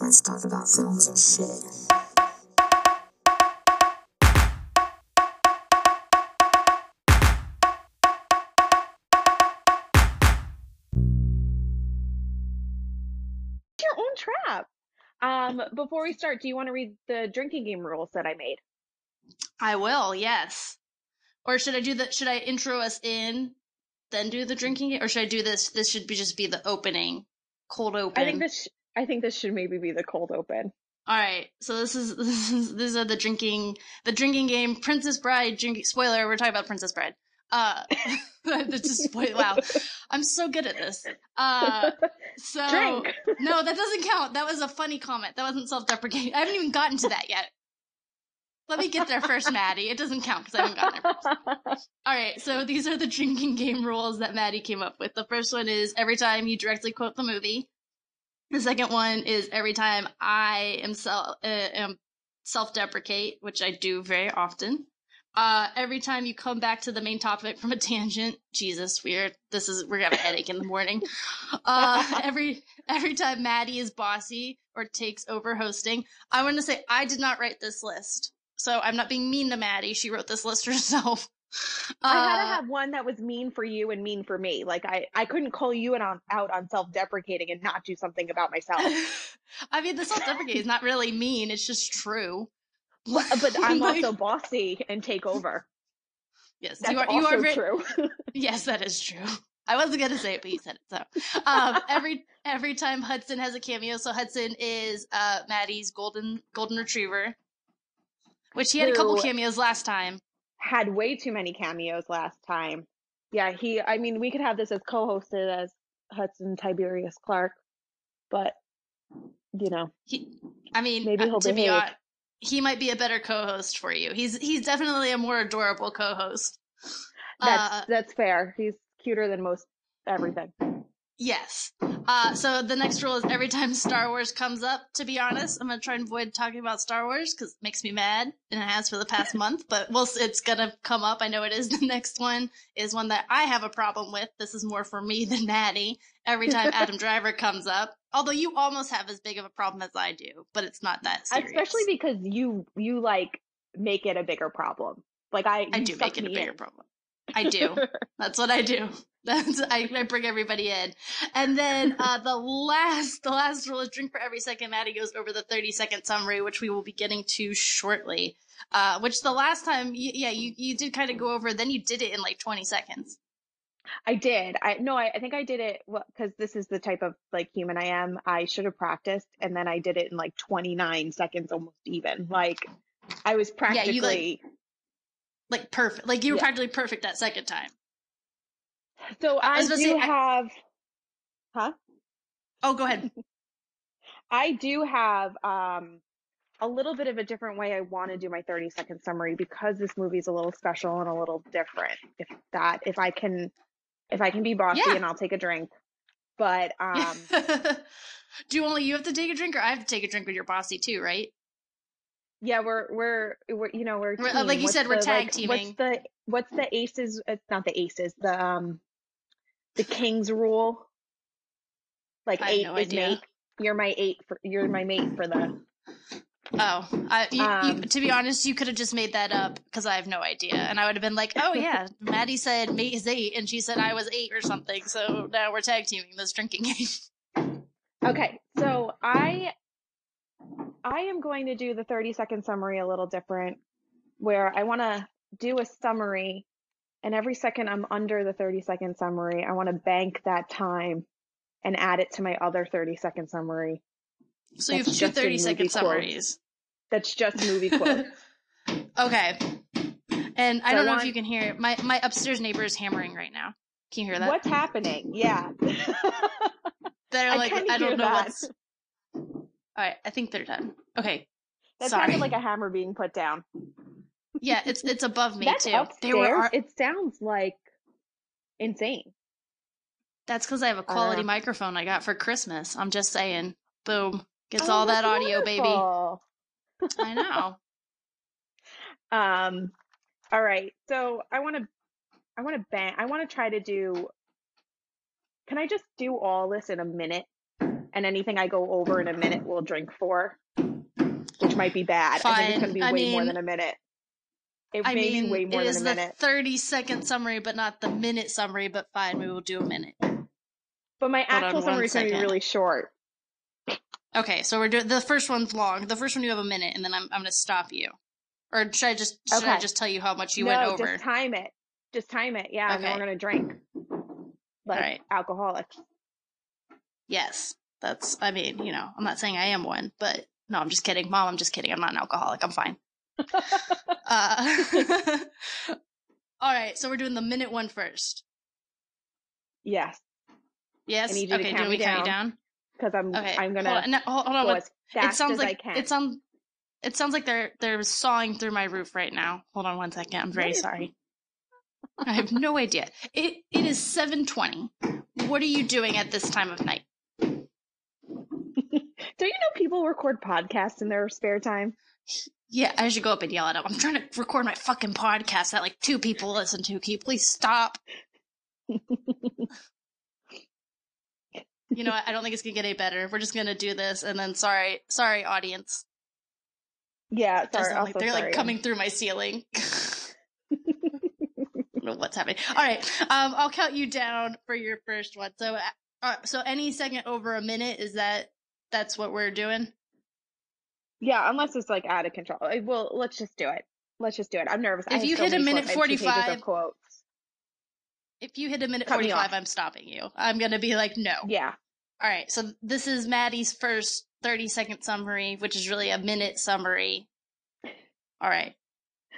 Let's talk about films and shit. your own trap. Um, before we start, do you want to read the drinking game rules that I made? I will, yes. Or should I do the should I intro us in, then do the drinking game? Or should I do this this should be just be the opening. Cold open. I think this. I think this should maybe be the cold open. All right, so this is, this is these are the drinking the drinking game Princess Bride drinking spoiler. We're talking about Princess Bride. Uh, just spoil. Wow, I'm so good at this. Uh, so Drink. no, that doesn't count. That was a funny comment. That wasn't self-deprecating. I haven't even gotten to that yet. Let me get there first, Maddie. It doesn't count because I haven't gotten there first. All right, so these are the drinking game rules that Maddie came up with. The first one is every time you directly quote the movie. The second one is every time I am, self uh, am self-deprecate, which I do very often. Uh, every time you come back to the main topic from a tangent, Jesus, weird. This is we're gonna have a headache in the morning. Uh, every every time Maddie is bossy or takes over hosting, I want to say I did not write this list, so I'm not being mean to Maddie. She wrote this list herself. I had to Uh, have one that was mean for you and mean for me. Like I, I couldn't call you and on, out on self-deprecating and not do something about myself. I mean, the self-deprecate is not really mean; it's just true. but, but I'm also bossy and take over. yes, That's you are. You are very, true. Yes, that is true. I wasn't gonna say it, but you said it. So, um, every every time Hudson has a cameo, so Hudson is uh Maddie's golden golden retriever, which he had a couple cameos last time. Had way too many cameos last time. Yeah, he. I mean, we could have this as co-hosted as Hudson Tiberius Clark, but you know, He, I mean, Maybe uh, he'll to be honest, he might be a better co-host for you. He's he's definitely a more adorable co-host. that's Uh, that's fair. He's cuter than most everything. Yes. Uh, so the next rule is every time Star Wars comes up, to be honest, I'm going to try and avoid talking about Star Wars because it makes me mad and it has for the past month, but we'll, it's going to come up. I know it is. The next one is one that I have a problem with. This is more for me than Maddie. Every time Adam Driver comes up, although you almost have as big of a problem as I do, but it's not that serious. Especially because you you like make it a bigger problem. Like I, I do make it a bigger in. problem. I do. That's what I do. That's I, I bring everybody in. And then uh the last the last rule is drink for every second. Maddie goes over the 30 second summary, which we will be getting to shortly. Uh which the last time y- yeah, you, you did kind of go over, then you did it in like 20 seconds. I did. I no, I, I think I did it because this is the type of like human I am. I should have practiced, and then I did it in like 29 seconds, almost even. Like I was Yeah, practically. you, like- Like perfect. Like you were Yeah. practically perfect that second time. so I I, do say, I- have, huh? Oh, go ahead. I do have um a little bit of a different way I want to do my 30 second summary because this movie's a little special and a little different. If that, if I can, if I can be bossy Yeah. and I'll take a drink, but um. do only you have to take a drink or I have to take a drink with your bossy too, right? Yeah, we're we're we're you know we're, We're- uh, like you said, we're the, tag like, teaming. What's the what's the aces? It's not the aces. The um, the king's rule. Like eight no is idea. mate. You're my eight for you're my mate for the. Oh, I, you, Um, you, to be honest, you could have just made that up because I have no idea, and I would have been like, "Oh yeah, Maddie said mate is eight, and she said I was eight or something." So now we're tag teaming this drinking game. Okay, so I I am going to do the 30 second summary a little different, where I want to do a summary, and every second I'm under the 30 second summary, I want to bank that time and add it to my other 30 second summary. So you have two 30 second summaries. That's just movie quotes. okay. And I So don't know if you can hear it. My my upstairs neighbor is hammering right now. Can you hear that? What's happening? Yeah. They're like, kinda I, don't know that. what's. All right, I think they're done. Okay. that Sorry. sounded like a hammer being put down. Yeah, it's it's above me That's too. upstairs. They were. ar- It sounds like insane. That's because I have a quality know. microphone I got for Christmas. I'm just saying. Boom. Gets Oh, all that audio, baby. I know. Um. All right. So I want to. I want to bang I want to try to do. Can I just do all this in a minute, and and anything I go over in a minute we'll drink for, which might be bad. I think it's Fine. going to be I way more than a minute. It I may mean, be way more it than is a the minute. 30 second summary, but not the minute summary, but fine, we will do a minute. But my Hold actual one summary is going to be really short. Okay, so we're doing the first one's long. The first one you have a minute, and then I'm I'm gonna stop you. Or should I just should I just tell you how much you no, went over? just time it. Just time it. Yeah, and then we're going to drink. Like Alright. alcoholics. Yes, that's. I mean, you know, I'm not saying I am one, but no, I'm just kidding, Mom. I'm just kidding. I'm not an alcoholic. I'm fine. Uh, all right, so we're doing the minute one first. yes, Yes. need you to okay. count do we count you down. because I'm Okay. I'm going hold on. No, hold, on. go one- as fast it sounds like I it sounds. It sounds like they're they're sawing through my roof right now. Hold on one second. I'm very sorry. I have no idea. It it is 7:20. What are you doing at this time of night? Do you know people record podcasts in their spare time? Yeah, I should go up and yell at them. I'm trying to record my fucking podcast that like two people listen to. Can you please stop? you know what? I don't think it's gonna get any better. We're just gonna do this, and then sorry, sorry, audience. Yeah, sorry. like they're sorry. like coming through my ceiling. Don't what's happening. All right, um, I'll count you down for your first one. So, uh, so any second over a minute is that that's what we're doing. Yeah, unless it's like out of control. Uh, Well, let's just do it. Let's just do it. I'm nervous. If you hit a minute quotes. I have two pages 45 quotes. If you hit a minute 45. I'm stopping you. I'm going to be like, no. Yeah. All right. So this is Maddie's first 30 second summary, which is really a minute summary. All right.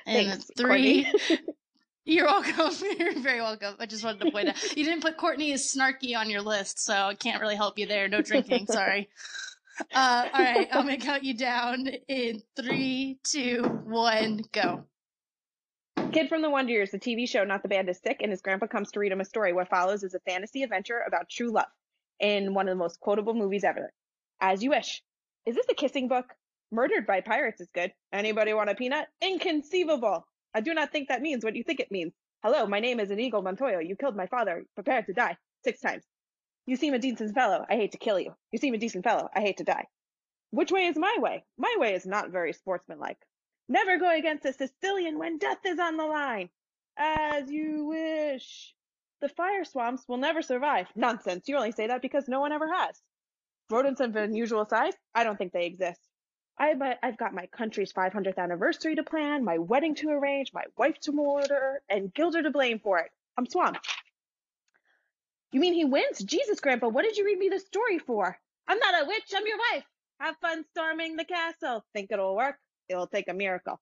And Thanks, three. You're welcome. You're very welcome. I just wanted to point out. You didn't put Courtney as snarky on your list, so I can't really help you there. No drinking. Sorry. Uh, all right. I'm to count you down in three, two, one, go. Kid from the Wonder Years, the TV show Not the Band is Sick, and his grandpa comes to read him a story. What follows is a fantasy adventure about true love in one of the most quotable movies ever. As you wish. Is this a kissing book? Murdered by Pirates is good. Anybody want a peanut? Inconceivable. I do not think that means what you think it means. Hello, my name is Inigo Montoya. You killed my father. Prepare to die. Six times. You seem a decent fellow. I hate to kill you. You seem a decent fellow. I hate to die. Which way is my way? My way is not very sportsmanlike. Never go against a Sicilian when death is on the line. As you wish. The fire swamps will never survive. Nonsense. You only say that because no one ever has. Rodents of unusual size? I don't think they exist. I've, I've got my country's 500th anniversary to plan, my wedding to arrange, my wife to order, and Guilder to blame for it. I'm swamped. You mean he wins? Jesus, Grandpa, what did you read me this story for? I'm not a witch, I'm your wife. Have fun storming the castle. Think it'll work? It'll take a miracle.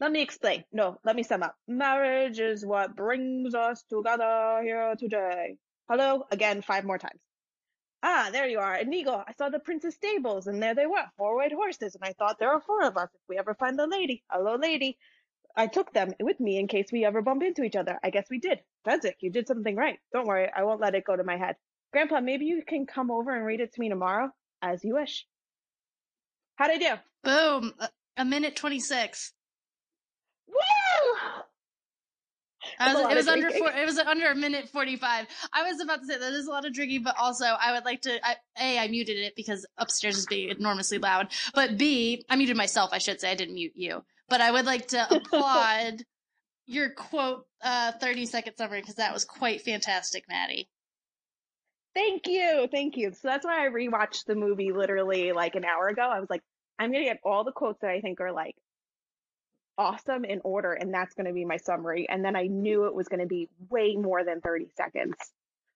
Let me explain. No, let me sum up. Marriage is what brings us together here today. Hello? Again, five more times. Ah, there you are. Inigo, I saw the prince's stables, and there they were, four white horses, and I thought there are four of us if we ever find the lady. Hello, lady. I took them with me in case we ever bump into each other. I guess we did. Fezzik, you did something right. Don't worry, I won't let it go to my head. Grandpa, maybe you can come over and read it to me tomorrow? As you wish. How'd I do? Boom. A, a minute 26. Woo! I was, it was under four, it was under a minute 45. I was about to say that is a lot of drinking, but also I would like to, I, A, I muted it because upstairs is being enormously loud. But B, I muted myself, I should say. I didn't mute you. But I would like to applaud your quote, uh, 30 second summary because that was quite fantastic, Maddie. Thank you. Thank you. So that's why I rewatched the movie literally like an hour ago. I was like, I'm going to get all the quotes that I think are like awesome in order, and that's going to be my summary. And then I knew it was going to be way more than 30 seconds.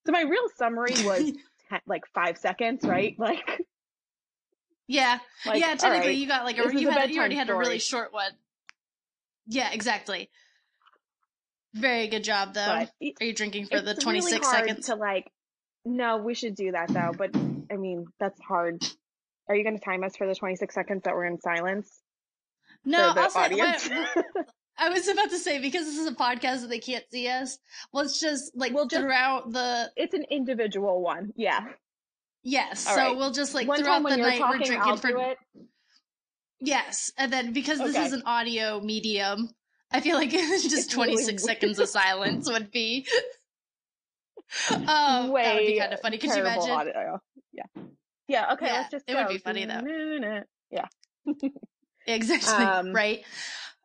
So my real summary was ten, like five seconds, right? Like, Yeah. like yeah, technically right, you got like a, you, a had, you bedtime already had a really short one. Yeah, exactly. Very good job though. it- Are you drinking for the 26 really seconds? to like. No, we should do that though. But I mean, that's hard. Are you going to time us for the 26 seconds that we're in silence No, for the I'll say, audience? I was about to say because this is a podcast and they can't see us. Let's just like We'll just- throughout the it's an individual one. Yeah. yes. All so right. we'll just like one throughout the night we're drinking I'll for yes, and then because this Okay. is an audio medium, I feel like just It's 26 weird. seconds of silence would be. um, that would be kind of funny. Could you imagine? audio. Yeah. Okay. Yeah, let's just. it would go. be funny, though. Yeah. Exactly. Um, right.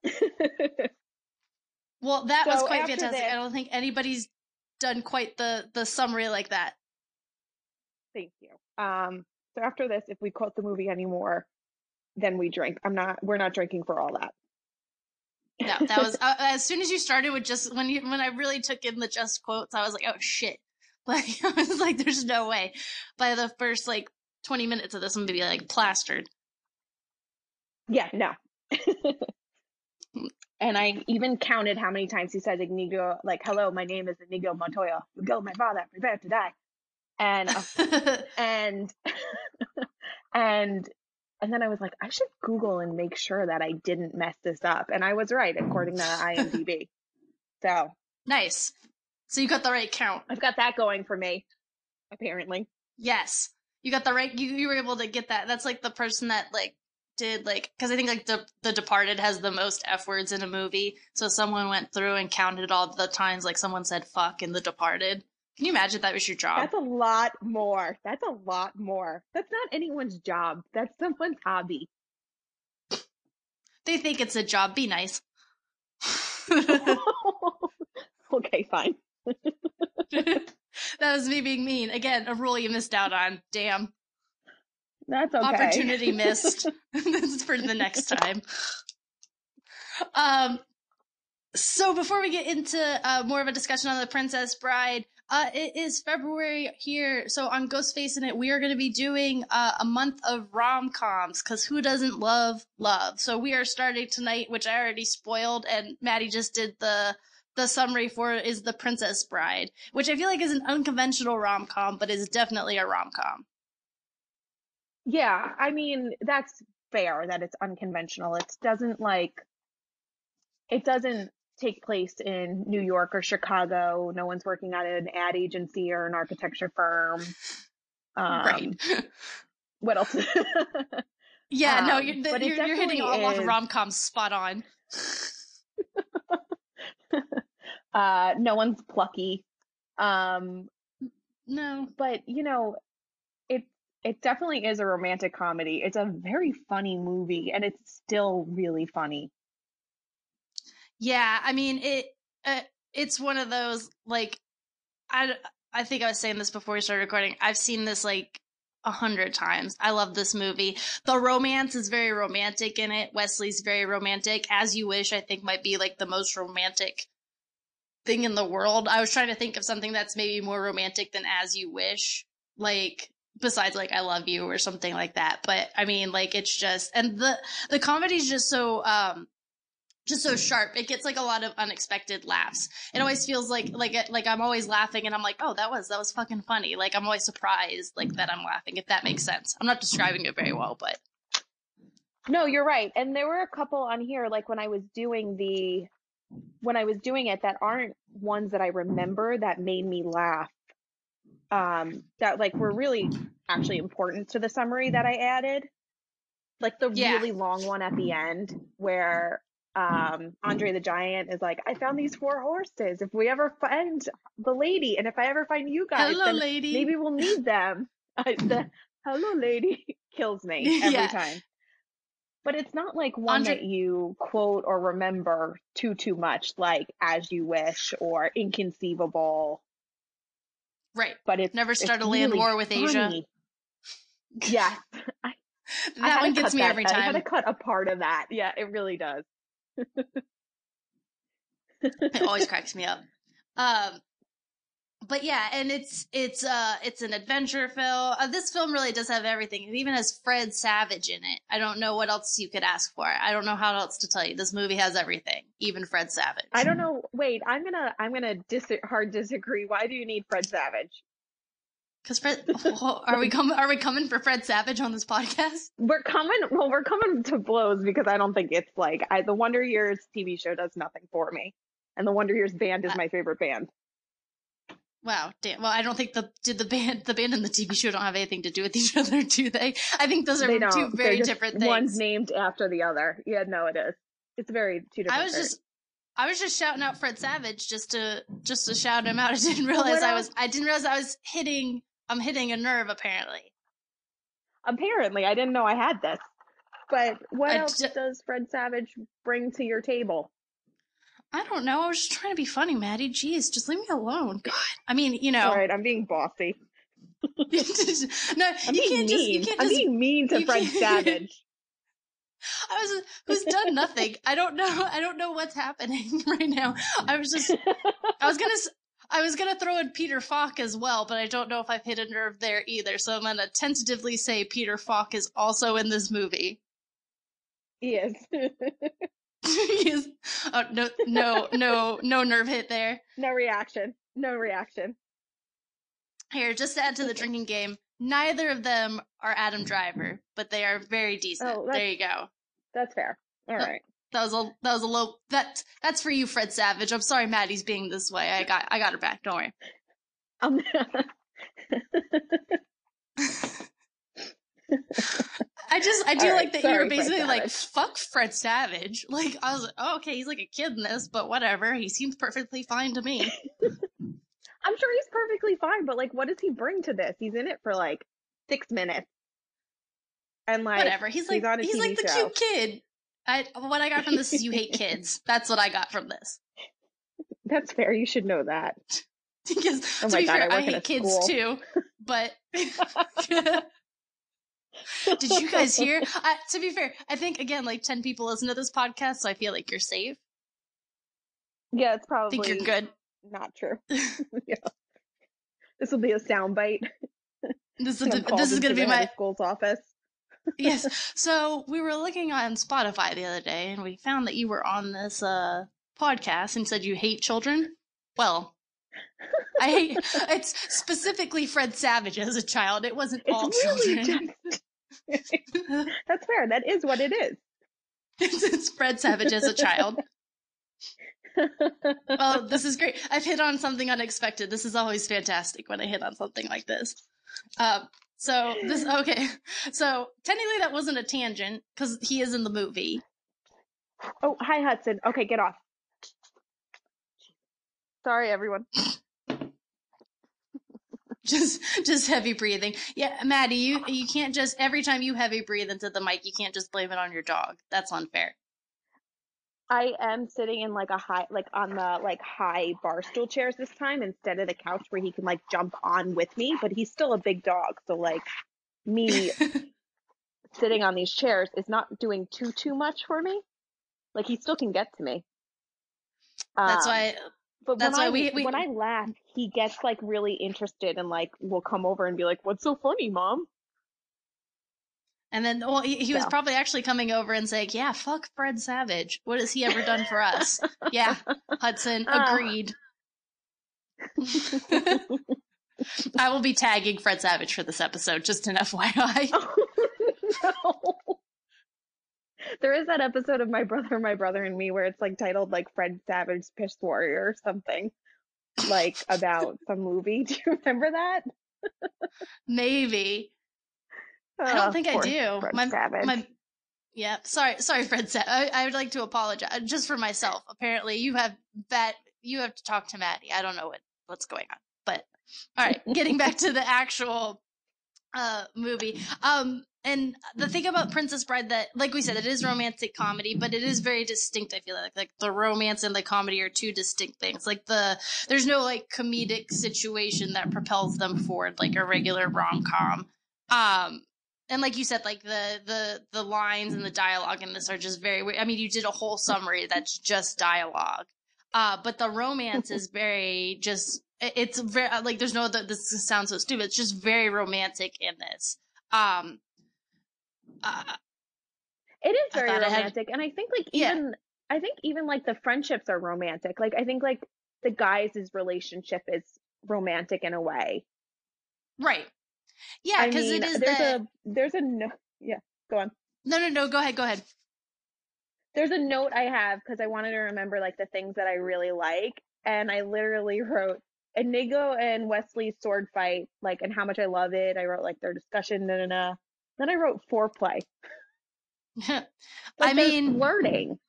Well, that was quite fantastic. I don't think anybody's done quite the the summary like that. Thank you. Um. So after this, if we quote the movie anymore, then we drink. I'm not. We're not drinking for all that. No, that was uh, as soon as you started with just when you when I really took in the just quotes, I was like, oh shit. Like I was like, there's no way. By the first like 20 minutes of this, I'm gonna be like plastered. Yeah. No. and I even counted how many times he said Inigo, like, "Hello, my name is Inigo Montoya. Go, my father, prepare to die." And uh, and and and then I was like, I should Google and make sure that I didn't mess this up. And I was right according to IMDb. so nice. So you got the right count. I've got that going for me, apparently. Yes. You got the right you, you were able to get that. That's like the person that like did like cuz I think like the the departed has the most f words in a movie. So someone went through and counted all the times like someone said fuck in the departed. Can you imagine that was your job? That's a lot more. That's a lot more. That's not anyone's job. That's someone's hobby. they think it's a job. Be nice. okay, fine. that was me being mean. Again, a rule you missed out on. Damn. That's okay. Opportunity missed. this is for the next time. Um, so before we get into uh, more of a discussion on the Princess Bride, uh, it is February here. So on Ghostface in it, we are going to be doing uh, a month of rom coms because who doesn't love love? So we are starting tonight, which I already spoiled, and Maddie just did the the summary for is the Princess Bride, which I feel like is an unconventional rom com, but is definitely a rom com. Yeah, I mean, that's fair that it's unconventional. It doesn't like it doesn't take place in New York or Chicago. No one's working at an ad agency or an architecture firm. Um, right. What else? Yeah, no, Um, you're, but you're, you're hitting all of is- the rom coms spot on. uh, no one's plucky. Um, No. but you know, it it definitely is a romantic comedy. It's a very funny movie, and it's still really funny. Yeah, I mean it. Uh, it's one of those like, I I think I was saying this before we started recording. I've seen this like a hundred times. I love this movie. The romance is very romantic in it. Wesley's very romantic. As You Wish, I think might be like the most romantic thing in the world. I was trying to think of something that's maybe more romantic than As You Wish, like besides like I Love You or something like that. But I mean, like it's just and the the comedy's just so um just so sharp. It gets like a lot of unexpected laughs. It always feels like like like I'm always laughing and I'm like, "Oh, that was that was fucking funny." Like I'm always surprised like that I'm laughing if that makes sense. I'm not describing it very well, but No, you're right. And there were a couple on here, like when I was doing the when I was doing it that aren't ones that I remember that made me laugh. Um, that like were really actually important to the summary that I added. Like the Yeah. really long one at the end where um Andre the Giant is like, I found these four horses. If we ever find the lady and if I ever find you guys, hello lady. maybe we'll need them. I, the hello lady kills me every Yeah. time. But it's not like one Andre- that you quote or remember too too much, like "As You Wish" or "Inconceivable." Right. But it's Never it's start a land really war with Asia. funny. Yes, I, I That had one gets me that- every time. I had to cut a part of that. Yeah, it really does. it always cracks me up. Um, but yeah, and it's it's uh it's an adventure film. Uh, this film really does have everything. It even has Fred Savage in it. I don't know what else you could ask for. I don't know how else to tell you. This movie has everything, even Fred Savage. I don't know. Wait, I'm gonna I'm gonna dis- hard disagree. Why do you need Fred Savage? Because Fred, are we coming? Are we coming for Fred Savage on this podcast? We're coming. Well, we're coming to blows because I don't think it's like I, the Wonder Years TV show does nothing for me, and the Wonder Years band is my favorite band. Wow, damn. Well, I don't think the did the band the band and the TV show don't have anything to do with each other, do they? I think those are two very different things. One's named after the other. Yeah, no, it is. It's very two different. I was things. just I was just shouting out Fred Savage just to just to shout him out. I didn't realize I was I didn't realize I was hitting I'm hitting a nerve apparently. Apparently, I didn't know I had this. But what I else d- does Fred Savage bring to your table? I don't know. I was just trying to be funny, Maddie. Jeez, just leave me alone. God. I mean, you know. All right, I'm being bossy. no, I'm you can't just you can't I'm just being mean to Fred Savage. I was who's done nothing. I don't know. I don't know what's happening right now. I was just I was gonna I was gonna throw in Peter Falk as well, but I don't know if I've hit a nerve there either. So I'm gonna tentatively say Peter Falk is also in this movie. he is. He is- oh, no, no, no, no nerve hit there. no reaction. No reaction. Here, just to add to the drinking game, neither of them are Adam Driver, but they are very decent. Oh, there you go. That's fair. All right. That was a that was a low that that's for you, Fred Savage. I'm sorry Maddie's being this way. I got I got her back. Don't worry. Um, I just I do right, like that you were sorry, Fred basically like Savage. fuck Fred Savage. Like I was like, oh, okay, he's like a kid in this, but whatever. He seems perfectly fine to me. I'm sure he's perfectly fine, but like, what does he bring to this? He's in it for like six minutes, and like, whatever. He's like he's TV like the show. cute kid. I what I got from this is you hate kids. That's what I got from this. That's fair. You should know that. Because Oh to my be God, fair, I I, work in a hate kids too. But did you guys hear? I, to be fair, I think again, like ten people listen to this podcast, so I feel like you're safe. Yeah, it's probably. I think you're good. not true. yeah. This will be a soundbite. This is the, this is gonna be my school's office. yes. So we were looking on Spotify the other day, and we found that you were on this uh, podcast and said you hate children. Well, I hate it's specifically Fred Savage as a child. It wasn't It's all really children. just. That's fair. That is what it is. it's, it's Fred Savage as a child. well, this is great. I've hit on something unexpected. This is always fantastic when I hit on something like this. Um, so this okay. So technically that wasn't a tangent because he is in the movie. oh, hi Hudson. Okay, get off. Sorry, everyone. Just just heavy breathing. Yeah, Maddie, you you can't just every time you heavy breathe into the mic, you can't just blame it on your dog. That's unfair. I am sitting in like a high, like on the like high bar stool chairs this time instead of the couch where he can like jump on with me. But he's still a big dog, so like me sitting on these chairs is not doing too too much for me. Like he still can get to me. That's Um, why But that's when why I we- we- when I laugh, he gets like really interested and like will come over and be like, "What's so funny, mom?" and then well he, he was So. probably actually coming over and saying, Yeah, fuck Fred Savage. What has he ever done for us? yeah, Hudson, Uh. agreed. I will be tagging Fred Savage for this episode, just an FYI. no. There is that episode of My Brother, My Brother and Me where it's like titled like Fred Savage Piss Warrior or something. Like about some movie. Do you remember that? Maybe. I Oh, don't think I do. Fred My, Savage. my, yeah, sorry, sorry, Fred. Sa- I, I would like to apologize uh, just for myself. Apparently, you have that. You have to talk to Maddie. I don't know what what's going on, but all right. Getting back to the actual uh movie. Um, and the thing about Princess Bride that, like we said, it is romantic comedy, but it is very distinct. I feel like like the romance and the comedy are two distinct things. Like the there's no like comedic situation that propels them forward like a regular rom com. Um, and like you said, like the the the lines and the dialogue in this are just very. I mean, you did a whole summary that's just dialogue, uh, but the romance is very just. It's very like there's no. This sounds so stupid. It's just very romantic in this. Um, uh, It is very thought I had- romantic, and I think like Yeah. even I think even like the friendships are romantic. Like I think like the guys' relationship is romantic in a way. right. Yeah, because it is there's the a there's a no yeah go on. no no no. Go ahead. Go ahead. There's a note I have because I wanted to remember like the things that I really like, and I literally wrote Inigo and Wesley's sword fight, like and how much I love it. I wrote like their discussion, na na na. Then I wrote foreplay. I mean, flirting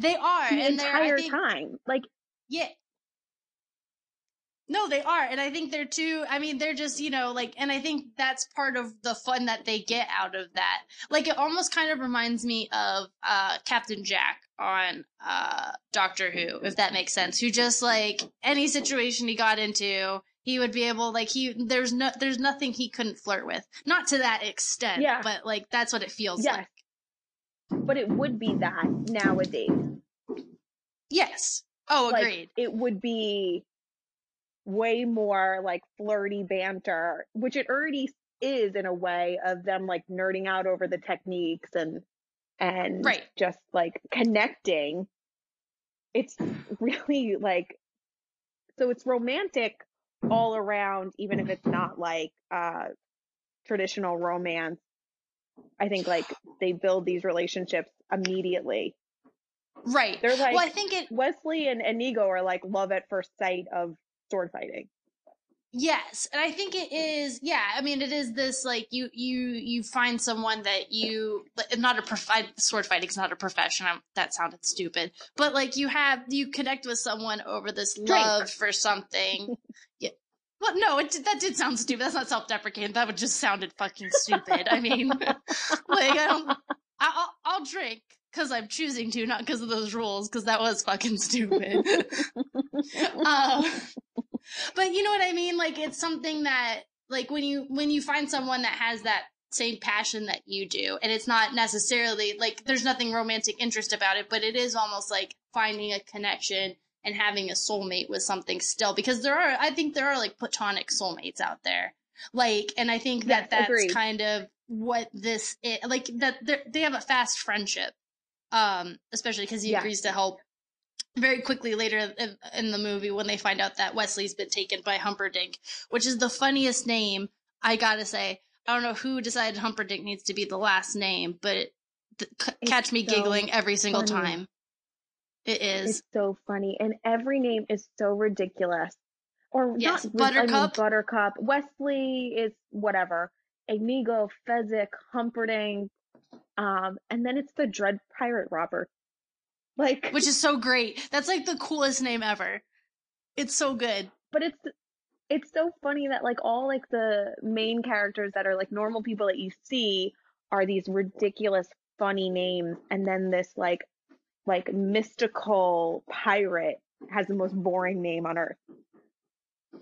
they are the entire think, time. Like Yeah. No, they are. And I think they're too, I mean, they're just, you know, like, and I think that's part of the fun that they get out of that. Like, it almost kind of reminds me of uh, Captain Jack on uh, Doctor Who, if that makes sense, who just, like, any situation he got into, he would be able, like, he, there's no, there's nothing he couldn't flirt with. Not to that extent, Yeah. but, like, that's what it feels Yes. like. But it would be that nowadays. Yes. Oh, Like, agreed. it would be way more like flirty banter, which it already is in a way of them like nerding out over the techniques and and Right. just like connecting. It's really like so it's romantic all around, even if it's not like uh traditional romance. I think like they build these relationships immediately. right. They're like well, I think it, Wesley and Inigo are like love at first sight of sword fighting. Yes, and I think it is. Yeah, I mean, it is this like you you you find someone that you not a prof- sword fighting's not a profession. I'm, that sounded stupid, but like you have you connect with someone over this love for something. yeah. Well, no, it that did sound stupid. That's not self-deprecating. That would just sounded fucking stupid. I mean, like I don't. I, I'll, I'll drink because I'm choosing to, not because of those rules. Because that was fucking stupid. um, but you know what I mean? Like it's something that like when you when you find someone that has that same passion that you do and it's not necessarily like there's nothing romantic interest about it, but it is almost like finding a connection and having a soulmate with something still because there are I think there are like platonic soulmates out there. Like and I think that Yes, that's agreed. kind of what this is like that they're- have a fast friendship. Um especially cuz he Yeah. agrees to help very quickly later in, in the movie when they find out that Wesley's been taken by Humperdinck, which is the funniest name. I gotta say, I don't know who decided Humperdinck needs to be the last name, but it, th- c- catch me so giggling every single funny. time. It is. It's so funny, and every name is so ridiculous. Or Yes, not, rid- I mean, Buttercup. Buttercup. Wesley is whatever. Inigo, Fezzik, Humperdinck, um, and then it's the Dread Pirate Robber. Like, which is so great. That's like the coolest name ever. It's so good. but it's it's so funny that like all like the main characters that are like normal people that you see are these ridiculous funny names and then this like like mystical pirate has the most boring name on earth I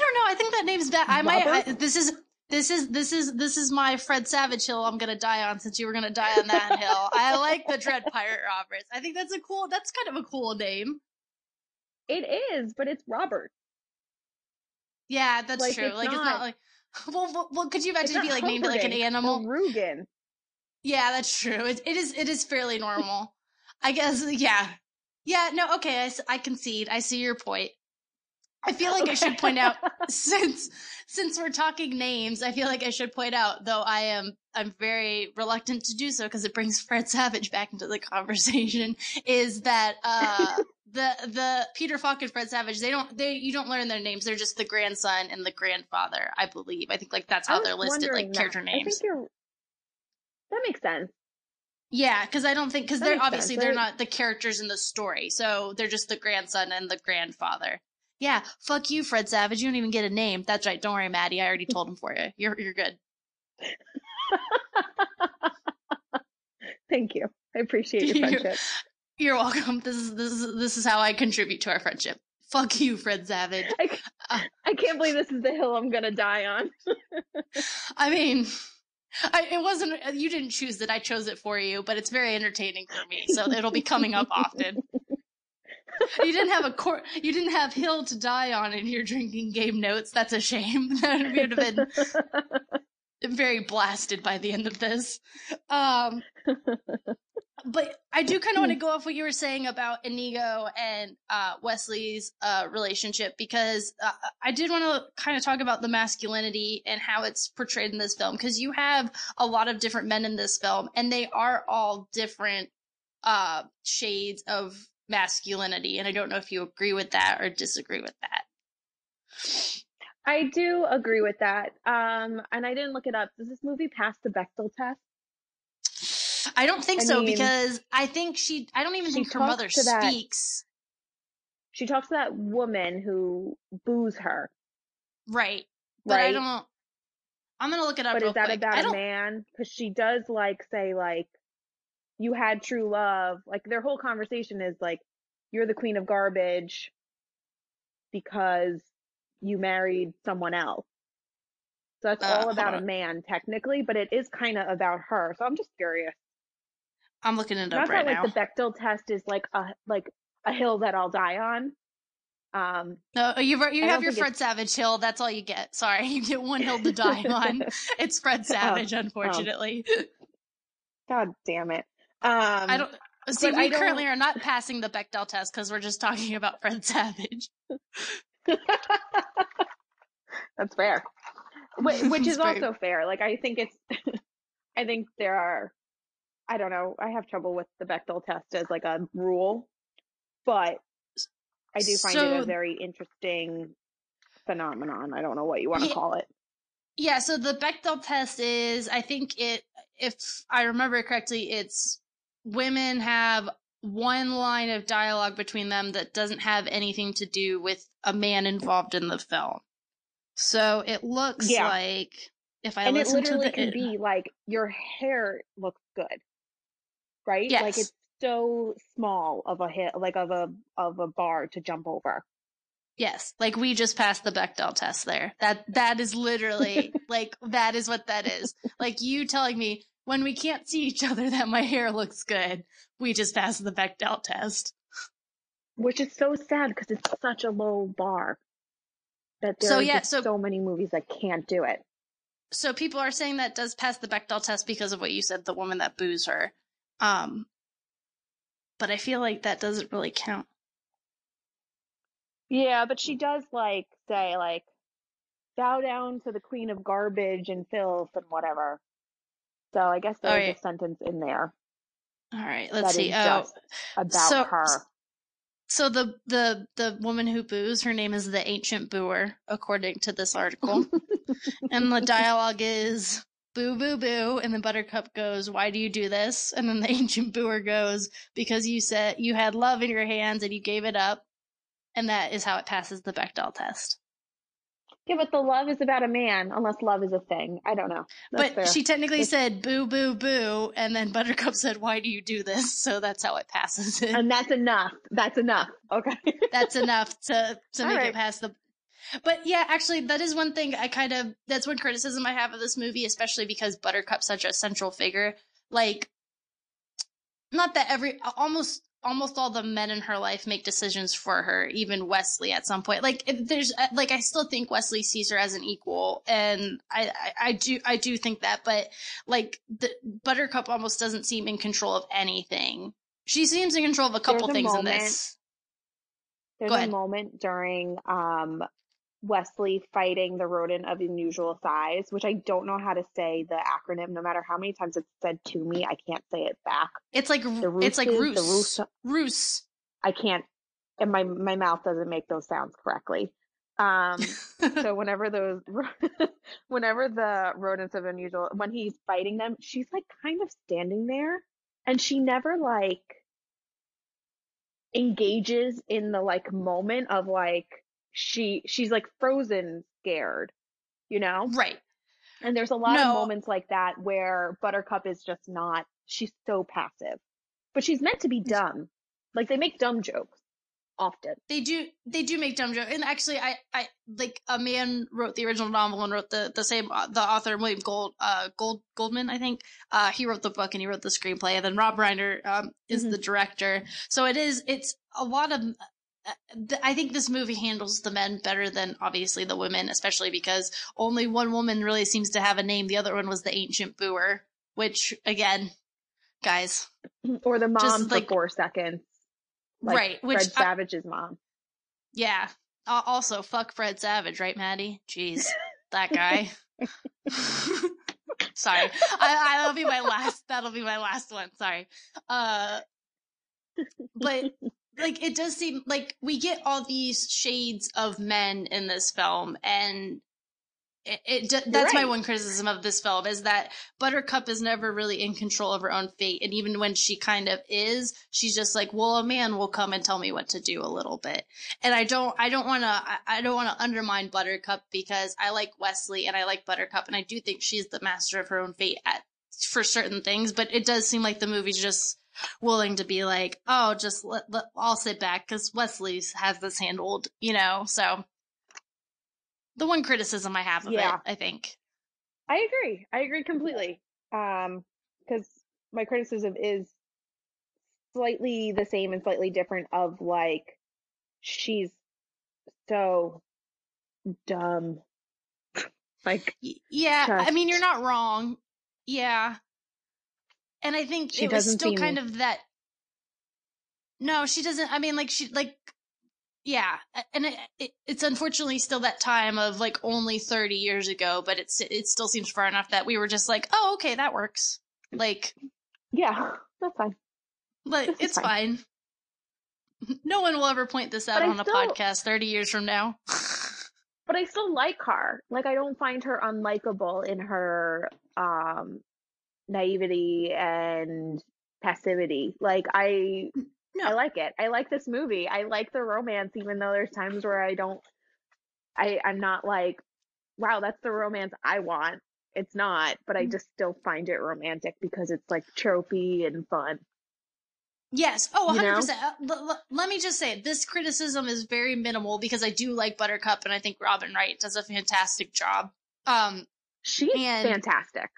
don't know. I think that name's bad. I might. I, this is this is this is this is my Fred Savage hill. I'm gonna die on since you were gonna die on that hill. I like the Dread Pirate Roberts. I think that's a cool. That's kind of a cool name. it is but it's robert Yeah, that's Like, true. it's like it's not- not like. Well, well, well could you imagine not you like named like an animal? Rugen Yeah, that's true. It, it is. It is fairly normal. I guess. Yeah. Yeah. No. Okay. I concede. I see your point. I feel like I should point out since since we're talking names, I feel like I should point out though I am I'm very reluctant to do so because it brings Fred Savage back into the conversation. Is that uh the the Peter Falk and Fred Savage? They don't they you don't learn their names. They're just the grandson and the grandfather. I believe. I think like that's how they're listed, like that. character i names. think you're that makes sense Yeah, because I don't think because they're obviously sense. They're- not the characters in the story, so they're just the grandson and the grandfather. Yeah, fuck you, Fred Savage. You don't even get a name. That's right. Don't worry, Maddie. I already told him for you. You're you're good. thank you i appreciate your You- friendship You're welcome. This is this is this is how I contribute to our friendship. Fuck you, Fred Savage. I, Uh. I can't believe this is the hill i'm gonna die on I mean, I, it wasn't you didn't choose it. I chose it for you, but it's very entertaining for me, so it'll be coming up often. You didn't have a court. You didn't have hill to die on in your drinking game notes. That's a shame. That would have been very blasted by the end of this. Um, but I do kind of want to go off what you were saying about Inigo and uh, Wesley's uh, relationship because uh, I did want to kind of talk about the masculinity and how it's portrayed in this film because you have a lot of different men in this film and they are all different uh, shades of masculinity. And I don't know if you agree with that or disagree with that. I do agree with that. Um, and I didn't look it up. Does this movie pass the Bechdel test? I don't think I so mean, because I think she. I don't even think her mother to that- speaks. she talks to that woman who boos her, Right. But I don't. I'm gonna look it up. But is that quick. about a man? Because she does like say like, you had true love. Like their whole conversation is like, you're the queen of garbage because you married someone else. So that's Uh, all about a man technically, but it is kind of about her. So I'm just curious. I'm looking it up right that now. like the Bechdel test is like a like a hill that I'll die on. Um, No, you you have your Fred Savage hill. That's all you get. Sorry, you get one hill to die on. It's Fred Savage, unfortunately. God damn it. Um, I don't see. We don't- currently are not passing the Bechdel test because we're just talking about Fred Savage. That's fair. Wh- Which is also fair. Like I think it's I think there are I don't know, I have trouble with the Bechdel test as like a rule, but I do find it a very interesting phenomenon. I don't know what you want to Yeah. call it. Yeah. So the Bechdel test is, I think it, if I remember correctly, it's women have one line of dialogue between them that doesn't have anything to do with a man involved in the film. So it looks Yeah. like if I and it listen to literally the can be like your hair looks good. Right? Like it's so small of a hit like of a of a bar to jump over. Yes, like we just passed the Bechdel test there. That that is literally like that is what that is. Like you telling me when we can't see each other that my hair looks good, we just pass the Bechdel test. which is so sad because it's such a low bar that there So, are yeah, so- so many movies that can't do it. So people are saying that does pass the Bechdel test because of what you said, the woman that boos her. Um but I feel like that doesn't really count. Yeah, but she does like say like bow down to the queen of garbage and filth and whatever. So I guess there's Alright. a sentence in there All right, that let's is uh, see. Oh, about so- her. So the the the woman who boos, her name is the ancient booer, according to this article. and the dialogue is boo boo boo and the Buttercup goes, "Why do you do this?" And then the ancient booer goes, "Because you said you had love in your hands and you gave it up." And that is how it passes the Bechdel test. Yeah, but the love is about a man, unless love is a thing. I don't know. That's but fair. she technically It's- said boo boo boo and then Buttercup said, "Why do you do this?" So that's how it passes it. and that's enough. That's enough. Okay. that's enough to to All make right. it past the but yeah actually that is one thing i kind of that's one criticism i have of this movie especially because buttercup's such a central figure like not that every almost almost all the men in her life make decisions for her even wesley at some point. Like there's uh, like i still think wesley sees her as an equal and i i, I do i do think that but like the buttercup almost doesn't seem in control of anything. She seems in control of a couple There's a things in this. There's Go a ahead. moment during um Wesley fighting the rodent of unusual size, which I don't know how to say the acronym. No matter how many times it's said to me, I can't say it back. It's like The it's like roosters, the Roos. Roos. I can't, and my my mouth doesn't make those sounds correctly. Um, so whenever those, whenever the rodents of unusual, when he's fighting them, she's like kind of standing there, and she never like engages in the like moment of like she she's like frozen scared, you know. right. And there's a lot No. of moments like that where Buttercup is just not. She's so passive, but she's meant to be dumb. Like they make dumb jokes often. They do they do make dumb jokes. And actually I I like a man wrote the original novel and wrote the the same uh, the author William Gold uh Gold Goldman I think. Uh he wrote the book and he wrote the screenplay and then Rob Reiner um is Mhm. the director. So it is it's a lot of I think this movie handles the men better than obviously the women, especially because only one woman really seems to have a name. The other one was the ancient booer, which again, guys, Or the mom Just, for like- four seconds. Like right? Which Fred I- Savage's mom. Yeah. Uh, also, fuck Fred Savage, right, Maddie? Jeez, that guy. Sorry, I, I, that'll be my last. That'll be my last one. Sorry. Uh, but like, it does seem like we get all these shades of men in this film, and it, it that's my one criticism of this film is that Buttercup is never really in control of her own fate, and even when she kind of is, she's just like, "Well, a man will come and tell me what to do a little bit." And I don't, I don't want to, I, I don't want to undermine Buttercup because I like Wesley and I like Buttercup, and I do think she's the master of her own fate at for certain things. But it does seem like the movie's just willing to be like, "Oh, just let, let I'll sit back because Wesley has this handled," you know. So the one criticism I have of Yeah. it, I think. I agree. I agree completely. Um, because my criticism is slightly the same and slightly different of like she's so dumb. like Yeah, I mean, you're not wrong. Yeah. And I think She it was still kind of that. No, she doesn't. I mean, like, she, like, yeah. And it, it, it's unfortunately still that time of like only 30 years ago, but it's, it still seems far enough that we were just like, oh, okay, that works. Like, yeah, that's fine. like This it's fine. No one will ever point this out But I on a still- podcast 30 years from now. But I still like her. Like I don't find her unlikable in her um naivety and passivity. Like I No. I like it. I like this movie. I like the romance even though there's times where I don't I I'm not like wow, that's the romance I want. It's not, but Mm. I just still find it romantic because it's like tropey and fun. Yes. Oh, 100%. know? Uh, l- l- let me just say, this criticism is very minimal because I do like Buttercup and I think Robin Wright does a fantastic job. Um, She's And- fantastic.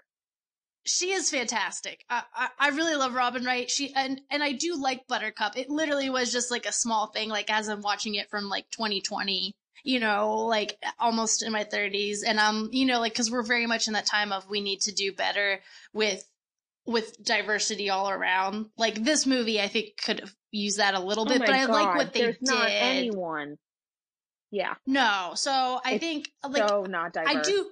She is fantastic. I, I, I really love Robin Wright. She and and I do like Buttercup. It literally was just like a small thing, like as I'm watching it from like 2020, you know, like almost in my 30s, and um, you know, like because we're very much in that time of we need to do better with with diversity all around. Like this movie, I think could use that a little Oh bit, my but I like what they There's did. not anyone. Yeah, No, so I It's think like so not diverse. I do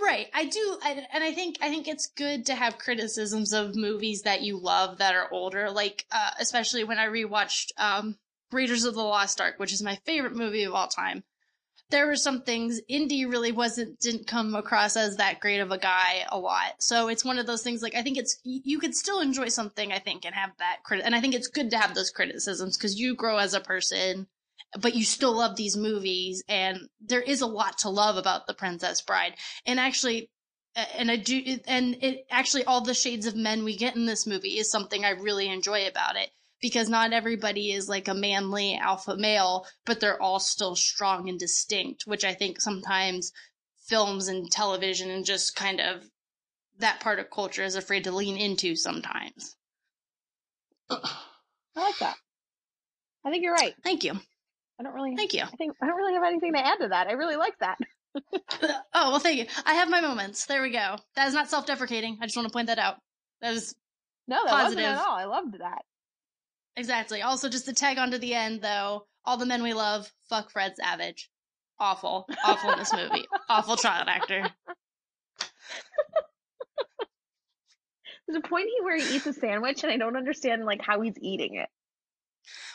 right. I do I, and I think I think it's good to have criticisms of movies that you love that are older like uh especially when I rewatched um Raiders of the Lost Ark, which is my favorite movie of all time. There were some things Indy really wasn't didn't come across as that great of a guy a lot. So it's one of those things like I think it's you could still enjoy something I think and have that crit and I think it's good to have those criticisms cuz you grow as a person but you still love these movies and there is a lot to love about the princess bride and actually and i do and it actually all the shades of men we get in this movie is something i really enjoy about it because not everybody is like a manly alpha male but they're all still strong and distinct which i think sometimes films and television and just kind of that part of culture is afraid to lean into sometimes I like that. I think you're right. thank you I don't really. thank you I think I don't really have anything to add to that. I really like that. oh well thank you i have my moments there we go that is not self-deprecating i just want to point that out that is No, that wasn't Positive. at all. I loved that. exactly also just to tag on to the end though all the men we love fuck fred savage awful awful in this movie awful child actor There's a point he where he eats a sandwich, and I don't understand like how he's eating it.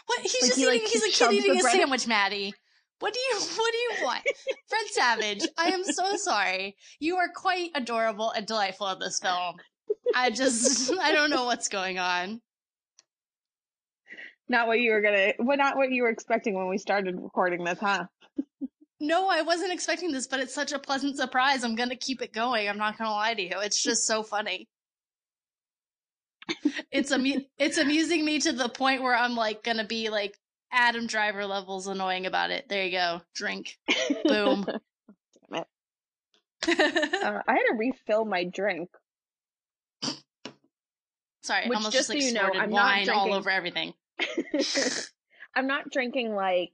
What he's Like, just he, like, eating he's a kid eating a bread- sandwich maddie what do you what do you want fred savage i am so sorry you are quite adorable and delightful in this film i just i don't know what's going on Not what you were gonna. Well, not what you were expecting when we started recording this, huh? No, I wasn't expecting this, but it's such a pleasant surprise. I'm gonna keep it going. I'm not gonna lie to you. It's just so funny. It's amu- it's amusing me to the point where I'm like gonna be like Adam Driver levels annoying about it. There you go. Drink. Boom. Damn it. Uh, I had to refill my drink. Sorry, Which, almost just just like so you know, I'm not wine all drinking- over everything. I'm not drinking like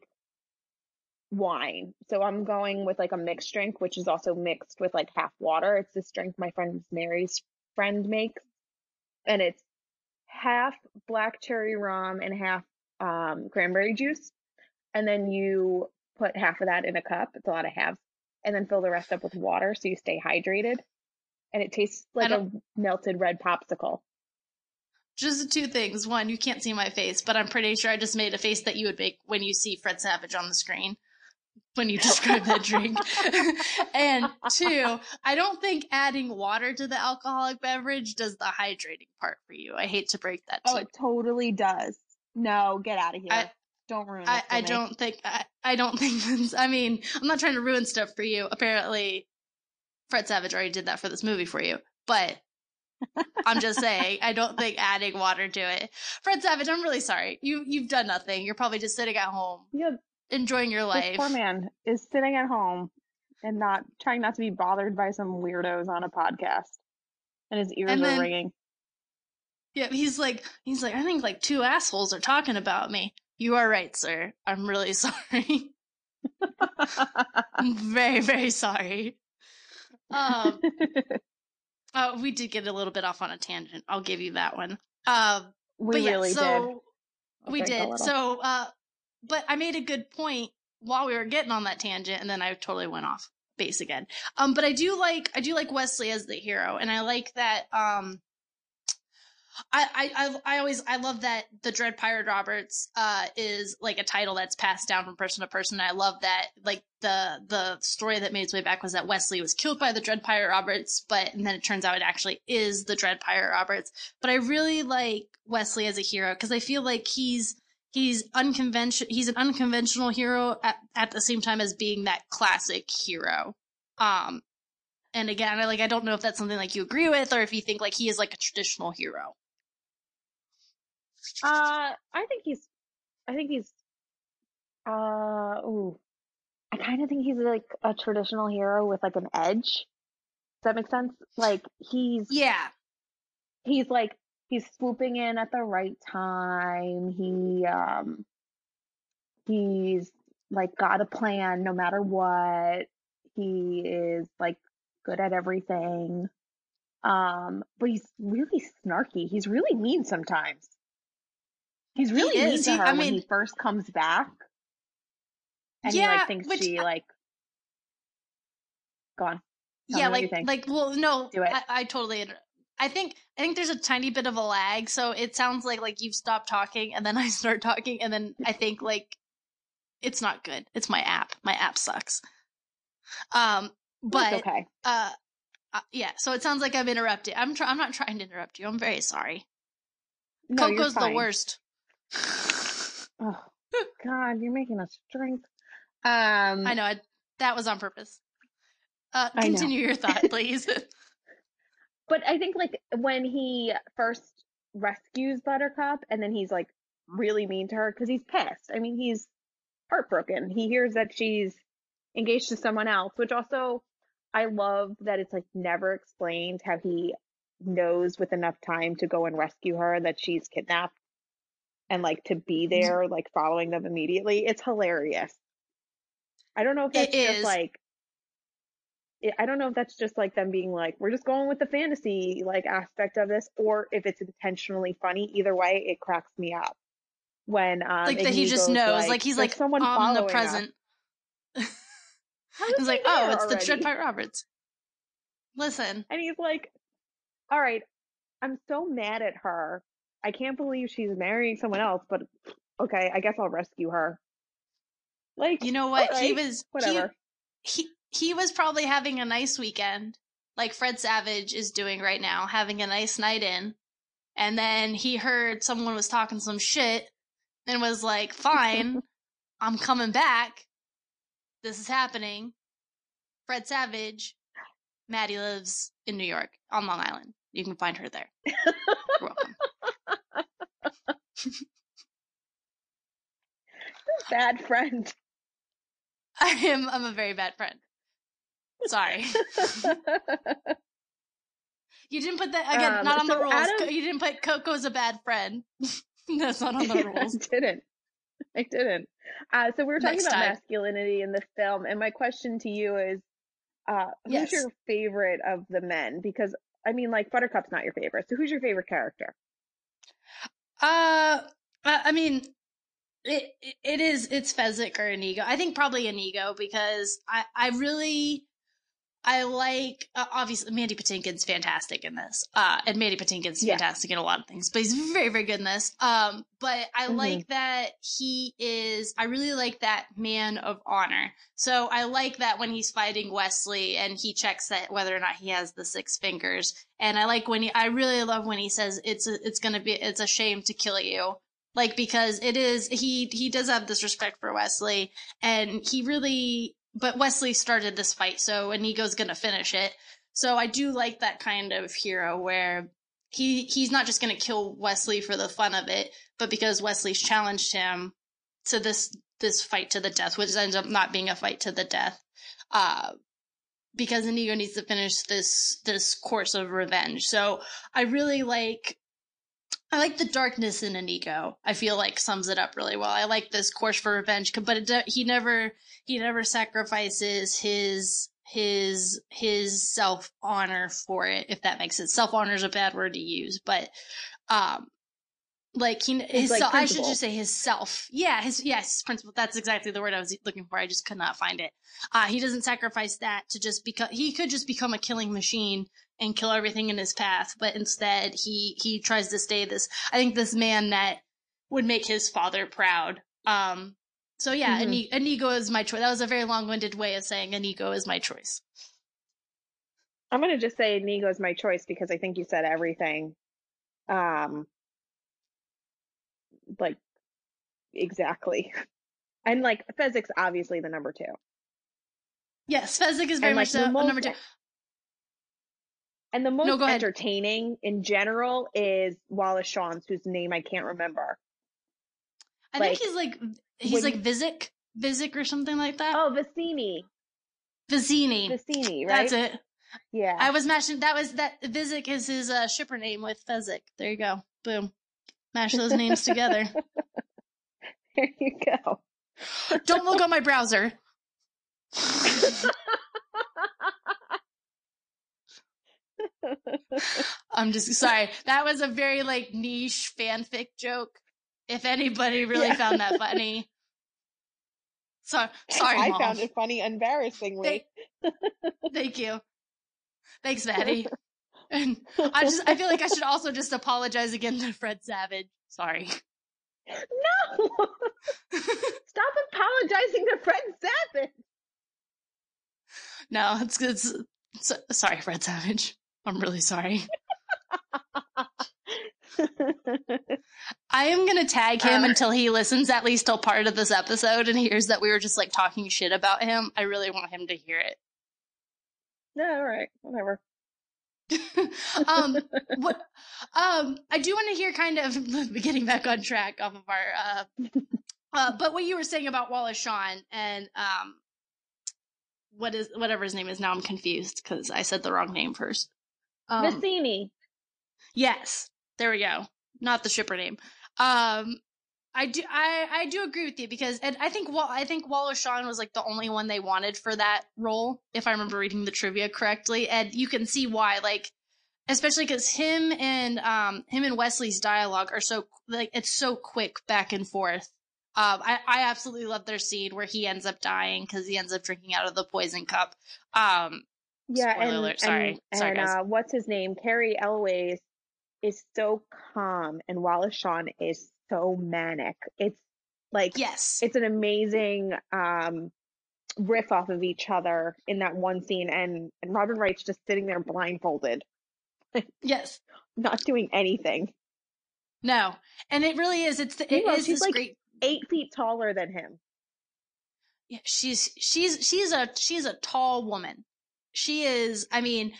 wine. So I'm going with like a mixed drink, which is also mixed with like half water. It's this drink my friend Mary's friend makes. And it's half black cherry rum and half um, cranberry juice. And then you put half of that in a cup. It's a lot of halves. And then fill the rest up with water so you stay hydrated. And it tastes like a melted red popsicle. Just two things. One, you can't see my face, but I'm pretty sure I just made a face that you would make when you see Fred Savage on the screen. When you describe that drink. and two, I don't think adding water to the alcoholic beverage does the hydrating part for you. I hate to break that oh, to Oh, you. it totally does. No, get out of here. I- don't ruin it. I, I don't think I, I don't think that's I mean, I'm not trying to ruin stuff for you. Apparently Fred Savage already did that for this movie for you. But I'm just saying, I don't think adding water to it. Fred Savage, I'm really sorry. You you've done nothing. You're probably just sitting at home Yeah, enjoying your life. this poor man is sitting at home and not trying not to be bothered by some weirdos on a podcast, and his ears And are ringing. Yeah, he's like he's like I think like two assholes are talking about me. You are right, sir. I'm really sorry. I'm very very sorry. Um oh, we did get a little bit off on a tangent. I'll give you that one. Um we but yeah, really did. so I'll we did. So uh but I made a good point while we were getting on that tangent and then I totally went off base again. Um but I do like I do like Wesley as the hero and I like that um I, I, I always I love that the Dread Pirate Roberts uh is like a title that's passed down from person to person. I love that like the the story that made its way back was that Wesley was killed by the Dread Pirate Roberts, but and then it turns out it actually is the Dread Pirate Roberts. But I really like Wesley as a hero because I feel like he's he's unconventional he's an unconventional hero at, at the same time as being that classic hero. Um and again, I like I don't know if that's something like you agree with or if you think like he is like a traditional hero. Uh, I think he's. I think he's. Uh, ooh, I kind of think he's like a traditional hero with like an edge. Does that make sense? Like he's Yeah. he's like he's swooping in at the right time. He um he's like got a plan no matter what. He is like good at everything. Um, but he's really snarky. He's really mean sometimes. He's really mean is. to He- her I when mean- he first comes back. And he Yeah, like thinks which she like go on. Yeah, me what you like like well, no, Do it. I, I totally. I think I think there's a tiny bit of a lag, so it sounds like like you've stopped talking, and then I start talking, and then I think like it's not good. It's my app. My app sucks. Um, That's but okay. uh, uh, yeah. So it sounds like I'm interrupting. I'm try- I'm not trying to interrupt you. I'm very sorry. No, you're Coco's the worst. Oh God, you're making us drink. Um, I know. I, that was on purpose. Uh, continue your thought, please. But I think like when he first rescues Buttercup, and then he's like really mean to her because he's pissed. I mean, he's heartbroken. He hears that she's engaged to someone else, which also I love that it's like never explained how he knows with enough time to go and rescue her that she's kidnapped and like to be there, like following them immediately. It's hilarious. I don't know if It that's just is. like I- don't know if that's just like them being like, we're just going with the fantasy like aspect of this, or if it's intentionally funny. Either way, it cracks me up when um like that he just knows. Like, he's like someone following us." omnipresent. He's like, oh, it's the Dread already? Pirate Roberts. Listen, And he's like, all right, I'm so mad at her. I can't believe she's marrying someone else, but okay, I guess I'll rescue her. Like, you know what? He was whatever. He, he he was probably having a nice weekend, like Fred Savage is doing right now, having a nice night in. And then he heard someone was talking some shit and was like, "Fine, I'm coming back. This is happening." Fred Savage, Maddie lives in New York on Long Island. You can find her there. You're welcome. Bad friend. I am I'm a very bad friend. Sorry. You didn't put that again, Um, not on the rules. Adam- you didn't put Coco's a bad friend. That's not on the I rules. didn't. I didn't. Uh, so we were talking Next about time. masculinity in the film, and my question to you is, uh, who's Yes. your favorite of the men? Because I mean, like Buttercup's not your favorite, so who's your favorite character? Uh, I I mean, it it- it is it's Fezzik or Inigo. I think probably Inigo because I I really I like uh, obviously Mandy Patinkin's fantastic in this, uh, and Mandy Patinkin's Yeah. fantastic in a lot of things, but he's very very good in this. Um, but I Mhm. like that he is. I really like that man of honor. So I like that when he's fighting Wesley and he checks that whether or not he has the six fingers, and I like when he. I really love when he says it's a, it's gonna be it's a shame to kill you. Like because it is he he does have this respect for Wesley and he really but Wesley started this fight, so Inigo's gonna finish it. So I do like that kind of hero where he he's not just gonna kill Wesley for the fun of it, but because Wesley's challenged him to this this fight to the death, which ends up not being a fight to the death. Uh because Inigo needs to finish this this course of revenge. So I really like I like the darkness in Inigo. I feel like sums it up really well. I like this course for revenge, but it, he never he never sacrifices his his his self honor for it. If that makes sense, self honor is a bad word to use, but um, like he his like self, I should just say his self. Yeah, his yes his principle. That's exactly the word I was looking for. I just could not find it. Uh, he doesn't sacrifice that to just because he could just become a killing machine and kill everything in his path, but instead he he tries to stay this. I think this man that would make his father proud. Um, so yeah, Mhm. Inigo is my choice. That was a very long-winded way of saying Inigo is my choice. I'm gonna just say Inigo's my choice because I think you said everything. Um, like exactly, and like Fezzik's obviously the number two. Yes, Fezzik is very and, like, much the the, most- number two. And the most ahead. entertaining in general is Wallace Shawn's, whose name I can't remember. I like, think he's like he's like Vizik, Vizik or something like that. Oh, Vizzini, Vizzini. Vizzini, right? That's it. Yeah. I was mashing. That was that. Vizik is his uh, shipper name with Fezzik. There you go. Boom. Mash those names together. there you go. Don't look on my browser. I'm just sorry. That was a very like niche fanfic joke. If anybody really Yeah. found that funny. So, sorry, I Mom. found it funny, embarrassingly. Thank, thank you. Thanks, Maddie. And I just I feel like I should also just apologize again to Fred Savage. Sorry. No! Stop apologizing to Fred Savage. No, it's it's, it's sorry, Fred Savage. I'm really sorry. I am gonna tag him Uh, until he listens at least till part of this episode and hears that we were just like talking shit about him. I really want him to hear it. no, all right, whatever. um, what? Um, I do want to hear kind of getting back on track off of our. Uh, uh, but what you were saying about Wallace Shawn and um, what is whatever his name is now? I'm confused because I said the wrong name first. Um, Vizzini. Yes, there we go. Not the shipper name. Um, I do, I, I do agree with you because, and I think, Wal- I think Wallace Shawn was like the only one they wanted for that role, if I remember reading the trivia correctly, and you can see why, like, especially because him and um him and Wesley's dialogue are so like it's so quick back and forth. Um, I, I absolutely love their scene where he ends up dying because he ends up drinking out of the poison cup. Um, Yeah, Spoiler and, alert, sorry. and, Sorry, and guys. uh, what's his name? Cary Elwes is so calm, and Wallace Shawn is so manic. It's like yes, it's an amazing um riff off of each other in that one scene, and and Robin Wright's just sitting there blindfolded, yes. not doing anything. No, and it really is. It's it Meanwhile, is she's like- great. Eight feet taller than him. Yeah, she's she's she's a she's a tall woman. She is. I mean,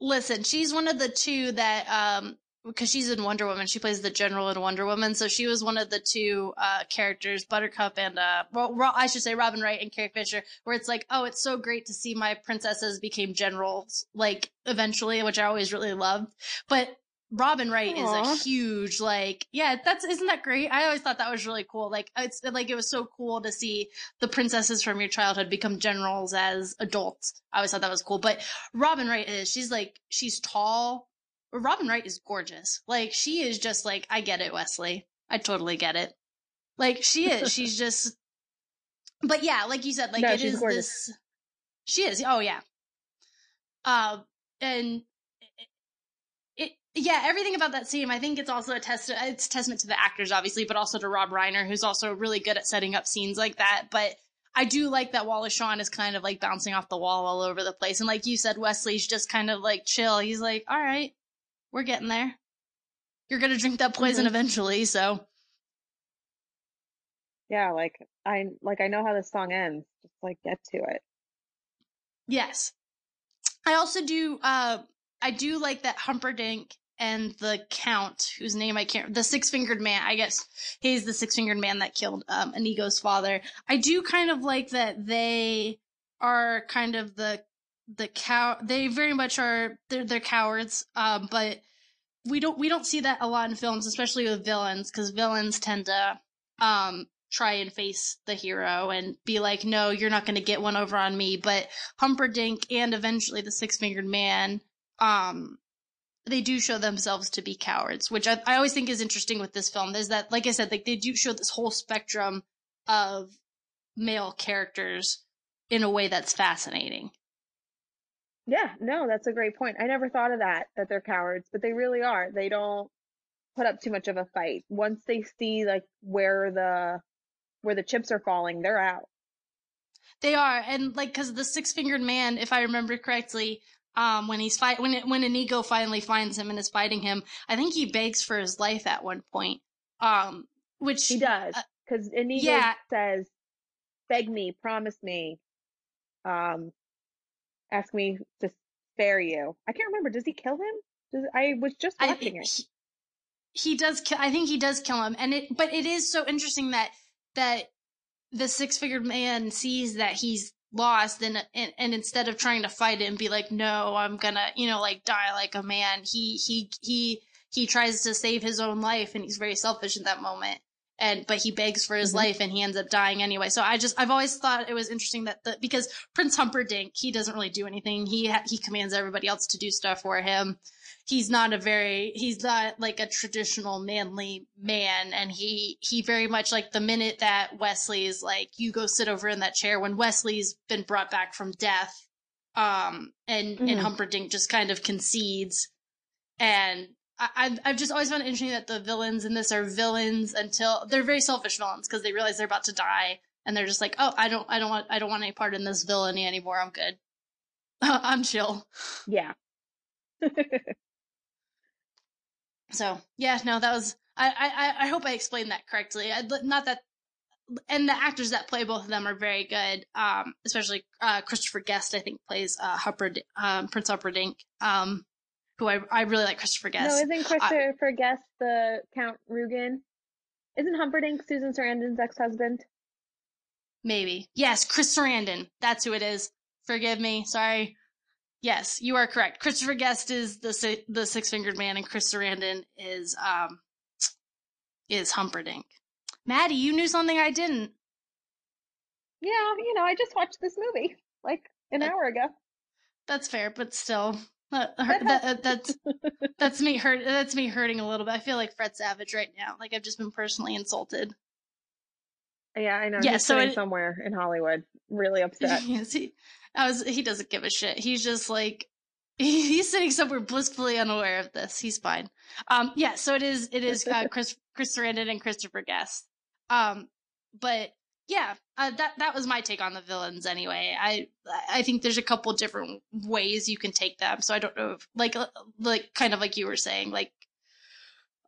listen, she's one of the two that um because she's in Wonder Woman. She plays the general in Wonder Woman, so she was one of the two uh characters, Buttercup and uh well, I should say Robin Wright and Carrie Fisher, where it's like, oh, it's so great to see my princesses became generals, like eventually, which I always really loved, but. Robin Wright is Aw. a huge like yeah that's isn't that great I always thought that was really cool like it's like it was so cool to see the princesses from your childhood become generals as adults. I always thought that was cool. But Robin Wright is, she's like, she's tall. Robin Wright is gorgeous. Like, she is just like, I get it, Wesley. I totally get it. Like, she is. she's just, but yeah, like you said, like, No, it is gorgeous. this, she is. Oh, yeah. Uh, and it, it, yeah, everything about that scene, I think it's also a test. It's a testament to the actors, obviously, but also to Rob Reiner, who's also really good at setting up scenes like that. But I do like that Wallace Shawn is kind of like bouncing off the wall all over the place, and like you said, Wesley's just kind of like chill. He's like, "All right, we're getting there. You're gonna drink that poison Mm-hmm. eventually." So Yeah, like I like I know how this song ends. Just like get to it. Yes. I also do uh I do like that Humperdinck and the Count, whose name I can't the six fingered man, I guess he's the six fingered man that killed um Inigo's father. I do kind of like that they are kind of the the cow they very much are they're they're cowards, um, but we don't we don't see that a lot in films, especially with villains, because villains tend to um try and face the hero and be like, no, you're not going to get one over on me. But Humperdinck and eventually the Six Fingered Man, um, they do show themselves to be cowards, which I, I always think is interesting with this film. Is that, like I said, like they do show this whole spectrum of male characters in a way that's fascinating. Yeah, no, that's a great point. I never thought of that, that they're cowards, but they really are. They don't put up too much of a fight. Once they see like where the where the chips are falling, they're out. They are, and like because the six fingered man, if I remember correctly, um, when he's fight when it, when Inigo finally finds him and is fighting him, I think he begs for his life at one point. Um, which He does. uh, Because Inigo yeah. says, beg me, promise me, um, ask me to spare you. I can't remember. Does he kill him? Does, I was just I watching think it. he, he does. Ki- I think he does kill him, and it. But it is so interesting that that the six figured man sees that he's lost, and, and and instead of trying to fight it and be like, no, I'm gonna, you know, like die like a man, he he he he tries to save his own life, and he's very selfish in that moment. And but he begs for his Mhm. life, and he ends up dying anyway. So I just I've always thought it was interesting that the because Prince Humperdinck he doesn't really do anything. He ha- he commands everybody else to do stuff for him he's not a very he's not like a traditional manly man and he he very much like the minute that Wesley is like you go sit over in that chair when Wesley's been brought back from death um and and Mhm. Humperdinck just kind of concedes and I've I've just always found it interesting that the villains in this are villains until they're very selfish villains because they realize they're about to die and they're just like oh I don't I don't want I don't want any part in this villainy anymore I'm good I'm chill Yeah. So yeah, no, that was. I I I hope I explained that correctly. I, not that, and the actors that play both of them are very good. Um, especially uh, Christopher Guest, I think plays uh Humperd, um, Prince Humperdinck. Um, who I I really like Christopher Guest. No, isn't Christopher Guest the Count Rugen? Isn't Humperdinck Susan Sarandon's ex-husband? Maybe yes, Chris Sarandon. That's who it is. Forgive me. Sorry. Yes, you are correct. Christopher Guest is the the six fingered man, and Chris Sarandon is um is Humperdinck. Maddie, you knew something I didn't. Yeah, you know, I just watched this movie like an Uh, hour ago. That's fair, but still, that, that, that- that's that's me hurt. That's me hurting a little bit. I feel like Fred Savage right now. Like I've just been personally insulted. Yeah, I know. Yeah, He's so sitting it- somewhere in Hollywood, really upset. yes, he. I was. He doesn't give a shit. He's just like. He's sitting somewhere blissfully unaware of this. He's fine. Um, yeah. So it is. It is uh, Chris, Chris Sarandon and Christopher Guest. Um, but yeah, uh, that that was my take on the villains. Anyway, I I think there's a couple different ways you can take them. So I don't know, if, like uh, like kind of like you were saying, like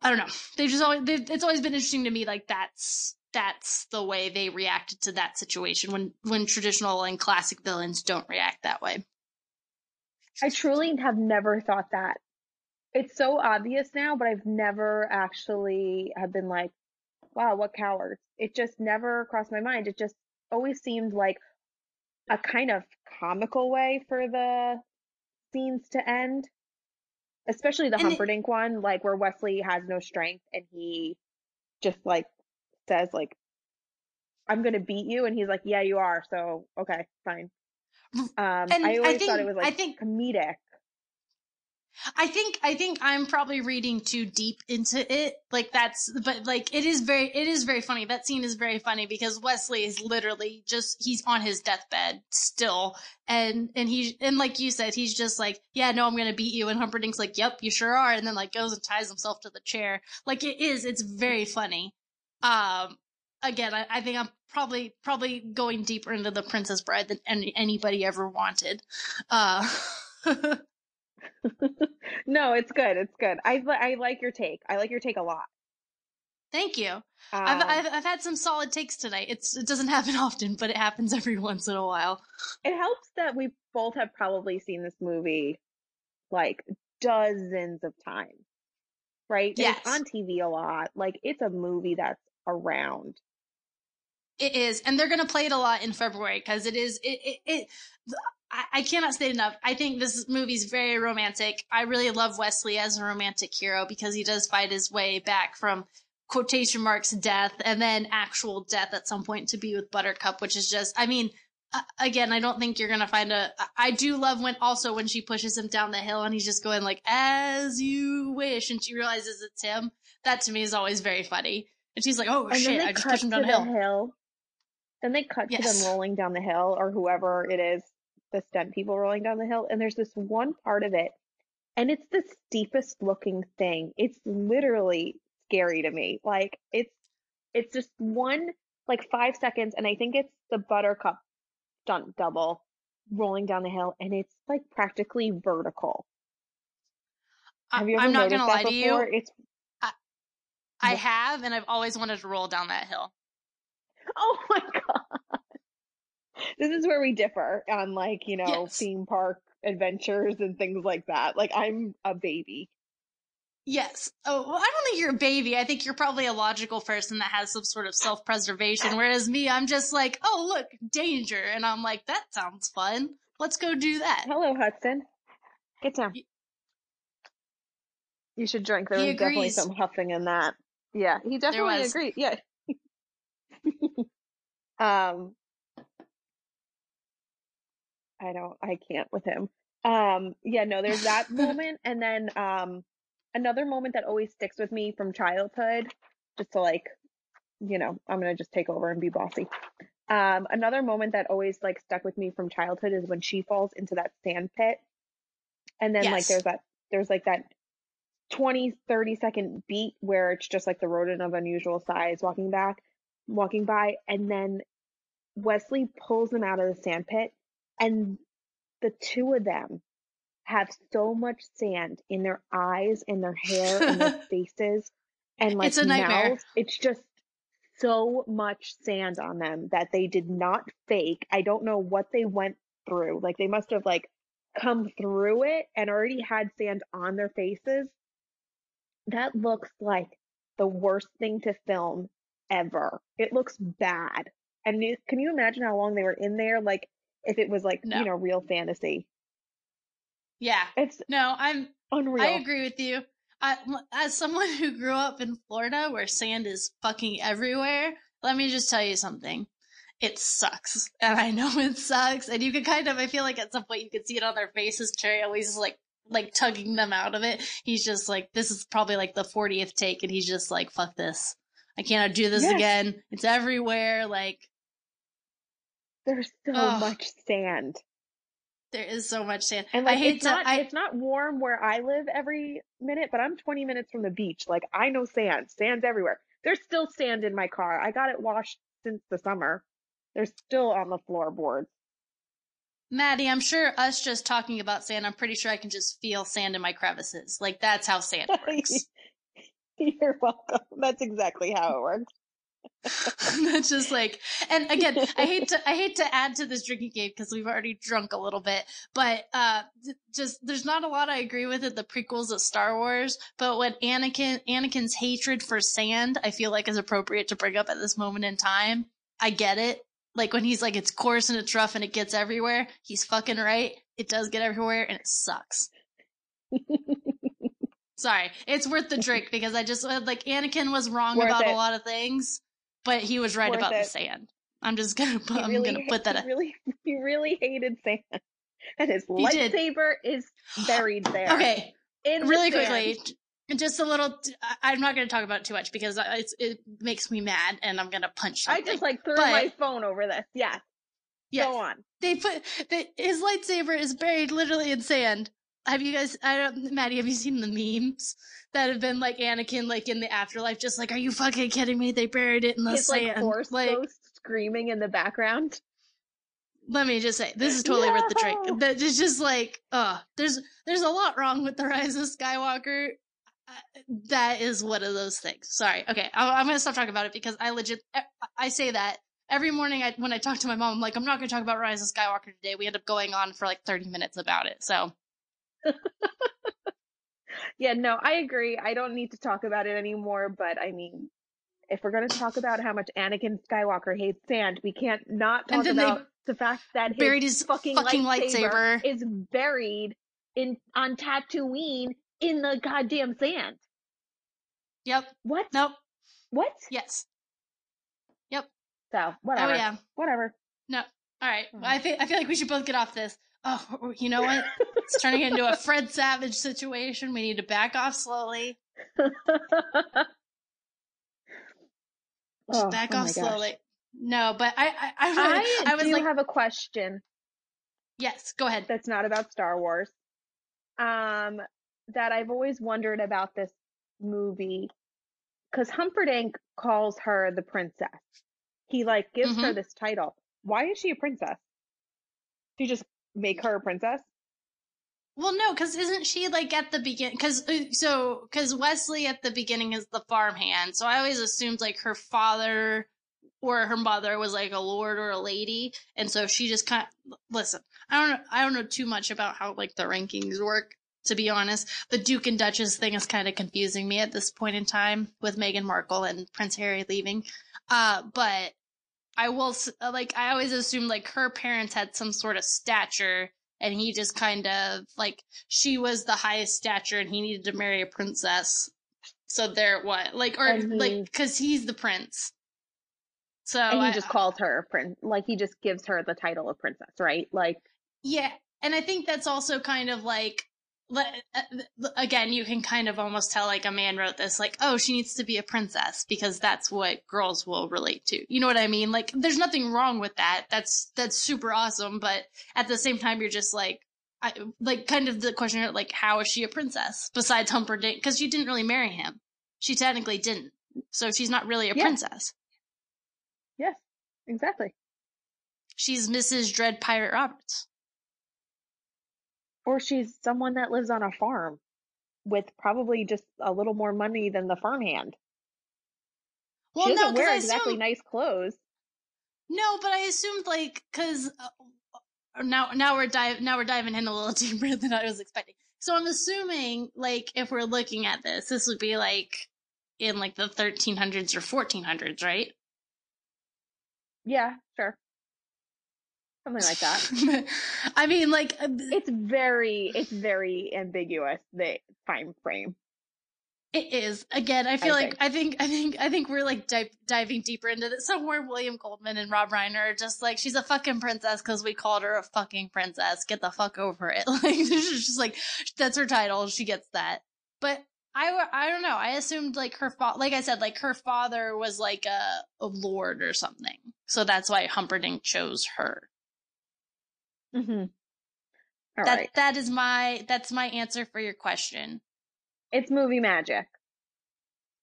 I don't know. They just always it's always been interesting to me. Like that's that's the way they reacted to that situation when when traditional and classic villains don't react that way. I truly have never thought that. It's so obvious now, but I've never actually have been like, wow, what cowards. It just never crossed my mind. It just always seemed like a kind of comical way for the scenes to end. Especially the And it- Humperdinck one, like where Wesley has no strength and he just like says like I'm gonna beat you and he's like, Yeah, you are, so okay, fine. Um I I always think- thought it was like I think- comedic. I think I think I'm probably reading too deep into it. Like that's but like it is very it is very funny. That scene is very funny because Wesley is literally just he's on his deathbed still and and he and like you said he's just like, "Yeah, no, I'm going to beat you." And Humperdinck's like, "Yep, you sure are." And then like goes and ties himself to the chair. Like it is it's very funny. Um again, I, I think I'm probably probably going deeper into the Princess Bride than any, anybody ever wanted. Uh no, it's good. It's good. I I like your take. I like your take a lot. Thank you. Um, I've, I've I've had some solid takes tonight. It's it doesn't happen often, but it happens every once in a while. it helps that we both have probably seen this movie like dozens of times, right? Yes. It's on TV a lot. Like it's a movie that's around. It is, and they're gonna play it a lot in February because it is it it. it I, I cannot state enough. I think this movie's very romantic. I really love Wesley as a romantic hero because he does fight his way back from quotation marks death and then actual death at some point to be with Buttercup, which is just, I mean, again, I don't think you're gonna find a. I do love when also when she pushes him down the hill and he's just going like as you wish, and she realizes it's him. That to me is always very funny. And she's like, "Oh and shit! I just pushed him down the hill." hill. Then they cut to them rolling down the hill, or whoever it is, the stunt people rolling down the hill. And there's this one part of it, and it's the steepest looking thing. It's literally scary to me. Like it's it's just one like five seconds, and I think it's the Buttercup stunt double rolling down the hill, and it's like practically vertical. I- Have you ever I'm not gonna lie to you. It's I Yeah. have, and I've always wanted to roll down that hill. Oh my god. This is where we differ on like, you know, Yes. theme park adventures and things like that. Like I'm a baby. Yes. Oh, well, I don't think you're a baby. I think you're probably a logical person that has some sort of self preservation. Whereas me, I'm just like, oh, look, danger. And I'm like, that sounds fun. Let's go do that. Hello, Hudson. Get down. You should drink. There He was definitely some huffing in that. Yeah, he definitely agreed. Yeah. um I don't I can't with him. Um yeah, no, there's that moment and then um another moment that always sticks with me from childhood just to like you know, I'm going to just take over and be bossy. Um another moment that always like stuck with me from childhood is when she falls into that sand pit. And then like there's that there's like that 20 30 second beat where it's just like the rodent of unusual size walking back walking by and then Wesley pulls them out of the sand pit and the two of them have so much sand in their eyes and their hair and their faces and like It's a nightmare. mouths. It's just so much sand on them that they did not fake. I don't know what they went through. Like they must have like come through it and already had sand on their faces. That looks like the worst thing to film ever. It looks bad. And can you imagine how long they were in there? Like if it was like, No. you know, real fantasy. Yeah. It's No, I'm, unreal. I agree with you. I, as someone who grew up in Florida where sand is fucking everywhere, let me just tell you something. It sucks. And I know it sucks. And you can kind of, I feel like at some point you could see it on their faces. Cary Elwes is like, like tugging them out of it. He's just like, this is probably like the 40th take. And he's just like, fuck this. I cannot do this Yes. again. It's everywhere. Like, There's so much sand. there is so much sand. And like I hate it's to, not I, it's not warm where I live every minute, but I'm 20 minutes from the beach. Like I know sand. Sand's everywhere. There's still sand in my car. I got it washed since the summer. There's still on the floorboards. Maddie, I'm sure us just talking about sand, I'm pretty sure I can just feel sand in my crevices. Like that's how sand works. You're welcome. That's exactly how it works. That's just like, and again, I hate to, I hate to add to this drinking game because we've already drunk a little bit, but, uh, just, there's not a lot I agree with in the prequels of Star Wars, but when Anakin, Anakin's hatred for sand, I feel like is appropriate to bring up at this moment in time. I get it. Like when he's like, it's coarse and it's rough and it gets everywhere. He's fucking right. It does get everywhere and it sucks. Sorry, it's worth the drink because I just like Anakin was wrong Worth about a lot of things, but he was right Worth about the sand. I'm just gonna put, He I'm gonna put that. he really, he really hated sand, and his He did. lightsaber is buried there. Okay, in really quickly, just a little. I- I'm not to talk about it too much because uh, it's, it makes me mad, and I'm to punch I something. just like threw But- my phone over this. Yeah, Yes. Go on. they put the, his lightsaber is buried literally in sand. Have you guys? I don't, Maddie. Have you seen the memes that have been like Anakin, like in the afterlife? Just like, are you fucking kidding me? They buried it in the His like sand. force like, ghost screaming in the background. let me just say, this is totally worth the drink. No. That is just like, uh, there's there's a lot wrong with the Rise of Skywalker. Uh, That is one of those things. Sorry. Okay, I, I'm gonna stop talking about it because I legit I- I say that every morning. I, when I talk to my mom, I'm like, I'm not gonna talk about Rise of Skywalker today. We end up going on for like 30 minutes about it. So Yeah, no, I agree. I don't need to talk about it anymore, but I mean, if we're going to talk about how much Anakin Skywalker hates sand, we can't not talk about the fact that his buried his fucking, fucking lightsaber, lightsaber. is buried in on Tatooine in the goddamn sand. Yep. What? Nope. What? Yes. Yep. So, whatever. Oh yeah. Whatever. No. All right. Mhm. I feel I feel like we should both get off this. Oh, you know what? It's turning into a Fred Savage situation. We need to back off slowly. Just Oh, back oh off my gosh. slowly. No, but I I, I, I, I was do like, have a question yes, go ahead. that's not about Star Wars. Um, that I've always wondered about this movie because Humperdinck calls her the princess. He like gives her Mhm. this title. Why is she a princess? You just make her a princess? Well, no, because isn't she like at the begin? Because so because Wesley at the beginning is the farmhand, so I always assumed like her father or her mother was like a lord or a lady, and so she just kind listen. I don't know. I don't know too much about how like the rankings work. To be honest, the Duke and Duchess thing is kind of confusing me at this point in time with Meghan Markle and Prince Harry leaving. Uh, but I will uh, like I always assumed like her parents had some sort of stature and he just kind of like she was the highest stature and he needed to marry a princess so there what like or he- like because he's the prince so and he I- just calls her a prince. Like he just gives her the title of princess, right? Like yeah and i think that's also kind of like uh, again you can kind of almost tell like a man wrote this like oh she needs to be a princess because that's what girls will relate to. You know what i mean? Like there's nothing wrong with that. That's that's super awesome but at the same time you're just like I, like kind of the question like how is she a princess besides Humperdinck because she didn't really marry him. She technically didn't. So she's not really a Yeah. princess. Yes, exactly. she's mrs dread pirate roberts Or she's someone that lives on a farm with probably just a little more money than the farmhand. well she no doesn't because wear i exactly nice clothes. No, but I assumed like because uh, now now we're dive now we're diving in a little deeper than I was expecting. So I'm assuming like if we're looking at this, this would be like in like the 1300s or 1400s, right? Yeah, sure. Something like that. I mean, like uh, It's very, it's very ambiguous, the time frame. it is again. I feel I like think. I think I think I think we're like di- diving deeper into this. Somewhere William Goldman and Rob Reiner are just like she's a fucking princess because we called her a fucking princess. Get the fuck over it. Like it's just like that's her title. She gets that. But I I don't know. I assumed like her fa- like I said like her father was like a, a lord or something. So that's why Humperdinck chose her. Mm-hmm. All that right. that is my that's my answer for your question. It's movie magic.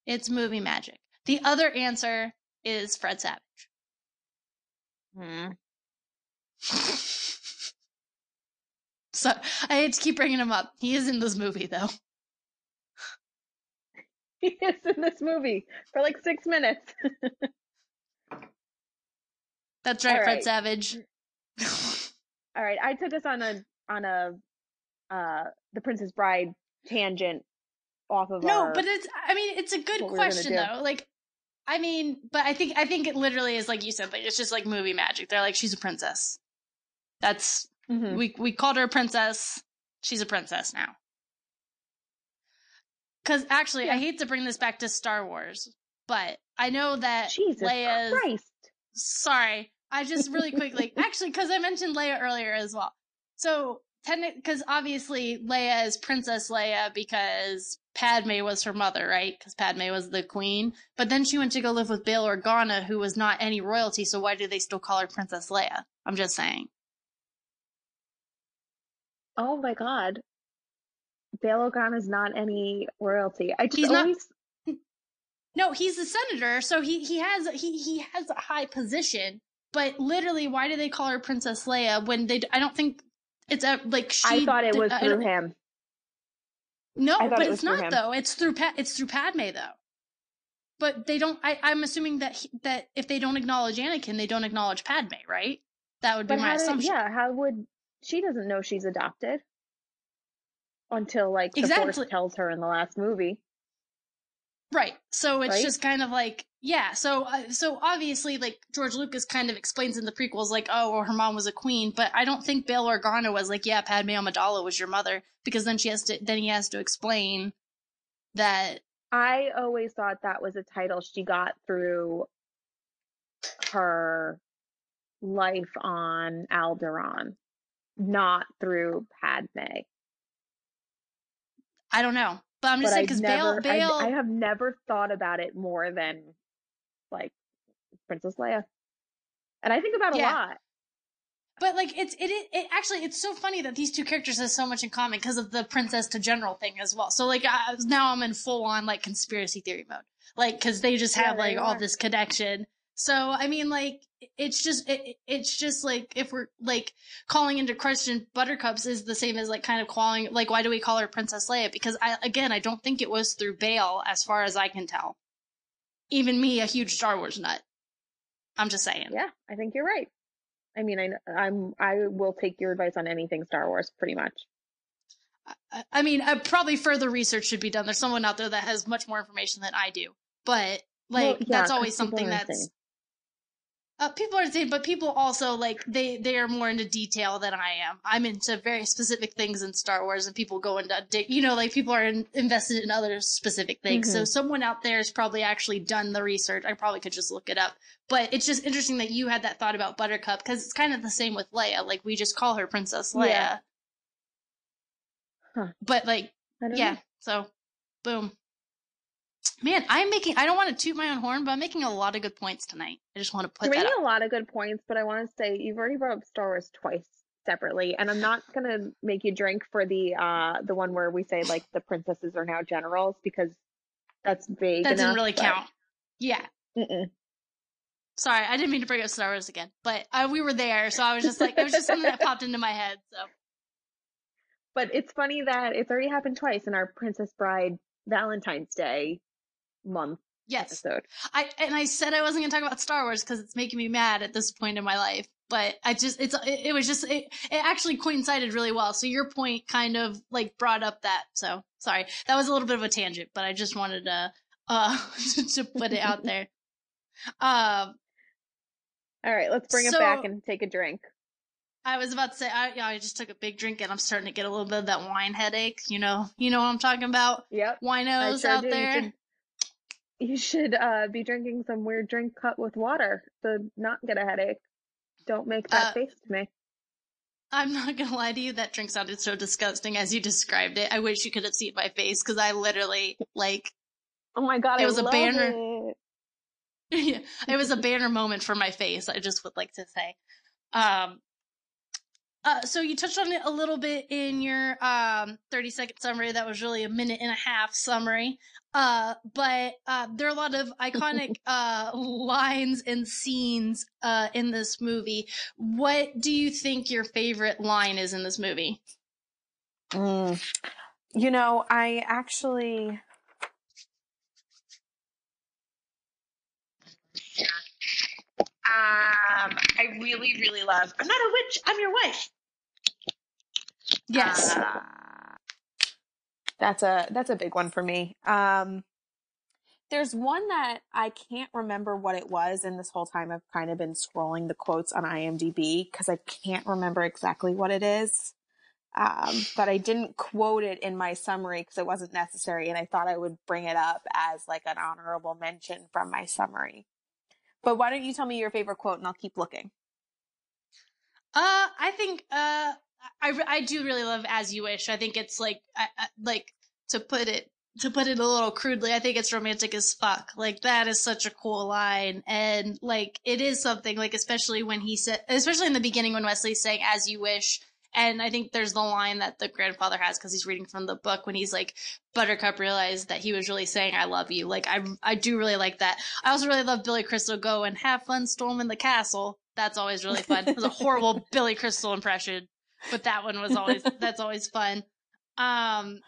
It's movie magic. The other answer is Fred Savage. Hmm. so I hate to keep bringing him up. He is in this movie though. He is in this movie for like six minutes. That's right, All Fred. Savage. All right, I took us on a on a uh the Princess Bride tangent off of no, our, but it's I mean it's a good we question though. Like I mean, but I think I think it literally is like you said, like it's just like movie magic. They're like she's a princess. That's Mhm. we we called her a princess. She's a princess now. Cuz actually, I hate to bring this back to Star Wars, but I know that Jesus Leia's Christ. sorry. I just really quickly, actually, because I mentioned Leia earlier as well. So because obviously Leia is Princess Leia because Padme was her mother, right? Because Padme was the queen. But then she went to go live with Bail Organa, who was not any royalty. So why do they still call her Princess Leia? I'm just saying. Oh my god. Bail Organa is not any royalty. I just He's not- No, he's a senator, so he he has he he has a high position. But literally, why do they call her Princess Leia when they? I don't think it's a like she. I thought it was through him. No, but it it's not though. It's through pa- it's through Padme though. But they don't. I, I'm assuming that he, that if they don't acknowledge Anakin, they don't acknowledge Padme, right? That would be But my how did, assumption. yeah, how would she doesn't know she's adopted until like the Exactly. Force tells her in the last movie. Right. So it's Right? just kind of like, yeah. So, uh, so obviously, like George Lucas kind of explains in the prequels, like, oh, well, her mom was a queen, but I don't think Bail Organa was like, yeah, Padme Amidala was your mother, because then she has to, then he has to explain that. I always thought that was a title she got through her life on Alderaan, not through Padme. I don't know, but I'm just but saying because Bail, never, I, Bail, I have never thought about it more than like Princess Leia, and I think about Yeah. a lot. But like it's it, it it actually it's so funny that these two characters have so much in common because of the princess to general thing as well. So like I, now I'm in full on like conspiracy theory mode, like because they just Yeah, have there like all this connection. So I mean like it's just it, it's just like if we're like calling into question Buttercups is the same as like kind of calling like why do we call her Princess Leia? Because I again I don't think it was through Bail as far as I can tell. Even me, a huge Star Wars nut. I'm just saying. Yeah, I think you're right. I mean, I, I'm I will take your advice on anything Star Wars, pretty much. I- I mean, uh, probably further research should be done. There's someone out there that has much more information than I do, but like Well, yeah, that's always something that's insane. Uh, people are insane, but people also like they they are more into detail than I am. I'm into very specific things in Star Wars, and people go into you know like people are in, invested in other specific things. So Mhm. someone out there has probably actually done the research. I probably could just look it up, but it's just interesting that you had that thought about Buttercup because it's kind of the same with Leia. Like we just call her Princess Leia, Yeah. Huh. but like yeah. know. So, boom. Man, I'm making. I don't want to toot my own horn, but I'm making a lot of good points tonight. I just want to put You're that making a lot of good points, but I want to say you've already brought up Star Wars twice separately, and I'm not gonna make you drink for the uh the one where we say like the princesses are now generals because that's vague. That didn't enough, really but- count. Yeah. Mm-mm. Sorry, I didn't mean to bring up Star Wars again, but uh, we were there, so I was just like, it was just something that popped into my head. So, But it's funny that it's already happened twice in our Princess Bride Valentine's Day month yes, episode. I and I said I wasn't gonna talk about Star Wars because it's making me mad at this point in my life. But I just it's it, it was just it, it actually coincided really well. So your point kind of like brought up that. So sorry, that was a little bit of a tangent, but I just wanted to uh to put it out there. Um, All right, let's bring So- it back and take a drink. I was about to say I yeah, I just took a big drink and I'm starting to get a little bit of that wine headache. You know, you know what I'm talking about. Yep. Winos sure out do. There. You should uh, be drinking some weird drink cut with water to not get a headache. Don't make that Uh, face to me. I'm not gonna lie to you, that drink sounded so disgusting as you described it. I wish you could have seen my face because I literally like Oh my god, it was a love banner. it. yeah, it was a banner moment for my face. I just would like to say. Um, uh, so you touched on it a little bit in your um 30 second summary. That was really a minute and a half summary. Uh, but uh, there are a lot of iconic uh lines and scenes uh in this movie. What do you think your favorite line is in this movie? Mm. You know, I actually. Um, I really, really love. I'm not a witch. I'm your wife. Yes. Uh, that's a that's a big one for me. Um, there's one that I can't remember what it was, and this whole time I've kind of been scrolling the quotes on IMDb because I can't remember exactly what it is. Um, but I didn't quote it in my summary because it wasn't necessary, and I thought I would bring it up as like an honorable mention from my summary. But why don't you tell me your favorite quote, and I'll keep looking. Uh, I think uh, I I do really love As You Wish. I think it's like I, I, like to put it to put it a little crudely, I think it's romantic as fuck. Like that is such a cool line, and like it is something like especially when he said, especially in the beginning when Westley's saying "as you wish." And I think there's the line that the grandfather has because he's reading from the book when he's like, Buttercup realized that he was really saying, I love you. Like, I, I do really like that. I also really love Billy Crystal go and have fun storming the castle. That's always really fun. It was a horrible Billy Crystal impression, but that one was always, that's always fun. Um,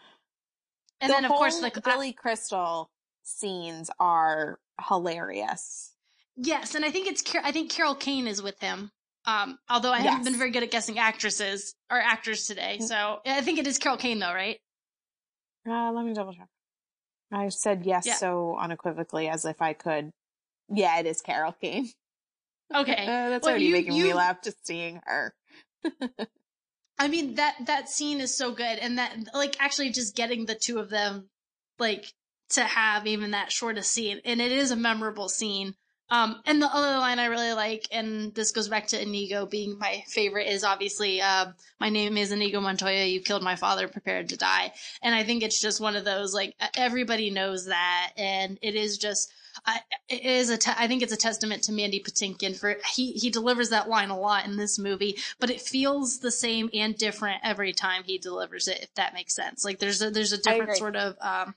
and the then of course the Billy Crystal scenes are hilarious. yes, and I think it's I think Carol Kane is with him. Um, although I haven't been very good at guessing actresses or actors today, so I think it is Carol Kane though, right? Uh, let me double check. I said yes Yeah. so unequivocally as if I could. Yeah, it is Carol Kane. Okay, Uh, that's Well, already you- making me laugh just seeing her. I mean that that scene is so good, and that like actually just getting the two of them like to have even that short a scene, and it is a memorable scene. Um, and the other line I really like, and this goes back to Inigo being my favorite, is obviously, uh, "My name is Inigo Montoya. You killed my father. Prepared to die." And I think it's just one of those like everybody knows that, and it is just. I, it is a. Te- I think it's a testament to Mandy Patinkin for he he delivers that line a lot in this movie, but it feels the same and different every time he delivers it. If that makes sense, like there's a there's a different sort of um,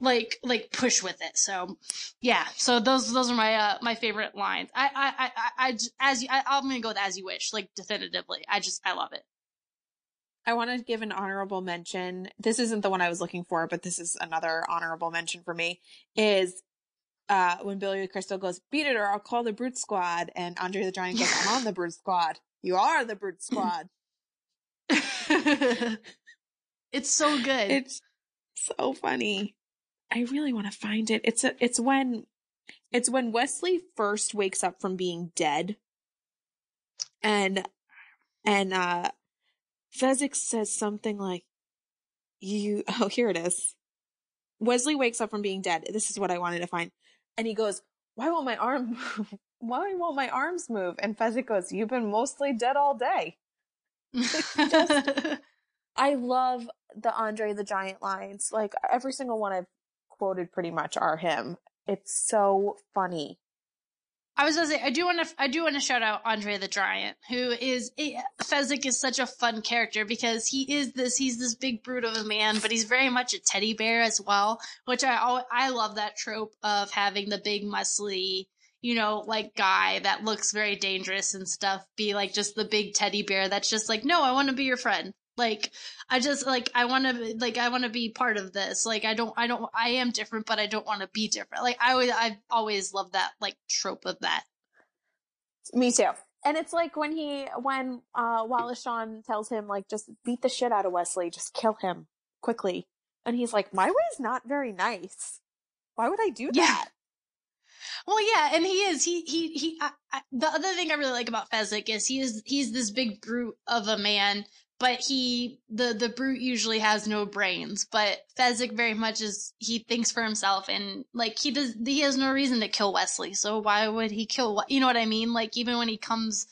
like like push with it. So yeah, so those those are my uh my favorite lines. I I I, I, as you, I, I'm gonna go with as you wish, like definitively. I just I love it. I want to give an honorable mention. This isn't the one I was looking for, but this is another honorable mention for me. Is uh, when Billy Crystal goes, "Beat it, or I'll call the Brute Squad," and Andre the Giant goes, "I'm on the Brute Squad. You are the Brute Squad." it's so good. it's so funny. I really want to find it. It's a, it's when it's when Westley first wakes up from being dead. And and uh Fezzik says something like you oh here it is. Westley wakes up from being dead. This is what I wanted to find. And he goes, Why won't my arm move? Why won't my arms move? And Fezzik goes, You've been mostly dead all day. I love the Andre the Giant lines. Like every single one I've quoted pretty much are him. It's so funny. I was gonna say I do want to I do want to shout out Andre the Giant, who is eh, Fezzik is such a fun character because he is this he's this big brute of a man, but he's very much a teddy bear as well, which I I love that trope of having the big muscly you know like guy that looks very dangerous and stuff be like just the big teddy bear that's just like no I want to be your friend like I just like I want to like I want to be part of this like I don't I don't I am different but I don't want to be different like I always I've always loved that like trope of that Me too. And it's like when he when uh Wallace Shawn tells him like just beat the shit out of Westley, just kill him quickly. And he's like, My way's not very nice. Why would I do that Yeah. Well, yeah, and he is. He he he. I, I, the other thing I really like about Fezzik is he is he's this big brute of a man, but he the the brute usually has no brains. But Fezzik very much is he thinks for himself and like he does he has no reason to kill Westley. So why would he kill? You know what I mean? Like even when he comes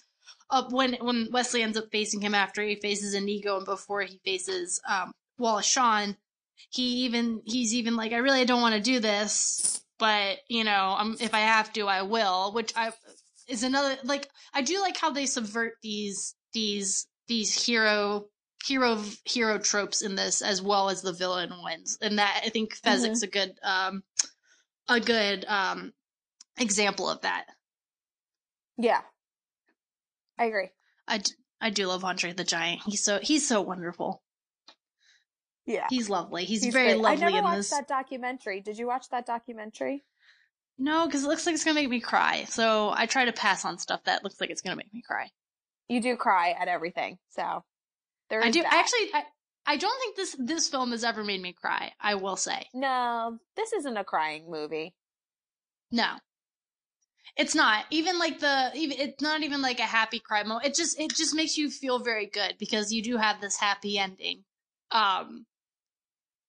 up when when Westley ends up facing him after he faces Inigo and before he faces um Wallace Shawn, he even he's even like I really don't want to do this, but you know, um, if I have to, I will. Which I is another like I do like how they subvert these these these hero hero hero tropes in this as well as the villain ones, and that I think Fezzik's a good um a good um example of that. Yeah. I agree. I, d- I do love Andre the Giant. He's so he's so wonderful. Yeah. He's lovely. He's, He's very great. lovely I never watched this. that documentary. Did you watch that documentary? No, because it looks like it's gonna make me cry. So I try to pass on stuff that looks like it's gonna make me cry. You do cry at everything. So there is I do that. actually. I, I don't think this this film has ever made me cry. I will say No, this isn't a crying movie. no. It's not even like the even it's not even like a happy cry moment. It just it just makes you feel very good because you do have this happy ending. Um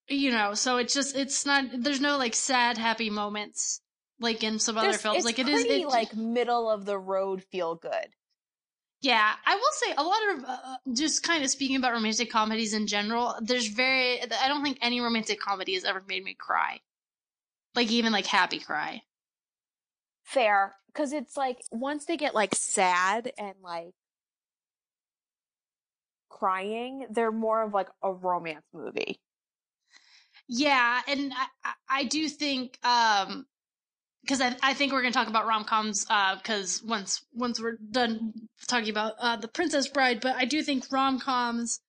you know, so it's just it's not there's no like sad happy moments like in some other films. like it is it, like middle of the road feel good. Yeah, I will say a lot of uh, just kind of speaking about romantic comedies in general. There's very I don't think any romantic comedy has ever made me cry, like even like happy cry. Fair, because it's like once they get like sad and like crying, they're more of like a romance movie. Yeah, and I, I, I do think um because I, I think we're going to talk about rom coms because uh, once once we're done talking about uh, the Princess Bride, but I do think rom coms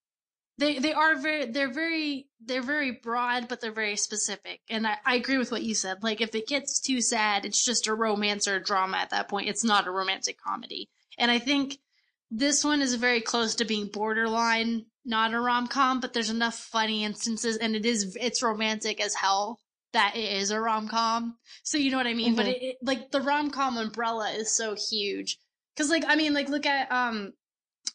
they they are very they're very they're very broad, but they're very specific, and I, I agree with what you said. Like if it gets too sad, it's just a romance or a drama at that point. It's not a romantic comedy, and I think this one is very close to being borderline not a rom com, but there's enough funny instances, and it is it's romantic as hell that it is a rom com. So you know what I mean. Mm-hmm. But it, it, like the rom com umbrella is so huge because like I mean like look at um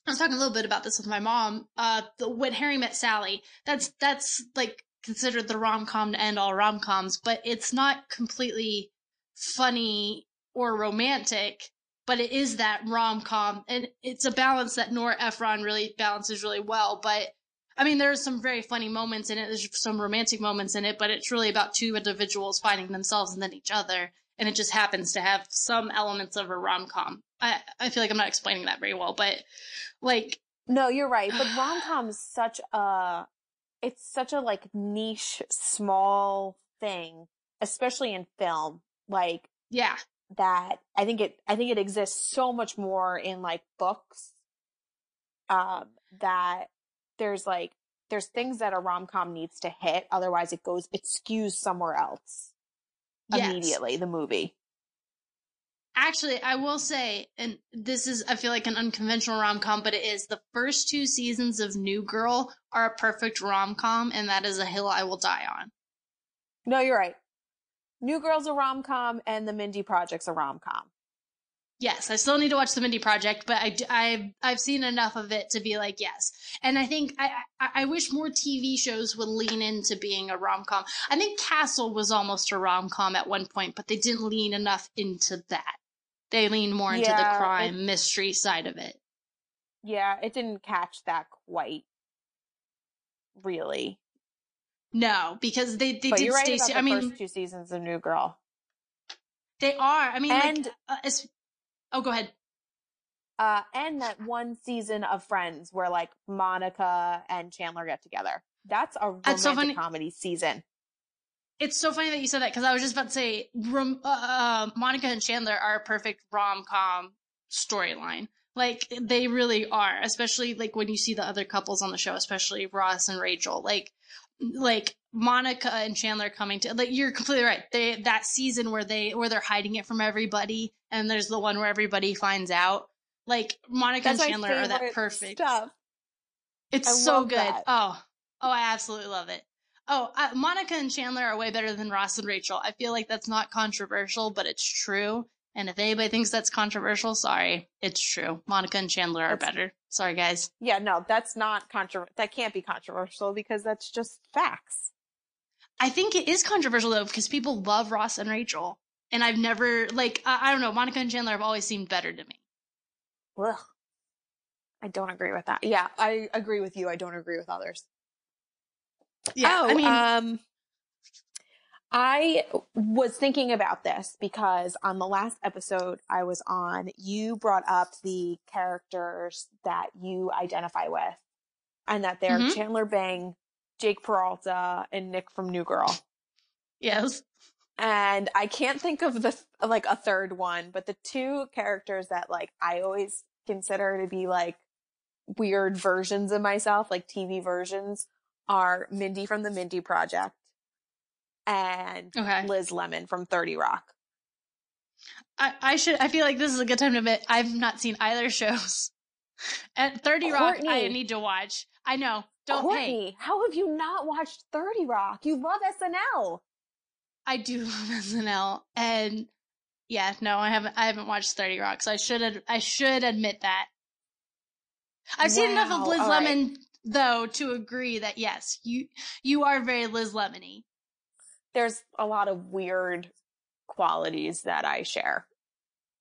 I was talking a little bit about this with my mom. Uh, the, when Harry met Sally, that's that's like considered the rom com to end all rom coms, but it's not completely funny or romantic but it is that rom com, and it's a balance that Nora Ephron really balances really well. But I mean, there's some very funny moments in it. There's some romantic moments in it, but it's really about two individuals finding themselves and then each other, and it just happens to have some elements of a rom com. I I feel like I'm not explaining that very well, but like no, you're right. But rom com is such a it's such a like niche, small thing, especially in film. Like yeah, that I think it I think it exists so much more in like books um that there's like there's things that a rom-com needs to hit otherwise it goes it skews somewhere else yes. immediately the movie actually i will say and this is i feel like an unconventional rom-com but it is the first two seasons of new girl are a perfect rom-com and that is a hill i will die on no you're right New Girl's a rom com and The Mindy Project's a rom com. Yes, I still need to watch the Mindy Project, but I, I've I've seen enough of it to be like yes. And I think I, I, I wish more TV shows would lean into being a rom com. I think Castle was almost a rom com at one point, but they didn't lean enough into that. They leaned more into yeah, the crime it, mystery side of it. Yeah, it didn't catch that quite. Really. No, because they they but did you're right Stacey. about I the mean, first two seasons of New Girl. They are. I mean, and like, uh, as, oh, go ahead. Uh, and that one season of Friends where like Monica and Chandler get together. That's a romantic so comedy season. It's so funny that you said that because I was just about to say rom- uh, uh, Monica and Chandler are a perfect rom com storyline. Like they really are, especially like when you see the other couples on the show, especially Ross and Rachel. Like like Monica and Chandler coming to like you're completely right. They that season where they where they're hiding it from everybody, and there's the one where everybody finds out. Like Monica That's and Chandler are that perfect stuff. It's I so good. That. Oh, oh, I absolutely love it. Oh, uh, Monica and Chandler are way better than Ross and Rachel. I feel like that's not controversial, but it's true. And if anybody thinks that's controversial, sorry, it's true. Monica and Chandler are that's, better. Sorry, guys. Yeah, no, that's not controversial. That can't be controversial because that's just facts. I think it is controversial though because people love Ross and Rachel, and I've never like I, I don't know. Monica and Chandler have always seemed better to me. Ugh. I don't agree with that. Yeah, I agree with you. I don't agree with others. Yeah, oh, I mean, um, I was thinking about this because on the last episode I was on, you brought up the characters that you identify with and that they're mm-hmm. Chandler Bing, Jake Peralta, and Nick from New Girl. Yes. And I can't think of the like a third one, but the two characters that like I always consider to be like weird versions of myself, like TV versions, are Mindy from the Mindy Project and okay. Liz Lemon from 30 Rock. I, I should I feel like this is a good time to admit I've not seen either shows. At 30 Courtney, Rock I need to watch. I know. Don't Courtney, hey. how have you not watched 30 Rock? You love SNL. I do love SNL and yeah, no, I haven't I haven't watched 30 Rock, so I should I should admit that. I've wow. seen enough of Liz All Lemon right. though to agree that yes, you you are very Liz Lemony there's a lot of weird qualities that I share.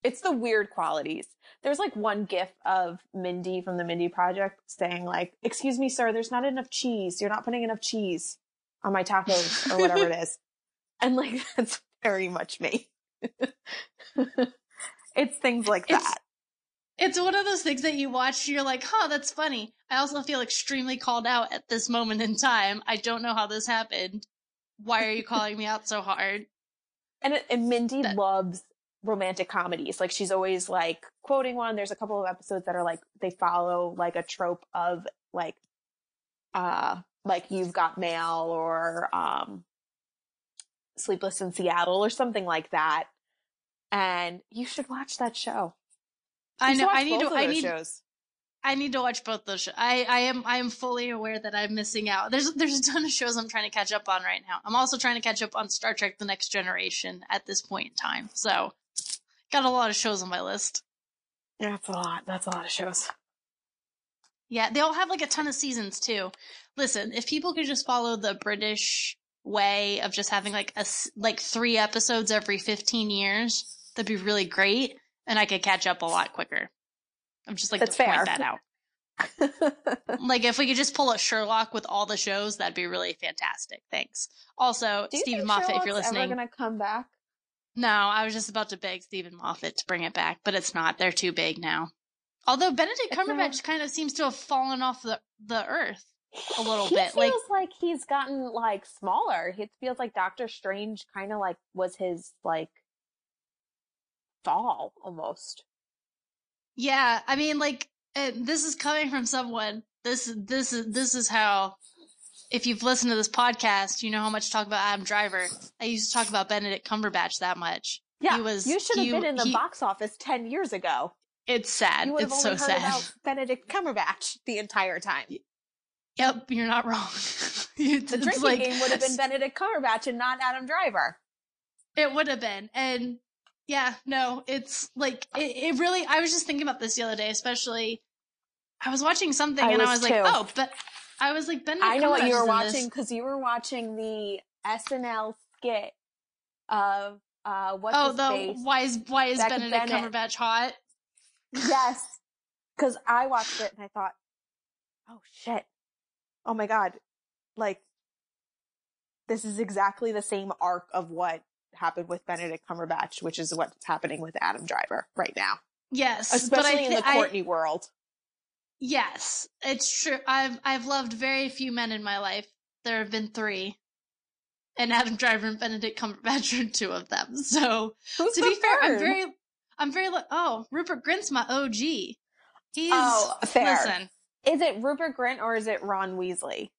It's the weird qualities. There's like one gif of Mindy from the Mindy Project saying like, "Excuse me, sir, there's not enough cheese. You're not putting enough cheese on my tacos or whatever it is." And like that's very much me. it's things like It's- that. It's one of those things that you watch, you're like, huh, that's funny. I also feel extremely called out at this moment in time. I don't know how this happened. Why are you calling me out so hard? And, and Mindy That- loves romantic comedies. Like she's always like quoting one. There's a couple of episodes that are like they follow like a trope of like uh like You've Got Mail or um Sleepless in Seattle or something like that. And you should watch that show. I You should know. I need to. I need. shows. I need to watch both those shows. I, I am. I am fully aware that I'm missing out. There's. There's a ton of shows I'm trying to catch up on right now. I'm also trying to catch up on Star Trek: The Next Generation at this point in time. So, got a lot of shows on my list. Yeah, that's a lot. That's a lot of shows. Yeah, they all have like a ton of seasons too. Listen, if people could just follow the British way of just having like a like three episodes every 15 years, that'd be really great, and I could catch up a lot quicker. I'm just like That's to point that out. Like if we could just pull a Sherlock with all the shows, that'd be really fantastic. Thanks. Also, Steven Moffat, if you're Sherlock's listening. ever gonna come back? No, I was just about to beg Steven Moffat to bring it back, but it's not. They're too big now. Although Benedict Cumberbatch kind of seems to have fallen off the the earth. A little he bit, feels like- like, he's gotten like smaller. It feels like Doctor Strange kind of like was his like fall almost. Yeah, I mean, like uh, this is coming from someone. This this is this is how. If you've listened to this podcast, you know how much talk about Adam Driver. I used to talk about Benedict Cumberbatch that much. Yeah, He was- you should have he- been in the he- box office ten years ago. It's sad. You would have It's only so heard sad. about Benedict Cumberbatch the entire time. Yep, you're not wrong. it's, The drinking like game would have been Benedict Cumberbatch and not Adam Driver. It would have been. And yeah, no, it's like, it, it really, I was just thinking about this the other day, especially, I was watching something I and I was was like, oh, but I was like, Benedict I know what you were is in this. watching because you were watching the SNL skit of uh what's Oh, the face? why is why is Beck Benedict Bennett. Cumberbatch hot? Yes. Because I watched it and I thought, oh shit. Oh my God. Like, this is exactly the same arc of what happened with Benedict Cumberbatch, which is what's happening with Adam Driver right now. Yes, Especially I in the I- Courtney world. yes, it's true. I've I've loved very few men in my life. There have been three, and Adam Driver and Benedict Cumberbatch are two of them. So Who's to be fair, I'm very, I'm very. Oh, Rupert Grint's my OG. He's Oh, fair. listen. Is it Rupert Grint or is it Ron Weasley?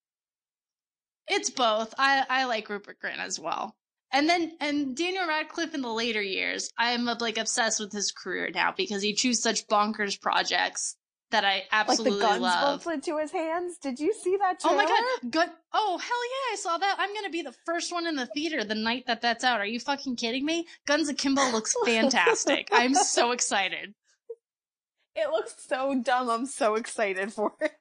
It's both. I I like Rupert Grint as well. And then and Daniel Radcliffe in the later years, I'm uh, like obsessed with his career now because he chooses such bonkers projects that I absolutely like the guns love. bolted to his hands? Did you see that Oh my god, good. Oh hell yeah, I saw that. I'm gonna be the first one in the theater the night that that's out. Are you fucking kidding me? Guns Akimbo looks fantastic. I'm so excited. It looks so dumb. I'm so excited for it.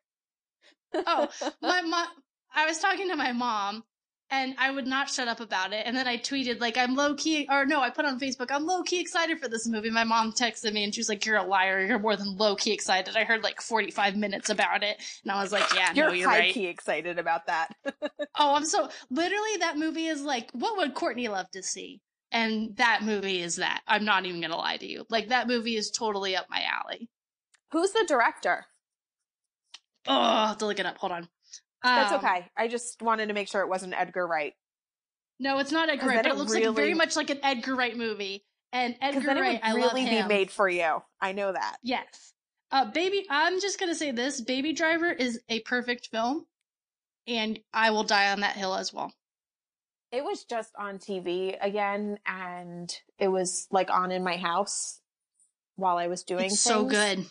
Oh, my mom I was talking to my mom and I would not shut up about it. And then I tweeted like I'm low key or no, I put on Facebook, I'm low key excited for this movie. My mom texted me and she was like, You're a liar, you're more than low key excited. I heard like forty five minutes about it. And I was like, Yeah, You're, no, you're high right. key excited about that. Oh, I'm so literally that movie is like, what would Courtney love to see? And that movie is that. I'm not even gonna lie to you. Like that movie is totally up my alley. Who's the director? Oh, I'll have to look it up. Hold on. That's Um, okay. I just wanted to make sure it wasn't Edgar Wright. No, it's not Edgar Wright, but it it looks like very much like an Edgar Wright movie. And Edgar then it Wright, would I love really be made for you. I know that. Yes. Uh, baby, I'm just gonna say this: Baby Driver is a perfect film, and I will die on that hill as well. It was just on TV again, and it was like on in my house while I was doing. It's so good.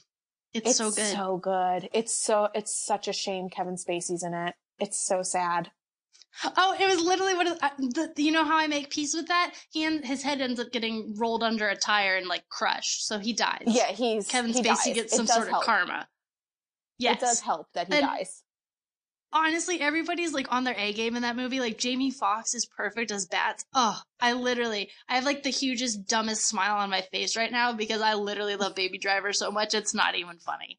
It's, It's so good. So good. It's so. It's such a shame Kevin Spacey's in it. It's so sad. Oh, it was literally what. Uh, I, the, you know how I make peace with that? He and his head ends up getting rolled under a tire and like crushed, so he dies. Yeah, he's Kevin he Spacey dies. gets some sort help. of karma. Yes, It does help that he And- dies. Honestly, everybody's like on their A game in that movie. Like Jamie Foxx is perfect as Bats. Oh, I literally, I have like the hugest, dumbest smile on my face right now because I literally love Baby Driver so much. It's not even funny.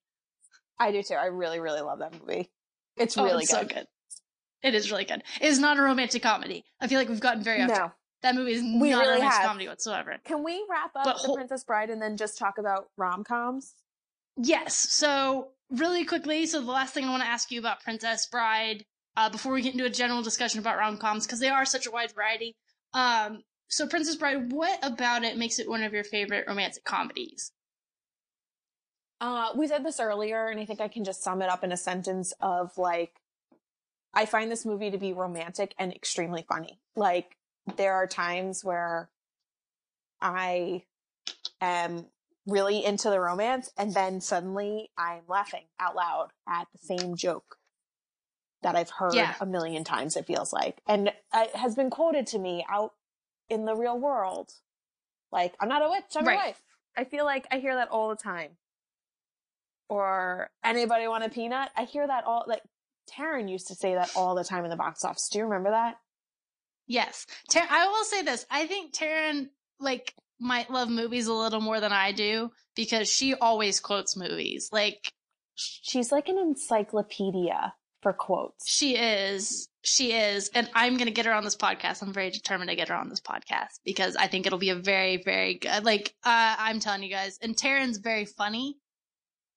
I do too. I really, really love that movie. It's Oh, really it's good. so good. It is really good. It is not a romantic comedy. I feel like we've gotten very off No. That movie is We not a really romantic have. comedy whatsoever. Can we wrap up But The Princess Bride and then just talk about rom coms? Yes. So really quickly, so the last thing I want to ask you about Princess Bride, uh, before we get into a general discussion about rom coms, because they are such a wide variety. Um, so Princess Bride, what about it makes it one of your favorite romantic comedies? Uh, we said this earlier, and I think I can just sum it up in a sentence of like, I find this movie to be romantic and extremely funny. Like, there are times where I am really into the romance, and then suddenly I'm laughing out loud at the same joke that I've heard Yeah. a million times, it feels like. And it has been quoted to me out in the real world. Like, I'm not a witch, I'm Right. a wife. I feel like I hear that all the time or anybody want a peanut? I hear that all like Taryn used to say that all the time in the box office. Do you remember that? Yes. Tar- I will say this. I think Taryn, like, might love movies a little more than I do because she always quotes movies. Like, She's like an encyclopedia for quotes. She is. She is. And I'm going to get her on this podcast. I'm very determined to get her on this podcast because I think it'll be a very, very good. Like, uh, I'm telling you guys. And Taryn's very funny.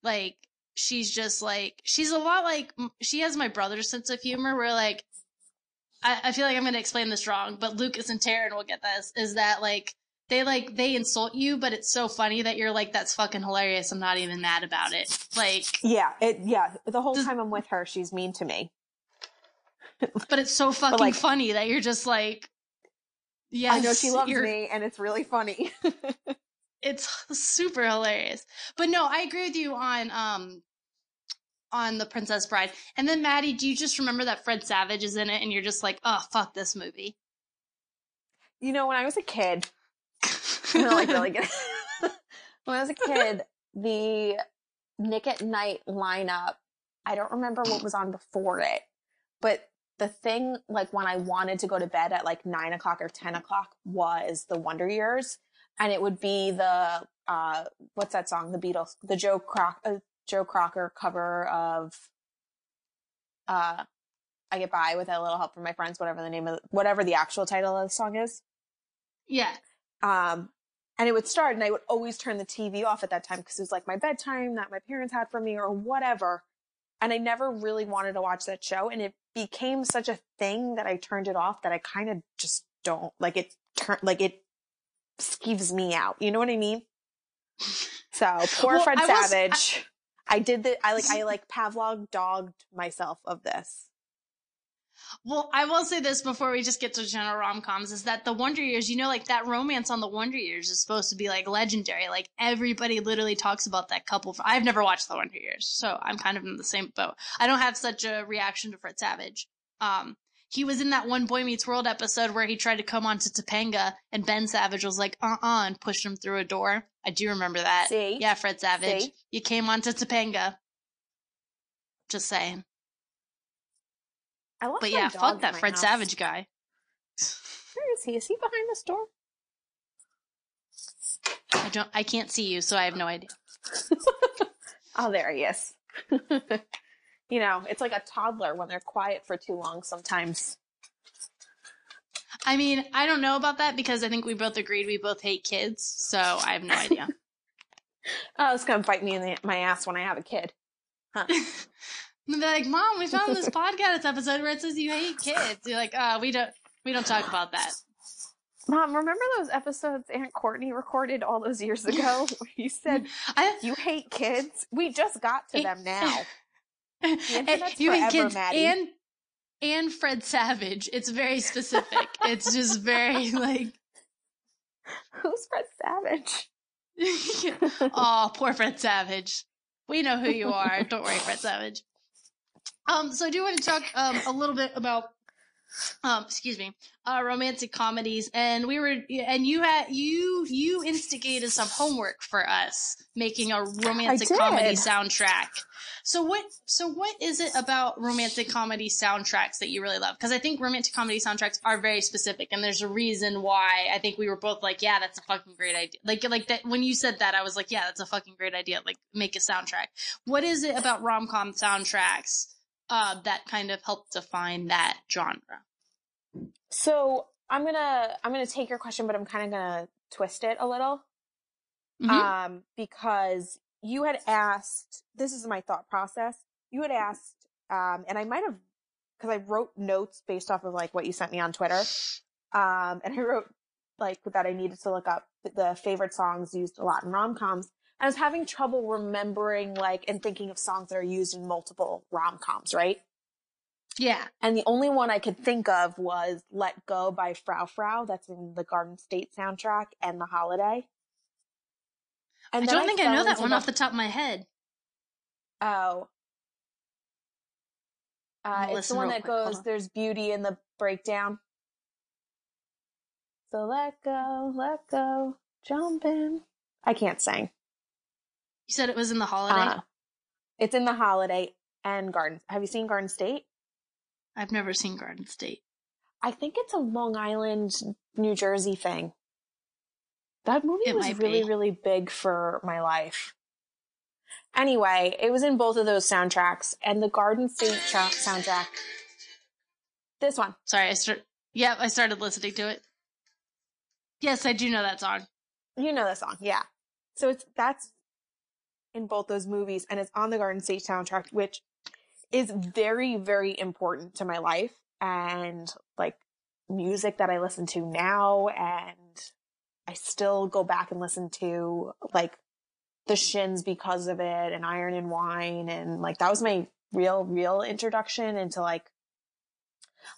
Like, she's just like, she's a lot like, she has my brother's sense of humor where, like, I, I feel like I'm going to explain this wrong, but Lucas and Taryn will get this. Is that, like, they like they insult you, but it's so funny that you're like, that's fucking hilarious. I'm not even mad about it. Like, Yeah, it yeah. The whole Does- time I'm with her, she's mean to me. but it's so fucking like- funny that you're just like, yeah, I know she loves me, and it's really funny. It's super hilarious. But no, I agree with you on um on the Princess Bride. And then Maddie, do you just remember that Fred Savage is in it, and you're just like, oh fuck this movie? you know, when I was a kid, Like really get when I was a kid, the Nick at Nite lineup, I don't remember what was on before it, but the thing like when I wanted to go to bed at like nine o'clock or ten o'clock was the Wonder Years, and it would be the uh what's that song? The Beatles, the Joe Croc, uh, Joe Crocker cover of uh I get by with a little help from my friends, whatever the name of whatever the actual title of the song is Yeah. um and it would start and i would always turn the tv off at that time because it was like my bedtime that my parents had for me or whatever. And i never really wanted to watch that show and it became such a thing that i turned it off that i kind of just don't like it turn like it skeeves me out you know what i mean? So poor Well, fred I was- savage. I, did the i like i like pavlov dogged myself of this Well, I will say this before we just get to general rom coms is that the Wonder Years, you know, like that romance on the Wonder Years is supposed to be like legendary. Like everybody literally talks about that couple. I've never watched the Wonder Years, so I'm kind of in the same boat. I don't have such a reaction to Fred Savage. Um, he was in that one Boy Meets World episode where he tried to come on to Topanga and Ben Savage was like, uh uh and pushed him through a door. I do remember that. See? Yeah, Fred Savage. See? You came on to Topanga. Just saying. I love But yeah, fuck that Fred house. Savage guy. where is he is he behind this door I don't. I can't see you, so I have no idea. Oh, there he is. you know, it's like a toddler when they're quiet for too long sometimes. I mean, I don't know about that because I think we both agreed we both hate kids, so I have no idea. Oh, it's going to bite me in the, my ass when I have a kid. And they're like, "Mom, we found this podcast episode where it says you hate kids." You're like, "Uh, we don't. We don't talk about that." Mom, remember those episodes Aunt Courtney recorded all those years ago where you said I, you hate kids? We just got to them now. internet's you hate kids Maddie. and and Fred Savage. It's very specific. it's just very like, Who's Fred Savage? oh, poor Fred Savage. We know who you are. Don't worry, Fred Savage. Um, so I do want to talk um a little bit about um excuse me uh romantic comedies and we were and you had you you instigated some homework for us making a romantic comedy soundtrack. So what so what is it about romantic comedy soundtracks that you really love? Because i think romantic comedy soundtracks are very specific and there's a reason why i think we were both like yeah that's a fucking great idea. Like like that when you said that i was like yeah that's a fucking great idea like make a soundtrack. What is it about rom-com soundtracks uh, that kind of help define that genre So I'm gonna I'm gonna take your question, but I'm kind of gonna twist it a little. Mhm. Um, because you had asked, this is my thought process. You had asked, um, and I might have, because I wrote notes based off of like what you sent me on Twitter. Um, and I wrote like that I needed to look up the favorite songs used a lot in rom coms. I was having trouble remembering like and thinking of songs that are used in multiple rom coms, right? yeah And the only one I could think of was Let Go by Frou Frou. That's in the Garden State soundtrack and The Holiday. And I don't think I know that one off the top of my head. Oh. Uh, it's the one that. Goes, on. there's beauty in the breakdown. So let go, let go, jump in. I can't sing. You said it was in the holiday. Uh, it's in The Holiday and Garden. Have you seen Garden State? I've never seen Garden State. I think it's a Long Island, New Jersey thing. That movie It was really, be. really big for my life. Anyway, it was in both of those soundtracks, and the Garden State cha- soundtrack. This one. Sorry, I start. Yeah, I started listening to it. Yes, I do know that song. You know the song, yeah. So it's that's in both those movies, and it's on the Garden State soundtrack, which is very, very important to my life and like music that I listen to now, and I still go back and listen to like the Shins because of it, and Iron and Wine, and like that was my real, real introduction into like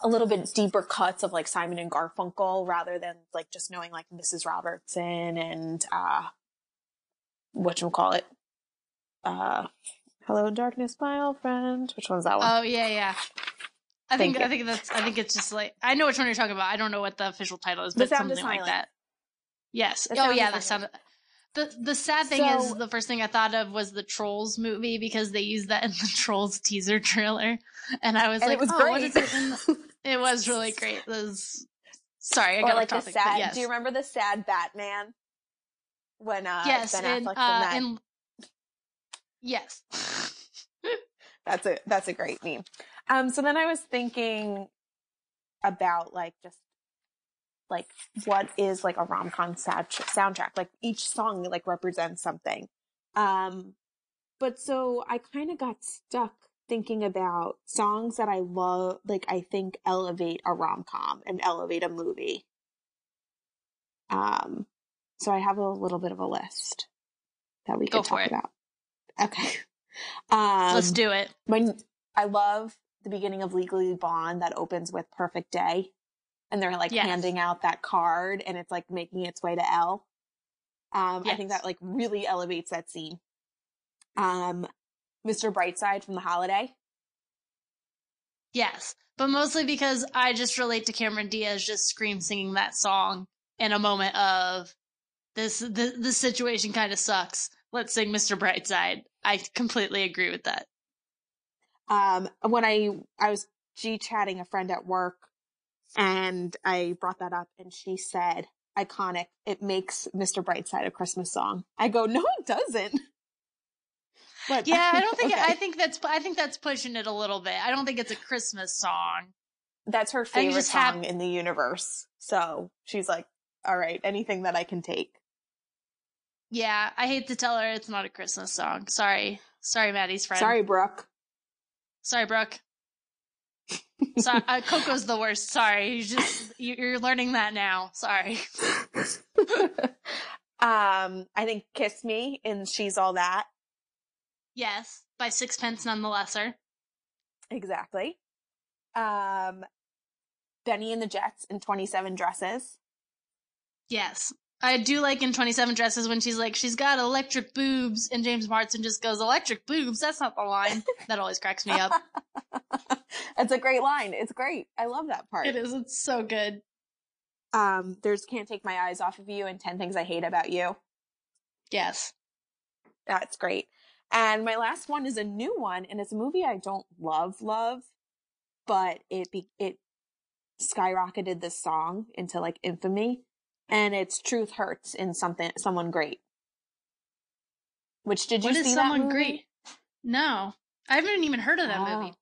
a little bit deeper cuts of like Simon and Garfunkel rather than like just knowing like Mrs. Robertson and uh what you call it. Uh Hello Darkness, my old friend. Which one's that one? Oh yeah, yeah. I Thank think you. I think that's I think it's just like I know which one you're talking about. I don't know what the official title is, but something like that. Yes. The oh yeah, the sound. Of, the the sad thing is the first thing I thought of was the Trolls movie because they used that in the Trolls teaser trailer, and I was and like, it was oh, great. what is it? In. It was really great. It was... Sorry, I got like the topic. but sad yes. do you remember the sad Batman? When uh yes, Ben and, Affleck's uh, and yes. That's a that's a great meme. Um, so then I was thinking about like just like what is like a rom com sad- soundtrack? Like each song like represents something. Um, but so I kind of got stuck thinking about songs that I love, like I think elevate a rom com and elevate a movie. Um, so I have a little bit of a list that we Go can for talk it. about. Okay. Um, Let's do it. when I love the beginning of Legally Blonde that opens with Perfect Day, and they're like Yes. handing out that card, and it's like making its way to L. Um, I think that like really elevates that scene. Um, Mr. Brightside from The Holiday. Yes, but mostly because I just relate to Cameron Diaz just scream singing that song in a moment of this. The, this situation kind of sucks. Let's sing Mr. Brightside. I completely agree with that. Um, when I I was g chatting a friend at work, and I brought that up, and she said, "Iconic! It makes Mr. Brightside a Christmas song." I go, "No, it doesn't." But Yeah, I don't think okay. I think that's I think that's pushing it a little bit. I don't think it's a Christmas song. that's her favorite just have- song in the universe. So she's like, "All right, anything that I can take." Yeah, I hate to tell her it's not a Christmas song. Sorry, sorry, Maddie's friend. Sorry, Brooke. sorry, Brooke. Sorry, uh, Coco's the worst. Sorry, you just you- you're learning that now. Sorry. um, I think "Kiss Me" and "She's All That." Yes, by Sixpence None the Lesser. Exactly. Um, Benny and the Jets in Twenty Seven Dresses. Yes. I do like in 27 Dresses when she's like, she's got electric boobs, and James Marsden just goes, electric boobs? That's not the line. that always cracks me up. That's a great line. It's great. I love that part. It is. It's so good. Um, there's Can't Take My Eyes Off of You and 10 Things I Hate About You. Yes. That's great. And my last one is a new one, and it's a movie I don't love, love, but it be, it skyrocketed this song into like infamy, and it's "Truth Hurts" in something someone great. Which did you What is see someone that movie? great? No, I haven't even heard of that Oh. movie.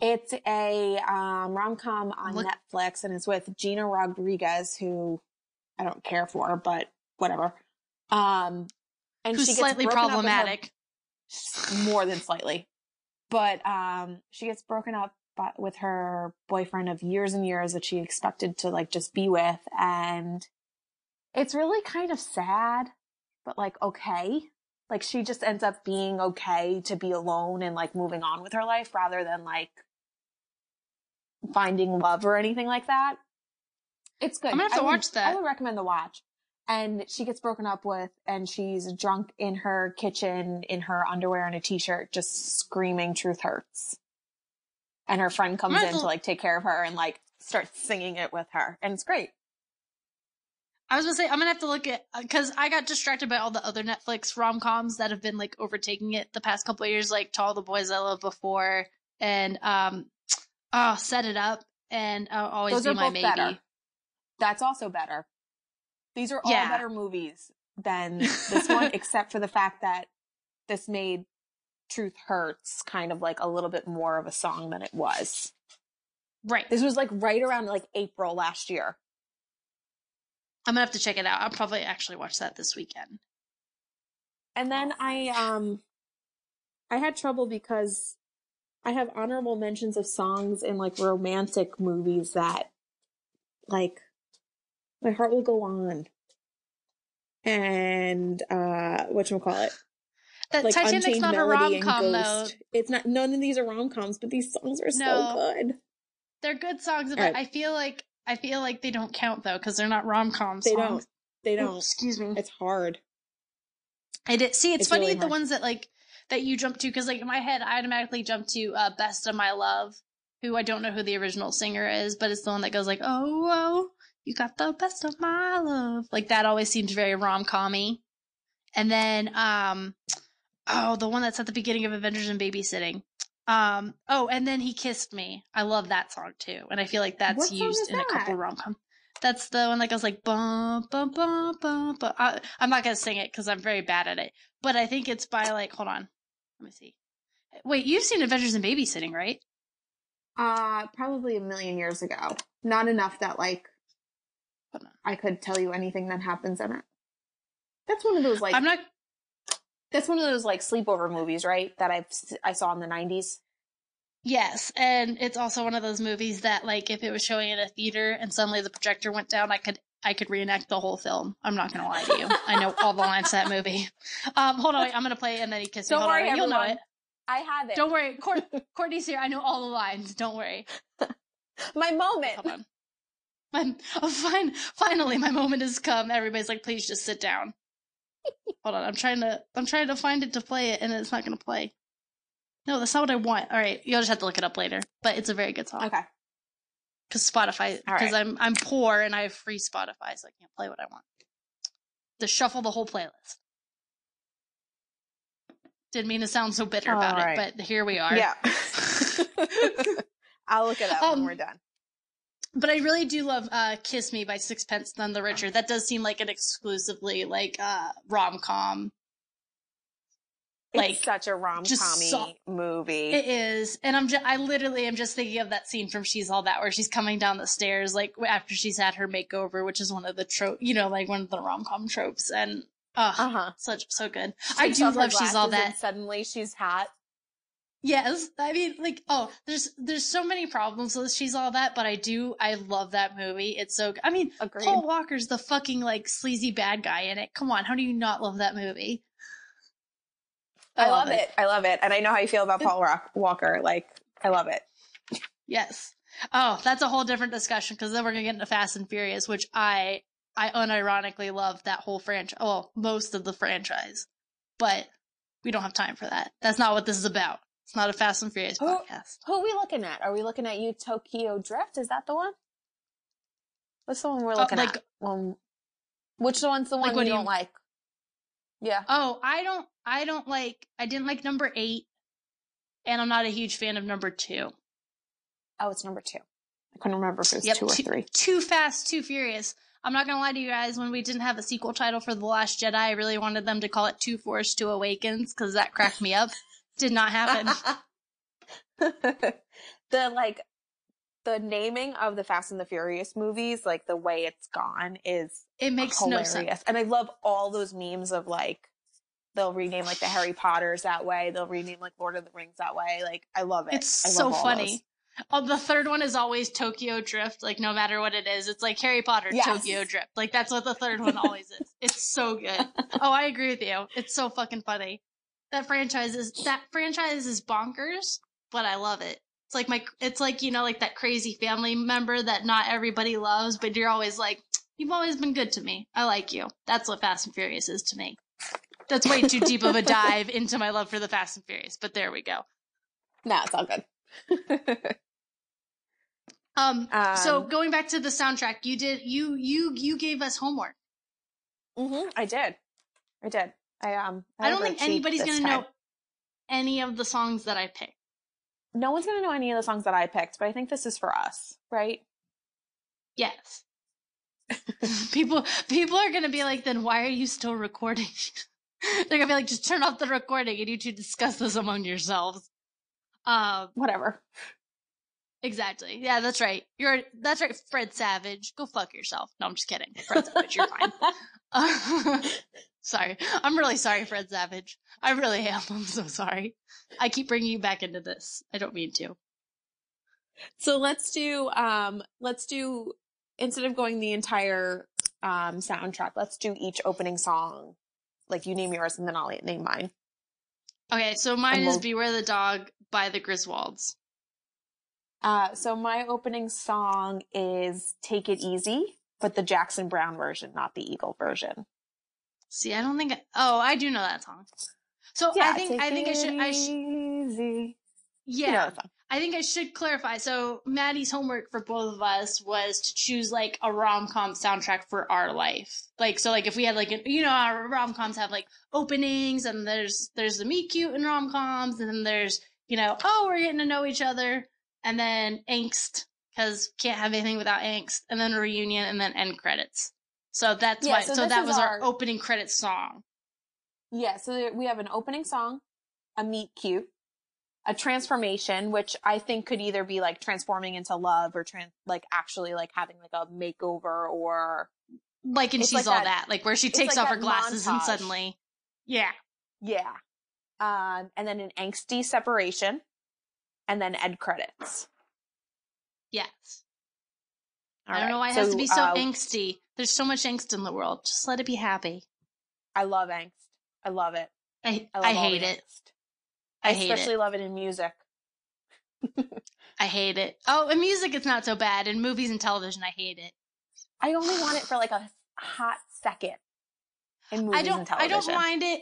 It's a um, rom com on Look- Netflix, and it's with Gina Rodriguez, who I don't care for, but whatever. Um, and Who's she gets slightly with her- problematic. more than slightly. But um, she gets broken up by, with her boyfriend of years and years that she expected to like just be with, and it's really kind of sad, but like okay. Like she just ends up being okay to be alone and like moving on with her life rather than like finding love or anything like that. It's good. I'm gonna have to I would- watch that. I would recommend the watch. And she gets broken up with, and she's drunk in her kitchen in her underwear and a t-shirt, just screaming "Truth hurts." And her friend comes in to like take care of her and like starts singing it with her, and it's great. I was gonna say I'm gonna have to look at because I got distracted by all the other Netflix rom coms that have been like overtaking it the past couple of years, like "To All the Boys I Loved Before" and um, oh, "Set It Up" and uh, "Always Those Be My Maybe." better. That's also better. These are all Yeah. better movies than this one, except for the fact that this made "Truth Hurts" kind of like a little bit more of a song than it was. Right. This was like right around like April last year. I'm gonna have to check it out. I'll probably actually watch that this weekend. And then I um I had trouble because I have honorable mentions of songs in like romantic movies that like my heart will go on. And uh whatchamacallit? That Like Titanic's not a rom com though. It's not none of these are rom coms, but these songs are No. so good. They're good songs, but Alright. I feel like I feel like they don't count though because they're not rom com. They don't. They Oh, don't. excuse me. It's hard. I did see. It's, It's funny really the hard. ones that like that you jump to because like in my head I automatically jump to uh, "Best of My Love," who I don't know who the original singer is, but it's the one that goes like, "Oh, oh, you got the best of my love." Like that always seems very rom commy. And then, um, oh, the one that's at the beginning of Adventures in Babysitting. Um, oh, and then he kissed me. I love that song too, and I feel like that's used in a couple rom com. That's the one that goes like bum bum bum bum. bum. I, I'm not gonna sing it because I'm very bad at it. But I think it's by like hold on, let me see. Wait, you've seen Adventures in Babysitting, right? Uh probably a million years ago. Not enough that like Hold on. I could tell you anything that happens in it. That's one of those like I'm not. That's one of those like sleepover movies, right? That I've I saw in the nineties. Yes, and it's also one of those movies that like if it was showing in a theater and suddenly the projector went down, I could I could reenact the whole film. I'm not gonna lie to you. I know all the lines to that movie. Um, hold on, wait, I'm gonna play it and then he kisses. Don't Hold on, worry, wait, you'll know it. I have it. Don't worry, Court, Courtney's here. I know all the lines. Don't worry. My moment. Hold on. My, oh, fine. Finally, my moment has come. Everybody's like, please just sit down. Hold on. I'm trying to. I'm trying to find it to play it, and it's not going to play. No, that's not what I want. All right, you'll just have to look it up later. But it's a very good song. Okay. Because Spotify. Because right. I'm I'm poor and I have free Spotify, so I can't play what I want. To shuffle the whole playlist. Didn't mean to sound so bitter about All right. it, but here we are. Yeah. I'll look it up Um, when we're done. But I really do love uh, "Kiss Me" by Sixpence None the Richer. That does seem like an exclusively like uh, rom com. like, it's such a rom commy so- movie. It is, and I'm just I literally am just thinking of that scene from She's All That where she's coming down the stairs like after she's had her makeover, which is one of the trope, you know, like one of the rom com tropes, and uh, uh huh. such so good. I do love She's All That. suddenly she's hot. Yes, I mean, like, oh, there's there's so many problems with She's All That, but I do I love that movie. It's so. I mean, Agreed. Paul Walker's the fucking like sleazy bad guy in it. Come on, how do you not love that movie? I love it. I love it. And I know how you feel about Paul Rock- Walker. Like, I love it. Yes. Oh, that's a whole different discussion because then we're gonna get into Fast and Furious, which I I unironically love that whole franchise. Well, most of the franchise, but we don't have time for that. That's not what this is about. It's not a Fast and Furious Who- podcast. Who are we looking at? Are we looking at you Tokyo Drift? Is that the one? What's the one we're looking Uh, like- at? One, which one's the one you do you- don't like? Yeah. Oh, I don't. I don't like. I didn't like number eight, and I'm not a huge fan of number two. Oh, it's number two. I couldn't remember if it was Yep, two or too, three. Too fast, too furious. I'm not gonna lie to you guys. When we didn't have a sequel title for the Last Jedi, I really wanted them to call it Two Force, Two Awakens because that cracked me up. Did not happen. the like the naming of the Fast and the Furious movies, like the way it's gone, is It makes hilarious. no sense. And I love all those memes of like they'll rename like the Harry Potters that way. They'll rename like Lord of the Rings that way. Like I love it. It's I so funny. Oh, the third one is always Tokyo Drift. Like no matter what it is, it's like Harry Potter Yes. Tokyo Drift. Like that's what the third one always is. It's so good. Oh, I agree with you. It's so fucking funny. That franchise is that franchise is bonkers, but I love it. It's like my it's like you know like that crazy family member that not everybody loves, but you're always like you've always been good to me. I like you. That's what Fast and Furious is to me. That's way too deep of a dive into my love for the Fast and Furious, but there we go. No, it's all good. Um, so Um, going back to the soundtrack, you did you you you gave us homework. hmm I did. I did. I um. I, don't think anybody's gonna time. know any of the songs that I picked. No one's gonna know any of the songs that I picked, but I think this is for us, right? Yes. people people are gonna be like, then why are you still recording? They're gonna be like, just turn off the recording and you two discuss this among yourselves. Um, Whatever. exactly. Yeah, that's right. You're that's right, Fred Savage. Go fuck yourself. No, I'm just kidding. Fred Savage, you're fine. Uh, sorry. I'm really sorry, Fred Savage. I really am. I'm so sorry. I keep bringing you back into this. I don't mean to. So let's do um let's do instead of going the entire um soundtrack, let's do each opening song. Like you name yours and then I'll name mine. Okay, so mine is we'll- Beware the Dog by the Griswolds. Uh so my opening song is Take It Easy, but the Jackson Browne version, not the Eagle version. See, I don't think. I, oh, I do know that song. So I think I think I should. I sh- easy. yeah, You know. I think I should clarify. So Maddie's homework for both of us was to choose like a rom com soundtrack for our life. Like so, like if we had like an, you know our rom coms have like openings and there's there's the meet cute in rom coms and then there's you know oh we're getting to know each other and then angst because can't have anything without angst and then a reunion and then end credits. So that's Yeah, why. so So, that was our, our- opening credit song. Yeah, so we have an opening song, a meet cute, a transformation, which I think could either be like transforming into love or trans like actually like having like a makeover or Like and she's like all that- that, like where she takes like off her glasses and suddenly, yeah, yeah. Um and then an angsty separation and then end credits. yes. All I don't right, know why it has to be so uh, angsty. There's so much angst in the world. Just let it be happy. I love angst. I love it. I I, I, hate it. angst. I I hate especially it. love it in music. I hate it. Oh, in music it's not so bad. In movies and television, I hate it. I only want it for like a hot second in movies I don't. and I don't mind it.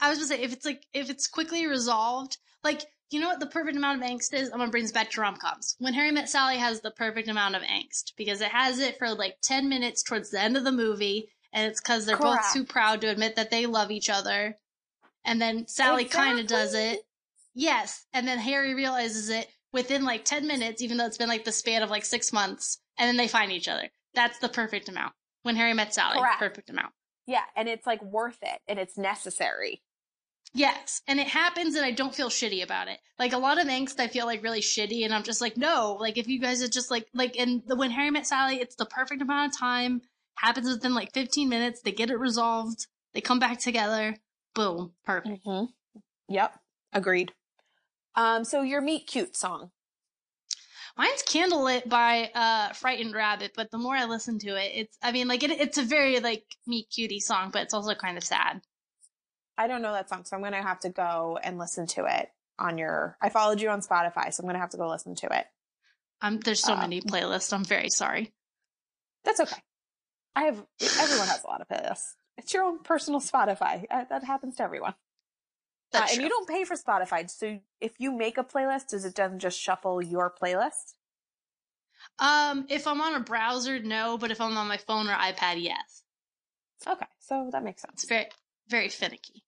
I was gonna say if it's like if it's quickly resolved, like you know what the perfect amount of angst is. I'm gonna bring this back to rom coms. When Harry Met Sally has the perfect amount of angst because it has it for like ten minutes towards the end of the movie, and it's because they're both too proud to admit that they love each other, and then Sally kind of does it. Yes, and then Harry realizes it within like ten minutes, even though it's been like the span of like six months, and then they find each other. That's the perfect amount. When Harry Met Sally, Correct. perfect amount. Yeah, and it's like worth it and it's necessary. Yes, and it happens, and I don't feel shitty about it. Like a lot of angst, I feel like really shitty, and I'm just like, no. Like if you guys are just like, like, and the when Harry met Sally, it's the perfect amount of time. Happens within like 15 minutes. They get it resolved. They come back together. Boom, perfect. Mm-hmm. Yep, agreed. Um, so your meet cute song. Mine's "Candlelit" by uh Frightened Rabbit, but the more I listen to it, it's, I mean, like it, it's a very like meet cutie song, but it's also kind of sad. I don't know that song, so I'm gonna have to go and listen to it on your. I followed you on Spotify, so I'm gonna have to go listen to it. Um, there's so many playlists. I'm very sorry. That's okay. I have everyone has a lot of playlists. It's your own personal Spotify. Uh, that happens to everyone. Uh, and you don't pay for Spotify, so if you make a playlist, does it then just shuffle your playlist? Um, if I'm on a browser, no, but if I'm on my phone or iPad, yes. Okay, so that makes It's sense. very, very finicky.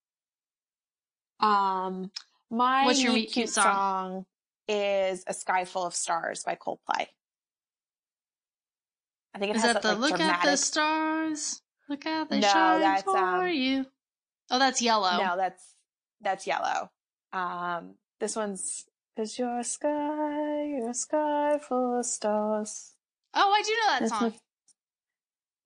Um, my What's your meet cute song? song is "A Sky Full of Stars" by Coldplay. I think it Is has that that, the like, look at the stars? Look at the No, shine that's, for um, you. Oh, that's yellow. No, that's that's yellow. Um, this one's is your sky, your sky full of stars. Oh, I do know that song.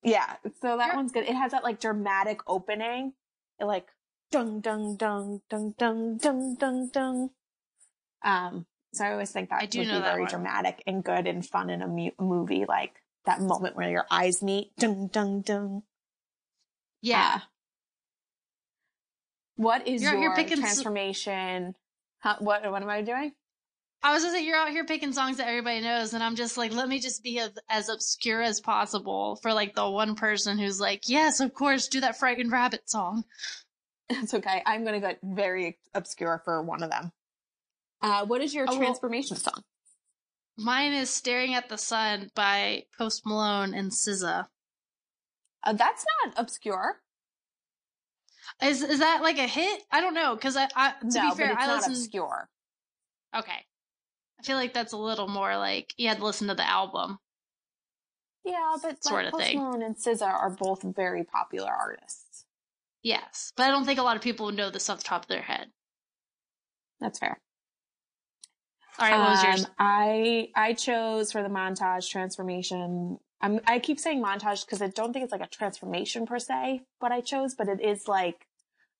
Yeah, so that Yep. one's good. It has that like dramatic opening. It like dung dung dung dung dung dung dung dung. Um, so I always think that I do would know be very one. dramatic and good and fun in a mu- movie, like that moment where your eyes meet. Dung dung dung. Yeah. Uh, what is You're your picking s- transformation? Huh, what what am I doing? I was gonna say you're out here picking songs that everybody knows, and I'm just like, let me just be as, as obscure as possible for like the one person who's like, yes, of course, do that frightened rabbit song. It's okay. I'm going to get very obscure for one of them. Uh, what is your Oh, well- transformation song? Mine is "Staring at the Sun" by Post Malone and SZA. Uh, that's not obscure. Is is that like a hit? I don't know because I, I to no, be fair, I not listened. obscure. Okay, I feel like that's a little more like you had to listen to the album. Yeah, but Sort like of Post thing. Malone and SZA are both very popular artists. Yes, but I don't think a lot of people would know this off the top of their head. That's fair. All right, what was yours? Um, I I chose for the montage transformation. I'm, I keep saying montage because I don't think it's like a transformation per se. What I chose, but it is like,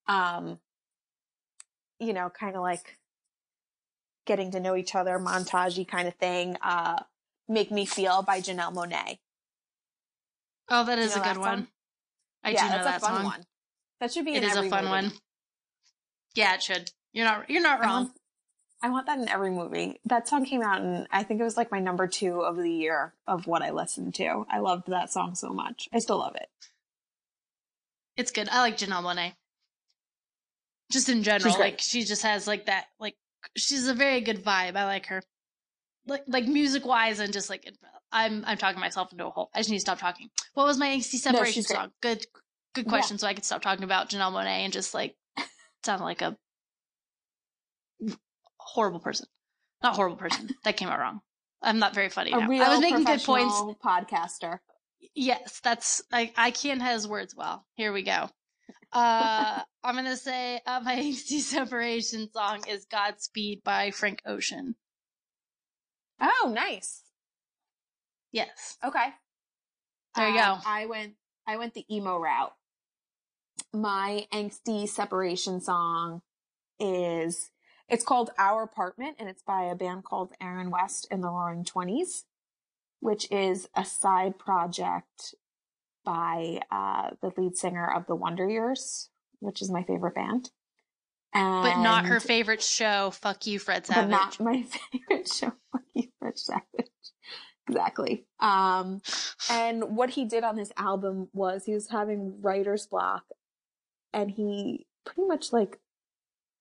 um, you know, kind of like getting to know each other, montagey kind of thing. Uh, "Make Me Feel" by Janelle Monae. Oh, that is you know a good that one. I yeah, do know that's that a fun song. one. That should be. It is a fun movie. one. Yeah, it should. You're not. You're not I wrong. want, I want that in every movie. That song came out and I think it was like my number two of the year of what I listened to. I loved that song so much. I still love it. It's good. I like Janelle Monae. Just in general, like she just has like that. Like she's a very good vibe. I like her. Like like music wise and just like I'm I'm talking myself into a hole. I just need to stop talking. What was my angsty separation great. song? Good good Yeah. question. So I could stop talking about Janelle Monae and just like sound like a horrible person. Not horrible person. That came out wrong. I'm not very funny A now. I was making good points. podcaster. Yes, that's I I can't have his words well. Here we go. Uh I'm gonna say uh, my angsty separation song is Godspeed by Frank Ocean. Oh, nice. Yes. Okay. There you Um, go. I went I went the emo route. My angsty separation song is it's called Our Apartment and it's by a band called Aaron West and the Roaring Twenties, which is a side project by uh, the lead singer of the Wonder Years, which is my favorite band. And, But not her favorite show, Fuck You, Fred but Savage. not my favorite show. Fuck you, Fred Savage. Exactly. Um, and what he did on this album was he was having writer's block and he pretty much like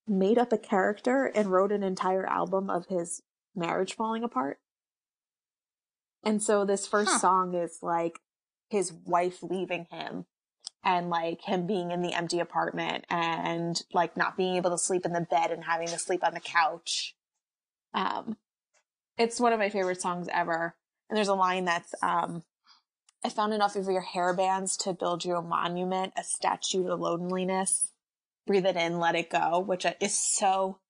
made up a character and wrote an entire album of his marriage falling apart. And so this first Huh. song is like his wife leaving him and like him being in the empty apartment and like not being able to sleep in the bed and having to sleep on the couch. Um, it's one of my favorite songs ever. And there's a line that's, um, I found enough of your hair bands to build you a monument, a statue to loneliness. Breathe it in, let it go, which is so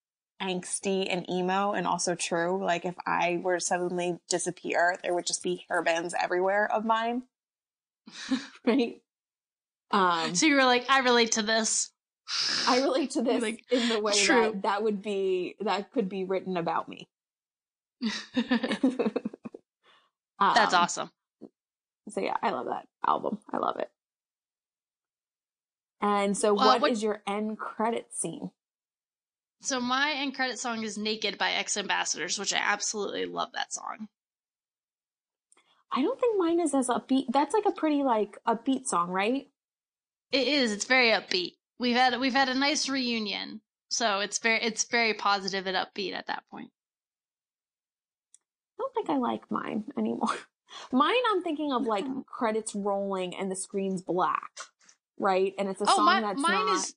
angsty and emo and also true. Like if I were to suddenly disappear, there would just be hair bands everywhere of mine. right? Um, So you were like, I relate to this. I relate to this Like, in the way true. that that would be, that could be written about me. That's Um, awesome. So yeah, I love that album. I love it. And so, Uh, what is your end credit scene? So my end credit song is Naked by X Ambassadors, which I absolutely love that song. I don't think mine is as upbeat. That's like a pretty like upbeat song, right? It is. It's very upbeat. We've had we've had a nice reunion, so it's very it's very positive and upbeat at that point. I don't think I like mine anymore. Mine, I'm thinking of like credits rolling and the screen's black, right? And it's a oh, song mine that's mine not. is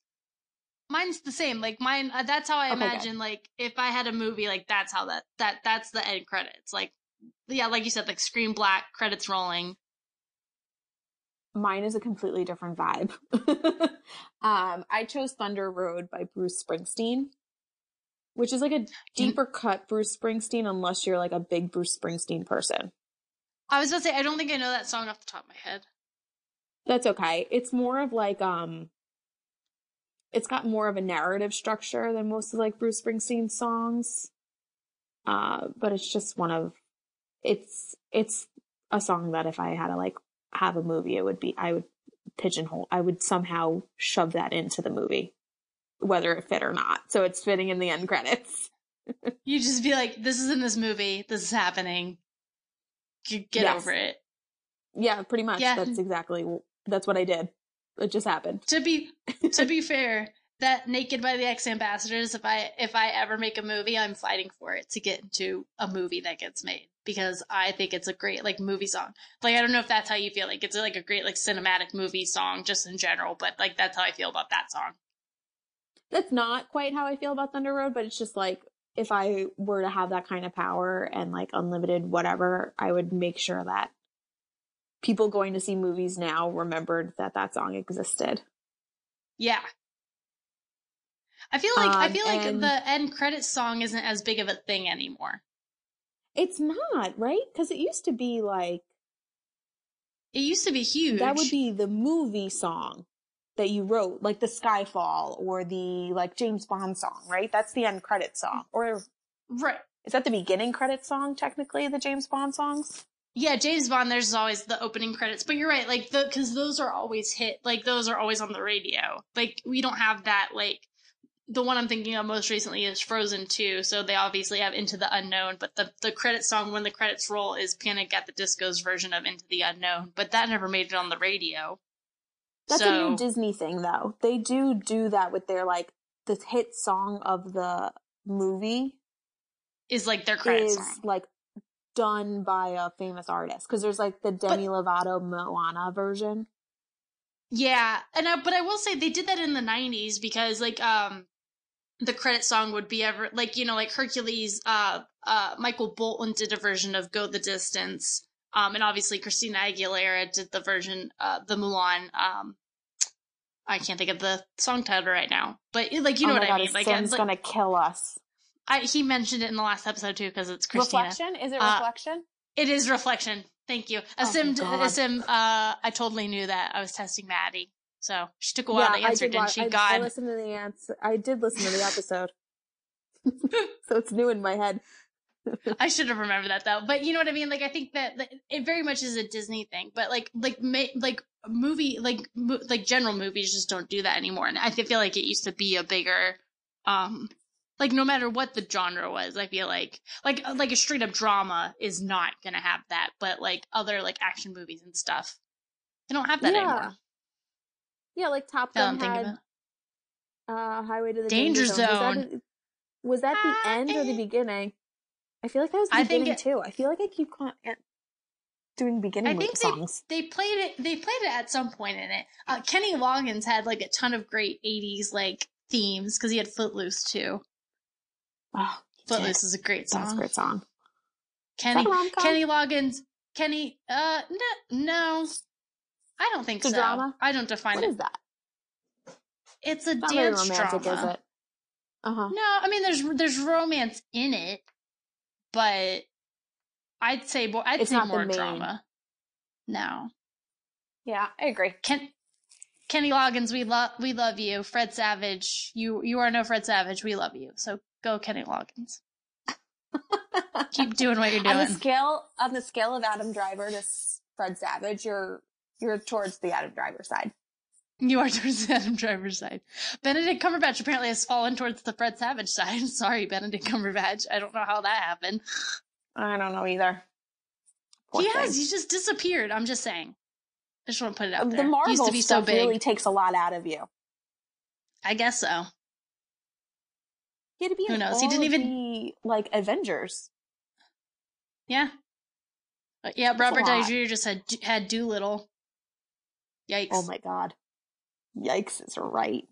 mine's the same. Like mine, uh, that's how I Okay, good. imagine. Like if I had a movie, like that's how that that that's the end credits. Like yeah, like you said, like screen black, credits rolling. Mine is a completely different vibe. um, I chose Thunder Road by Bruce Springsteen, which is like a deeper cut Bruce Springsteen, unless you're like a big Bruce Springsteen person. I was to say I don't think I know that song off the top of my head. That's okay. It's more of like um it's got more of a narrative structure than most of like Bruce Springsteen songs. Uh but it's just one of it's it's a song that if I had to like have a movie it would be I would pigeonhole I would somehow shove that into the movie whether it fit or not. So it's fitting in the end credits. You just be like, this is in this movie. This is happening. Get Yes. over it. Yeah, pretty much. Yeah. That's exactly that's what I did. It just happened. To be to be fair, that Naked by the X Ambassadors, if I if I ever make a movie, I'm fighting for it to get into a movie that gets made because I think it's a great like movie song. Like I don't know if that's how you feel. Like it's like a great like cinematic movie song just in general, but like that's how I feel about that song. that's not quite how I feel about Thunder Road, but it's just like if I were to have that kind of power and like unlimited whatever, I would make sure that people going to see movies now remembered that that song existed. Yeah. I feel like I Um, feel like the end credits song isn't as big of a thing anymore. It's not, right? Because it used to be like It used to be huge. that would be the movie song that you wrote, like the Skyfall or the like James Bond song, right? That's the end credit song. Mm-hmm. Or right. is that the beginning credit song technically, the James Bond songs? Yeah, James Bond. There's always the opening credits, but you're right. Like the because those are always hit. Like those are always on the radio. Like we don't have that. Like the one I'm thinking of most recently is Frozen 2. So they obviously have Into the Unknown, but the the credit song when the credits roll is Panic at the Disco's version of Into the Unknown. But that never made it on the radio. That's a new Disney thing, though. They do do that with their like the hit song of the movie is like their credit is song. like done by a famous artist because there's like the Demi Lovato Moana version. Yeah, and I, but I will say they did that in the '90s because like um the credit song would be ever like you know like Hercules uh uh Michael Bolton did a version of Go the Distance um and obviously Christina Aguilera did the version uh the Mulan um I can't think of the song title right now but like you know oh what God, I mean like, it's like gonna kill us. I he mentioned it in the last episode too because it's Christina Reflection? Is it Uh, reflection? it is reflection thank you Oh Asim. Asim uh I totally knew that I was testing Maddie so she took a while to answer didn't she I, God I listened to the answer. I did listen to the episode, so it's new in my head. I should have remembered that though. But you know what I mean? Like I think that, that it very much is a Disney thing. But like like ma- like movie like mo- like general movies just don't do that anymore. And I feel like it used to be a bigger um like no matter what the genre was, I feel like like like a straight up drama is not gonna have that. But like other like action movies and stuff, they don't have that Yeah. anymore. Yeah, like Top Gun had uh, Highway to the Danger Was that, Zone. at- was that the Ah, end or the eh. beginning? I feel like that was the I beginning it- too. I feel like I keep doing beginning I think they songs. they played it. They played it at some point in it. Uh, Kenny Loggins had like a ton of great '80s like themes because he had Footloose too. Oh, Footloose is a great That's a song. great song. Kenny Is that a rom-com? Kenny Loggins. Kenny. Uh, no, no, I don't think It's so. drama? I don't define What it. is that? It's a dance romantic, drama. is it? Uh huh. No, I mean there's there's romance in it, but I'd say more. I'd It's say more drama. No, Yeah, I agree. Ken, Kenny Loggins, we love we love you. Fred Savage, you you are no Fred Savage. We love you. So go Kenny Loggins. Keep doing what you're doing. on the scale on the scale of Adam Driver to Fred Savage, you're you're towards the Adam Driver side. You are towards the Adam Driver side. Benedict Cumberbatch apparently has fallen towards the Fred Savage side. Sorry, Benedict Cumberbatch. I don't know how that happened. I don't know either. Poor he thing. has. He just disappeared. I'm just saying. I just want to put it out there. the. Marvel used to be so stuff big. really takes a lot out of you. I guess so. He had to be Who in knows? He didn't even- the, like Avengers. Yeah. But yeah, That's Robert Downey. Jr. just had had Dolittle. Oh Yikes. Oh my god. Yikes is right.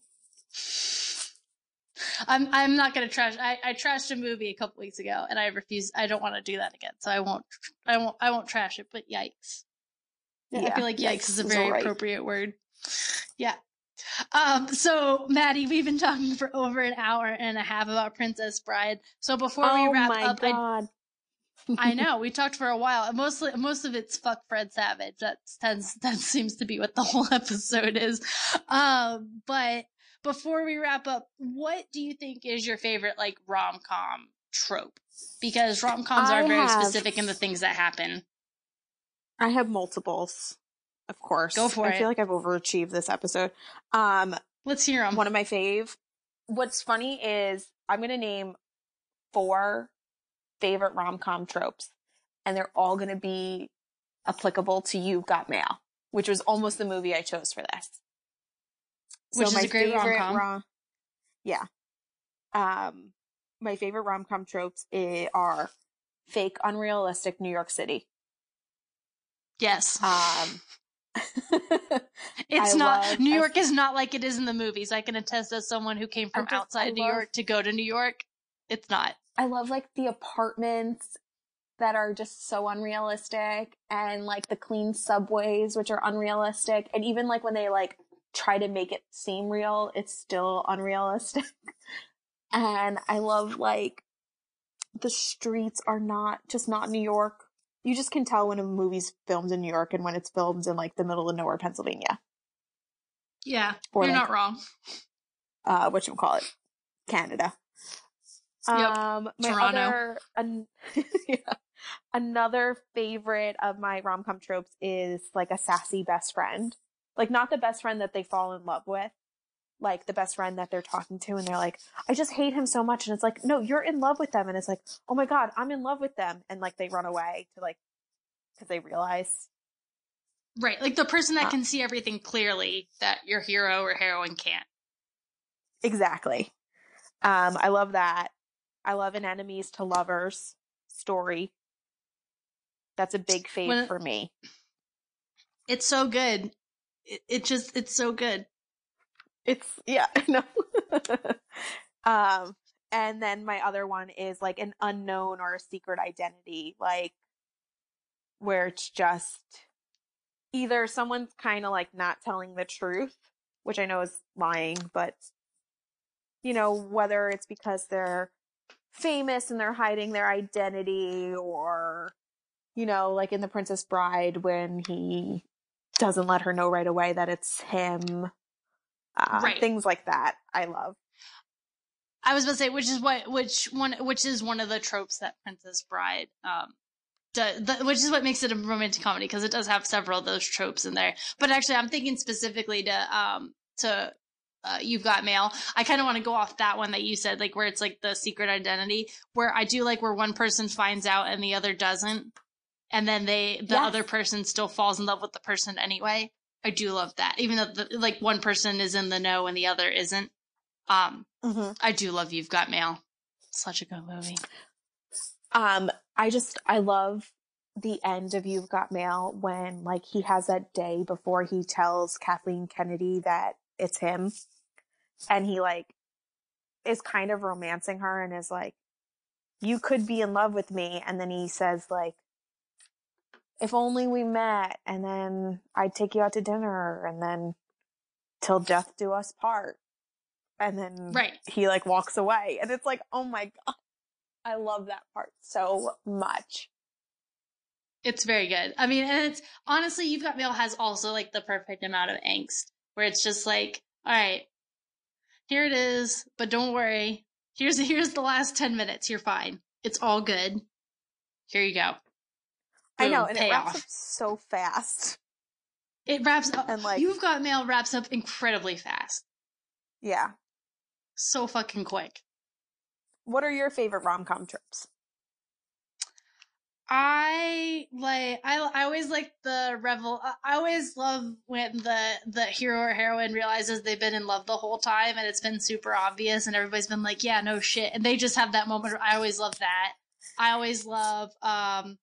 I'm I'm not gonna trash. I, I trashed a movie a couple weeks ago, and I refuse. I don't want to do that again. So I won't. I won't. I won't trash it. But yikes. I feel like yikes, is a very alright. appropriate word. Yeah. Um. So Maddie, we've been talking for over an hour and a half about Princess Bride. So before oh we wrap up, god. I know we talked for a while. Mostly, most of it's fuck Fred Savage. That tends that seems to be what the whole episode is. Um, but before we wrap up, what do you think is your favorite like rom com trope? Because rom coms I are very have- specific in the things that happen. I have multiples, of course. Go for I it. feel like I've overachieved this episode. Um, Let's hear them. one of my fave. What's funny is I'm gonna name four favorite rom com tropes, and they're all gonna be applicable to You've Got Mail, which was almost the movie I chose for this. Which is a great favorite rom-com. rom- yeah. Um, my favorite rom com tropes i- are fake, unrealistic New York City. Yes, Um, it's I not. New York is not like it is in the movies. I can attest as someone who came from just- I outside New love- York to go to New York. It's not. I love like the apartments that are just so unrealistic and like the clean subways which are unrealistic. And even like when they like try to make it seem real it's still unrealistic. And I love like the streets are not just not New York. You just can tell when a movie's filmed in New York and when it's filmed in like the middle of nowhere Pennsylvania. Yeah, Or you're like- not wrong. uh what you call it canada Yep. um my Toronto. other an- yeah. another favorite of my rom-com tropes is like a sassy best friend like not the best friend that they fall in love with like the best friend that they're talking to and they're like i just hate him so much and it's like no you're in love with them and it's like oh my god i'm in love with them and like they run away to like because they realize Right, like the person that Uh, can see everything clearly that your hero or heroine can't. Exactly. Um, I love that. I love an enemies to lovers story. That's a big fave for me. It's so good. It, it just it's so good. It's yeah, I know. um, and then my other one is like an unknown or a secret identity, like where it's just either someone's kind of like not telling the truth, which I know is lying, but you know, whether it's because they're famous and they're hiding their identity or you know, like in The Princess Bride when he doesn't let her know right away that it's him. Uh, Right. Things like that. I love. I was about to say, which is what, which one, which is one of the tropes that Princess Bride, um, does, the, which is what makes it a romantic comedy because it does have several of those tropes in there. But actually, I'm thinking specifically to, um, to, uh, You've Got Mail. I kind of want to go off that one that you said, like where it's like the secret identity, where I do like where one person finds out and the other doesn't, and then they, the Yes. other person still falls in love with the person anyway. I do love that, even though the, like one person is in the know and the other isn't. Um, I do love You've Got Mail. Such a good movie. Um, I just I love the end of You've Got Mail when like he has that day before he tells Kathleen Kennedy that it's him, and he like is kind of romancing her and is like, "You could be in love with me," and then he says like, "If only we met, and then I'd take you out to dinner, and then till death do us part." And then Right. he like walks away, and it's like, oh my god. I love that part so much. It's very good. I mean, and it's honestly, You've Got Mail has also like the perfect amount of angst where it's just like, all right, here it is, but don't worry. Here's here's the last ten minutes. You're fine. It's all good. Here you go. I know, Boom, and it wraps up so fast. It wraps up. And, like- You've Got Mail wraps up incredibly fast. Yeah. So fucking quick. What are your favorite rom com tropes? I like I I always like the revel. I always love when the the hero or heroine realizes they've been in love the whole time and it's been super obvious and everybody's been like, yeah, no shit, and they just have that moment. I always love that. I always love um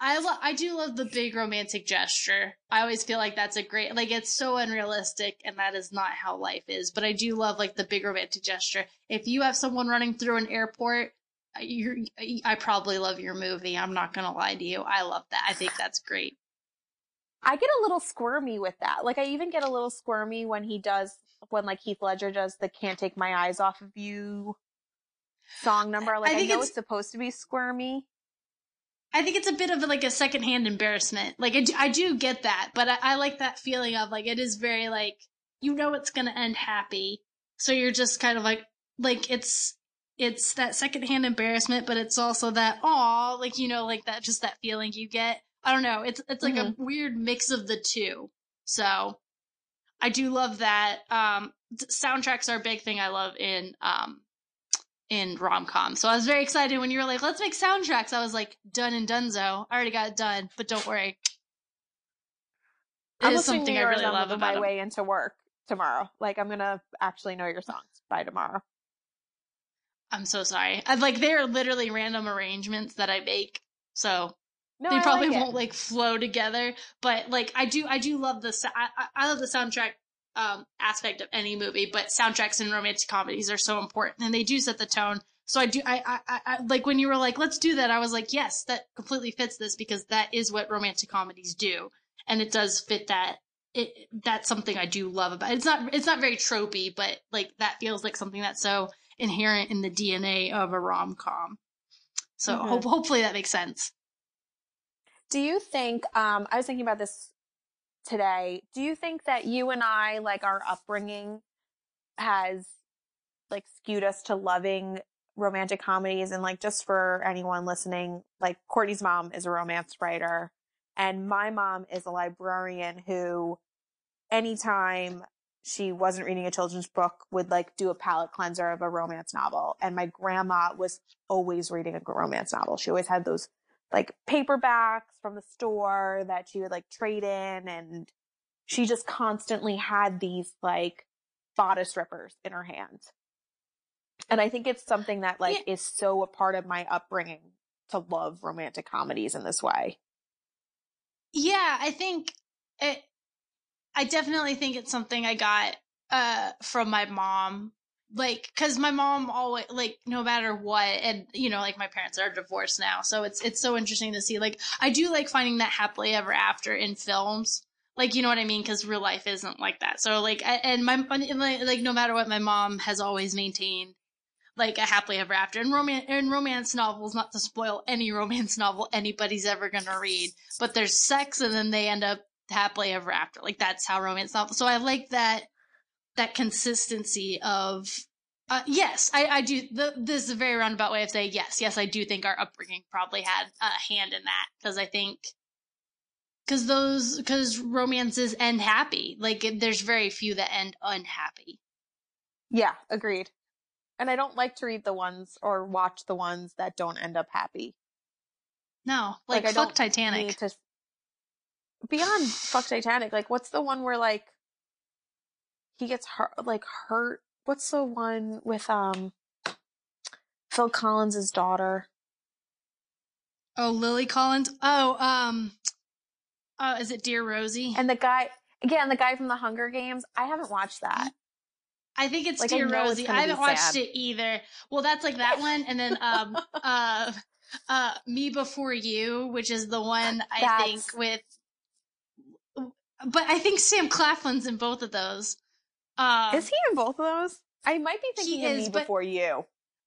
I lo- I do love the big romantic gesture. I always feel like that's a great like it's so unrealistic and that is not how life is. But I do love like the big romantic gesture. If you have someone running through an airport, you're I probably love your movie. I'm not gonna lie to you. I love that. I think that's great. I get a little squirmy with that. Like I even get a little squirmy when he does when like Heath Ledger does the "Can't Take My Eyes Off of You" song number. Like I, think know it's- it's supposed to be squirmy. I think it's a bit of like a secondhand embarrassment. Like I do, I do get that, but I, I like that feeling of like it is very like you know it's gonna end happy, so you're just kind of like like it's it's that secondhand embarrassment, but it's also that aw, like you know, like that just that feeling you get. I don't know. It's it's like a weird mix of the two. So I do love that. Um, soundtracks are a big thing I love in um in rom com. So I was very excited when you were like, let's make soundtracks. I was like, done and donezo. I already got it done, but don't worry. It I'm is something I really love about my way into work tomorrow. Like I'm gonna actually know your songs by tomorrow. I'm so sorry. I, like they're literally random arrangements that I make. So No, they probably like won't like flow together, but like I do, I do love the, I, I- love the soundtrack um, aspect of any movie, but soundtracks in romantic comedies are so important and they do set the tone. So I do, I, I, I, I like when you were like, let's do that. I was like, yes, that completely fits this because that is what romantic comedies do, and it does fit that. It that's something I do love about. It. It's not, it's not very tropey, but like that feels like something that's so inherent in the DNA of a rom com. So Mhm. hope, hopefully that makes sense. Do you think, um, I was thinking about this today. Do you think that you and I, like our upbringing has like skewed us to loving romantic comedies? And like, just for anyone listening, like Courtney's mom is a romance writer and my mom is a librarian who anytime she wasn't reading a children's book would like do a palate cleanser of a romance novel. And my grandma was always reading a romance novel. She always had those like paperbacks from the store that she would like trade in and she just constantly had these like bodice rippers in her hands. And I think it's something that like is so a part of my upbringing to love romantic comedies in this way. Yeah, I think it. I definitely think it's something I got uh from my mom. Like, cause my mom always, like, no matter what, and, you know, like my parents are divorced now. So it's, it's so interesting to see. Like, I do like finding that happily ever after in films. Like, you know what I mean? Cause real life isn't like that. So, like, and my, like, no matter what, my mom has always maintained like a happily ever after. And romance, in romance novels, not to spoil any romance novel anybody's ever gonna read, but there's sex and then they end up happily ever after. Like that's how romance novels. So I like that that consistency of uh, yes, I, I do. The, this is a very roundabout way of saying yes. Yes, I do think our upbringing probably had a hand in that because I think because those because romances end happy. Like there's very few that end unhappy. Yeah, agreed. And I don't like to read the ones or watch the ones that don't end up happy. No, like, I fuck Titanic. to beyond fuck Titanic. Like, what's the one where like he gets hurt? Like hurt. What's the one with um Phil Collins's daughter? Oh, Lily Collins. Oh, um, uh, is it Dear Rosie? And the guy again, the guy from the Hunger Games. I haven't watched that. I think it's Like, Dear it's Rosie. I haven't watched sad. it either. Well, that's like that one, and then um, uh, uh, Me Before You, which is the one I That's- think with. But I think Sam Claflin's in both of those. Um, Is he in both of those? I might be thinking of is, me before you.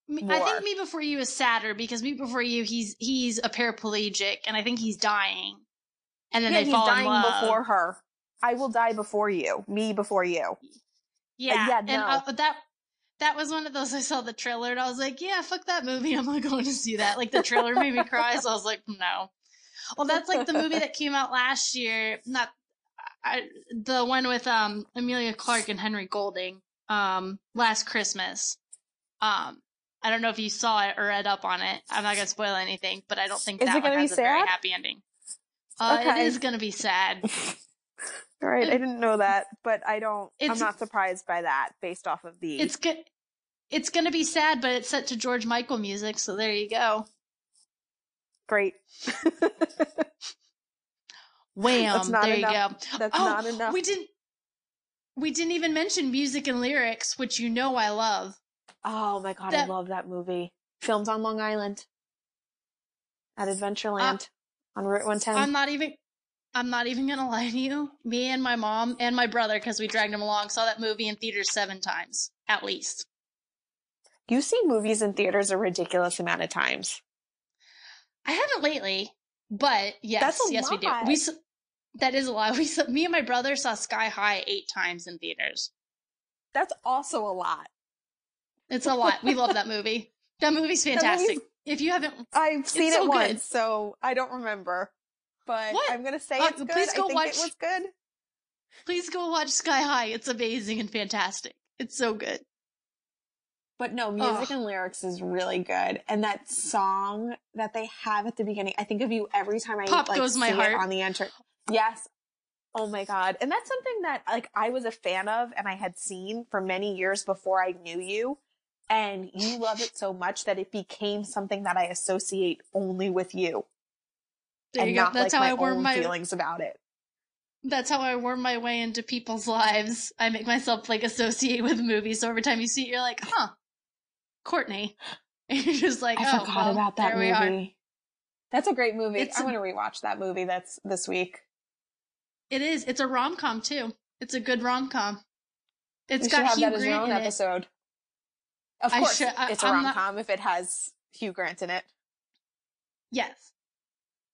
Me- I think Me Before You is sadder because Me Before You, he's he's a paraplegic, and I think he's dying, and then yeah, they he's fall dying in love. before her. I will die before you. Me before you. Yeah, yeah, and no. uh, that that was one of those I saw the trailer and I was like, yeah, fuck that movie. I'm not going to see that. Like the trailer made me cry, so I was like, no. Well, that's like the movie that came out last year. Not I, the one with um Emilia Clarke and Henry Golding. Um, last Christmas. Um, I don't know if you saw it or read up on it. I'm not gonna spoil anything, but I don't think Is that one has a very happy ending. Uh, Okay. It is gonna be sad. All right, I didn't know that, but I don't. I'm not surprised by that based off of the. It's good. It's gonna be sad, but it's set to George Michael music, so there you go. great. Wham! That's not there enough. you go. That's oh, not enough. We didn't. We didn't even mention music and lyrics, which you know I love. Oh my god, I love that movie. Filmed on Long Island at uh, Adventureland on Route 110. I'm not even. I'm not even gonna lie to you. Me and my mom and my brother, because we dragged him along, saw that movie in theaters seven times at least. you see movies in theaters a ridiculous amount of times. I haven't lately, but yes, yes, we do. We that is a lot. We saw, me and my brother saw Sky High eight times in theaters. That's also a lot. It's a lot. We love that movie. That movie's movie's- fantastic. if you haven't, I've seen so it good. once, so I don't remember. But What? I'm gonna say Uh, it's good. please go I think watch- it was good. please go watch Sky High. It's amazing and fantastic. It's so good. But no, music Ugh. and lyrics is really good. And that song that they have at the beginning, I think of you every time I Pop like, Goes My see it Heart. on the enter. Yes. Oh my god. And that's something that like I was a fan of and I had seen for many years before I knew you. And you love it so much that it became something that I associate only with you. There and you go. not That's like how my I worm own my. feelings about it. That's how I worm my way into people's lives. I make myself like associate with movies. So every time you see it, you're like, huh, Courtney. And you're just like, I oh, forgot well, about that movie. That's a great movie. It's I'm a- gonna rewatch that movie that's this week. It is. It's a rom com too. It's a good rom com. It's should got have Hugh that as your Grant own in it. episode. Of course, should- I- it's a rom com if it has Hugh Grant in it. Yes.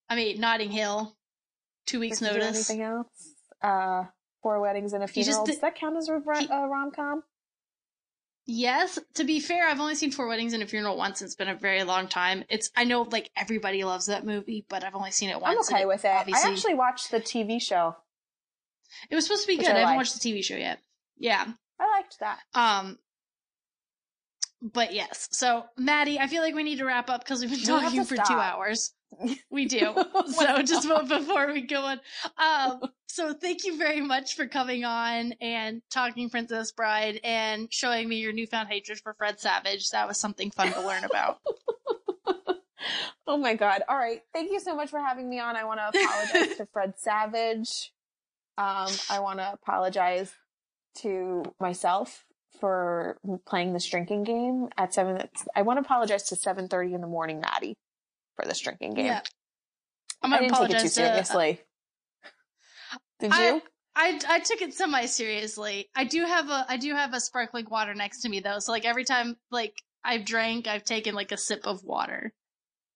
I mean, Notting Hill. Two weeks do notice. Anything else? Uh, Four Weddings and a He just Funeral. Does that count as a rom com? Yes. To be fair, I've only seen Four Weddings and a Funeral once. It's been a very long time. It's. I know, like everybody loves that movie, but I've only seen it once. I'm okay and with it. I actually watched the TV show. It was supposed to be which good. I I, haven't liked. watched the TV show yet. Yeah. I liked that. Um. But yes. So, Maddie, I feel like we need to wrap up because we've been We have talking for two hours. We do. so just before we go on. Um, so thank you very much for coming on and talking Princess Bride and showing me your newfound hatred for Fred Savage. That was something fun to learn about. Oh my god. All right. Thank you so much for having me on. I want to apologize to Fred Savage. Um, I want to apologize to myself for playing this drinking game at seven. I want to apologize to seven thirty in the morning, Maddie, for this drinking game. Yeah. I'm gonna didn't take it apologize too to- uh, seriously. Did I- you? I I took it semi seriously. I do have a I do have a sparkling water next to me though. So like every time like I've drank, I've taken like a sip of water.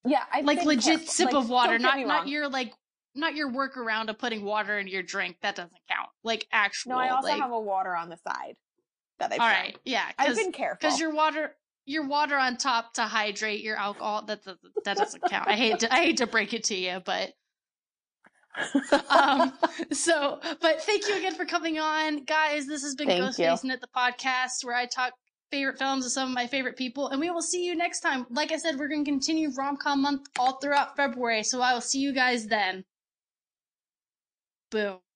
yeah, I Like legit sip of water, not not not your like not your workaround of putting water in your drink. That doesn't count. Like actual. No, I also like, have a water on the side that I. All right, yeah, I've been careful because your water your water on top to hydrate your alcohol that that, that doesn't count. I hate to I hate to break it to you, but um so but thank you again for coming on guys this has been Thank ghost. Facing it the podcast where i talk favorite films of some of my favorite people and we will see you next time like i said we're going to continue rom-com month all throughout february so i will see you guys then boom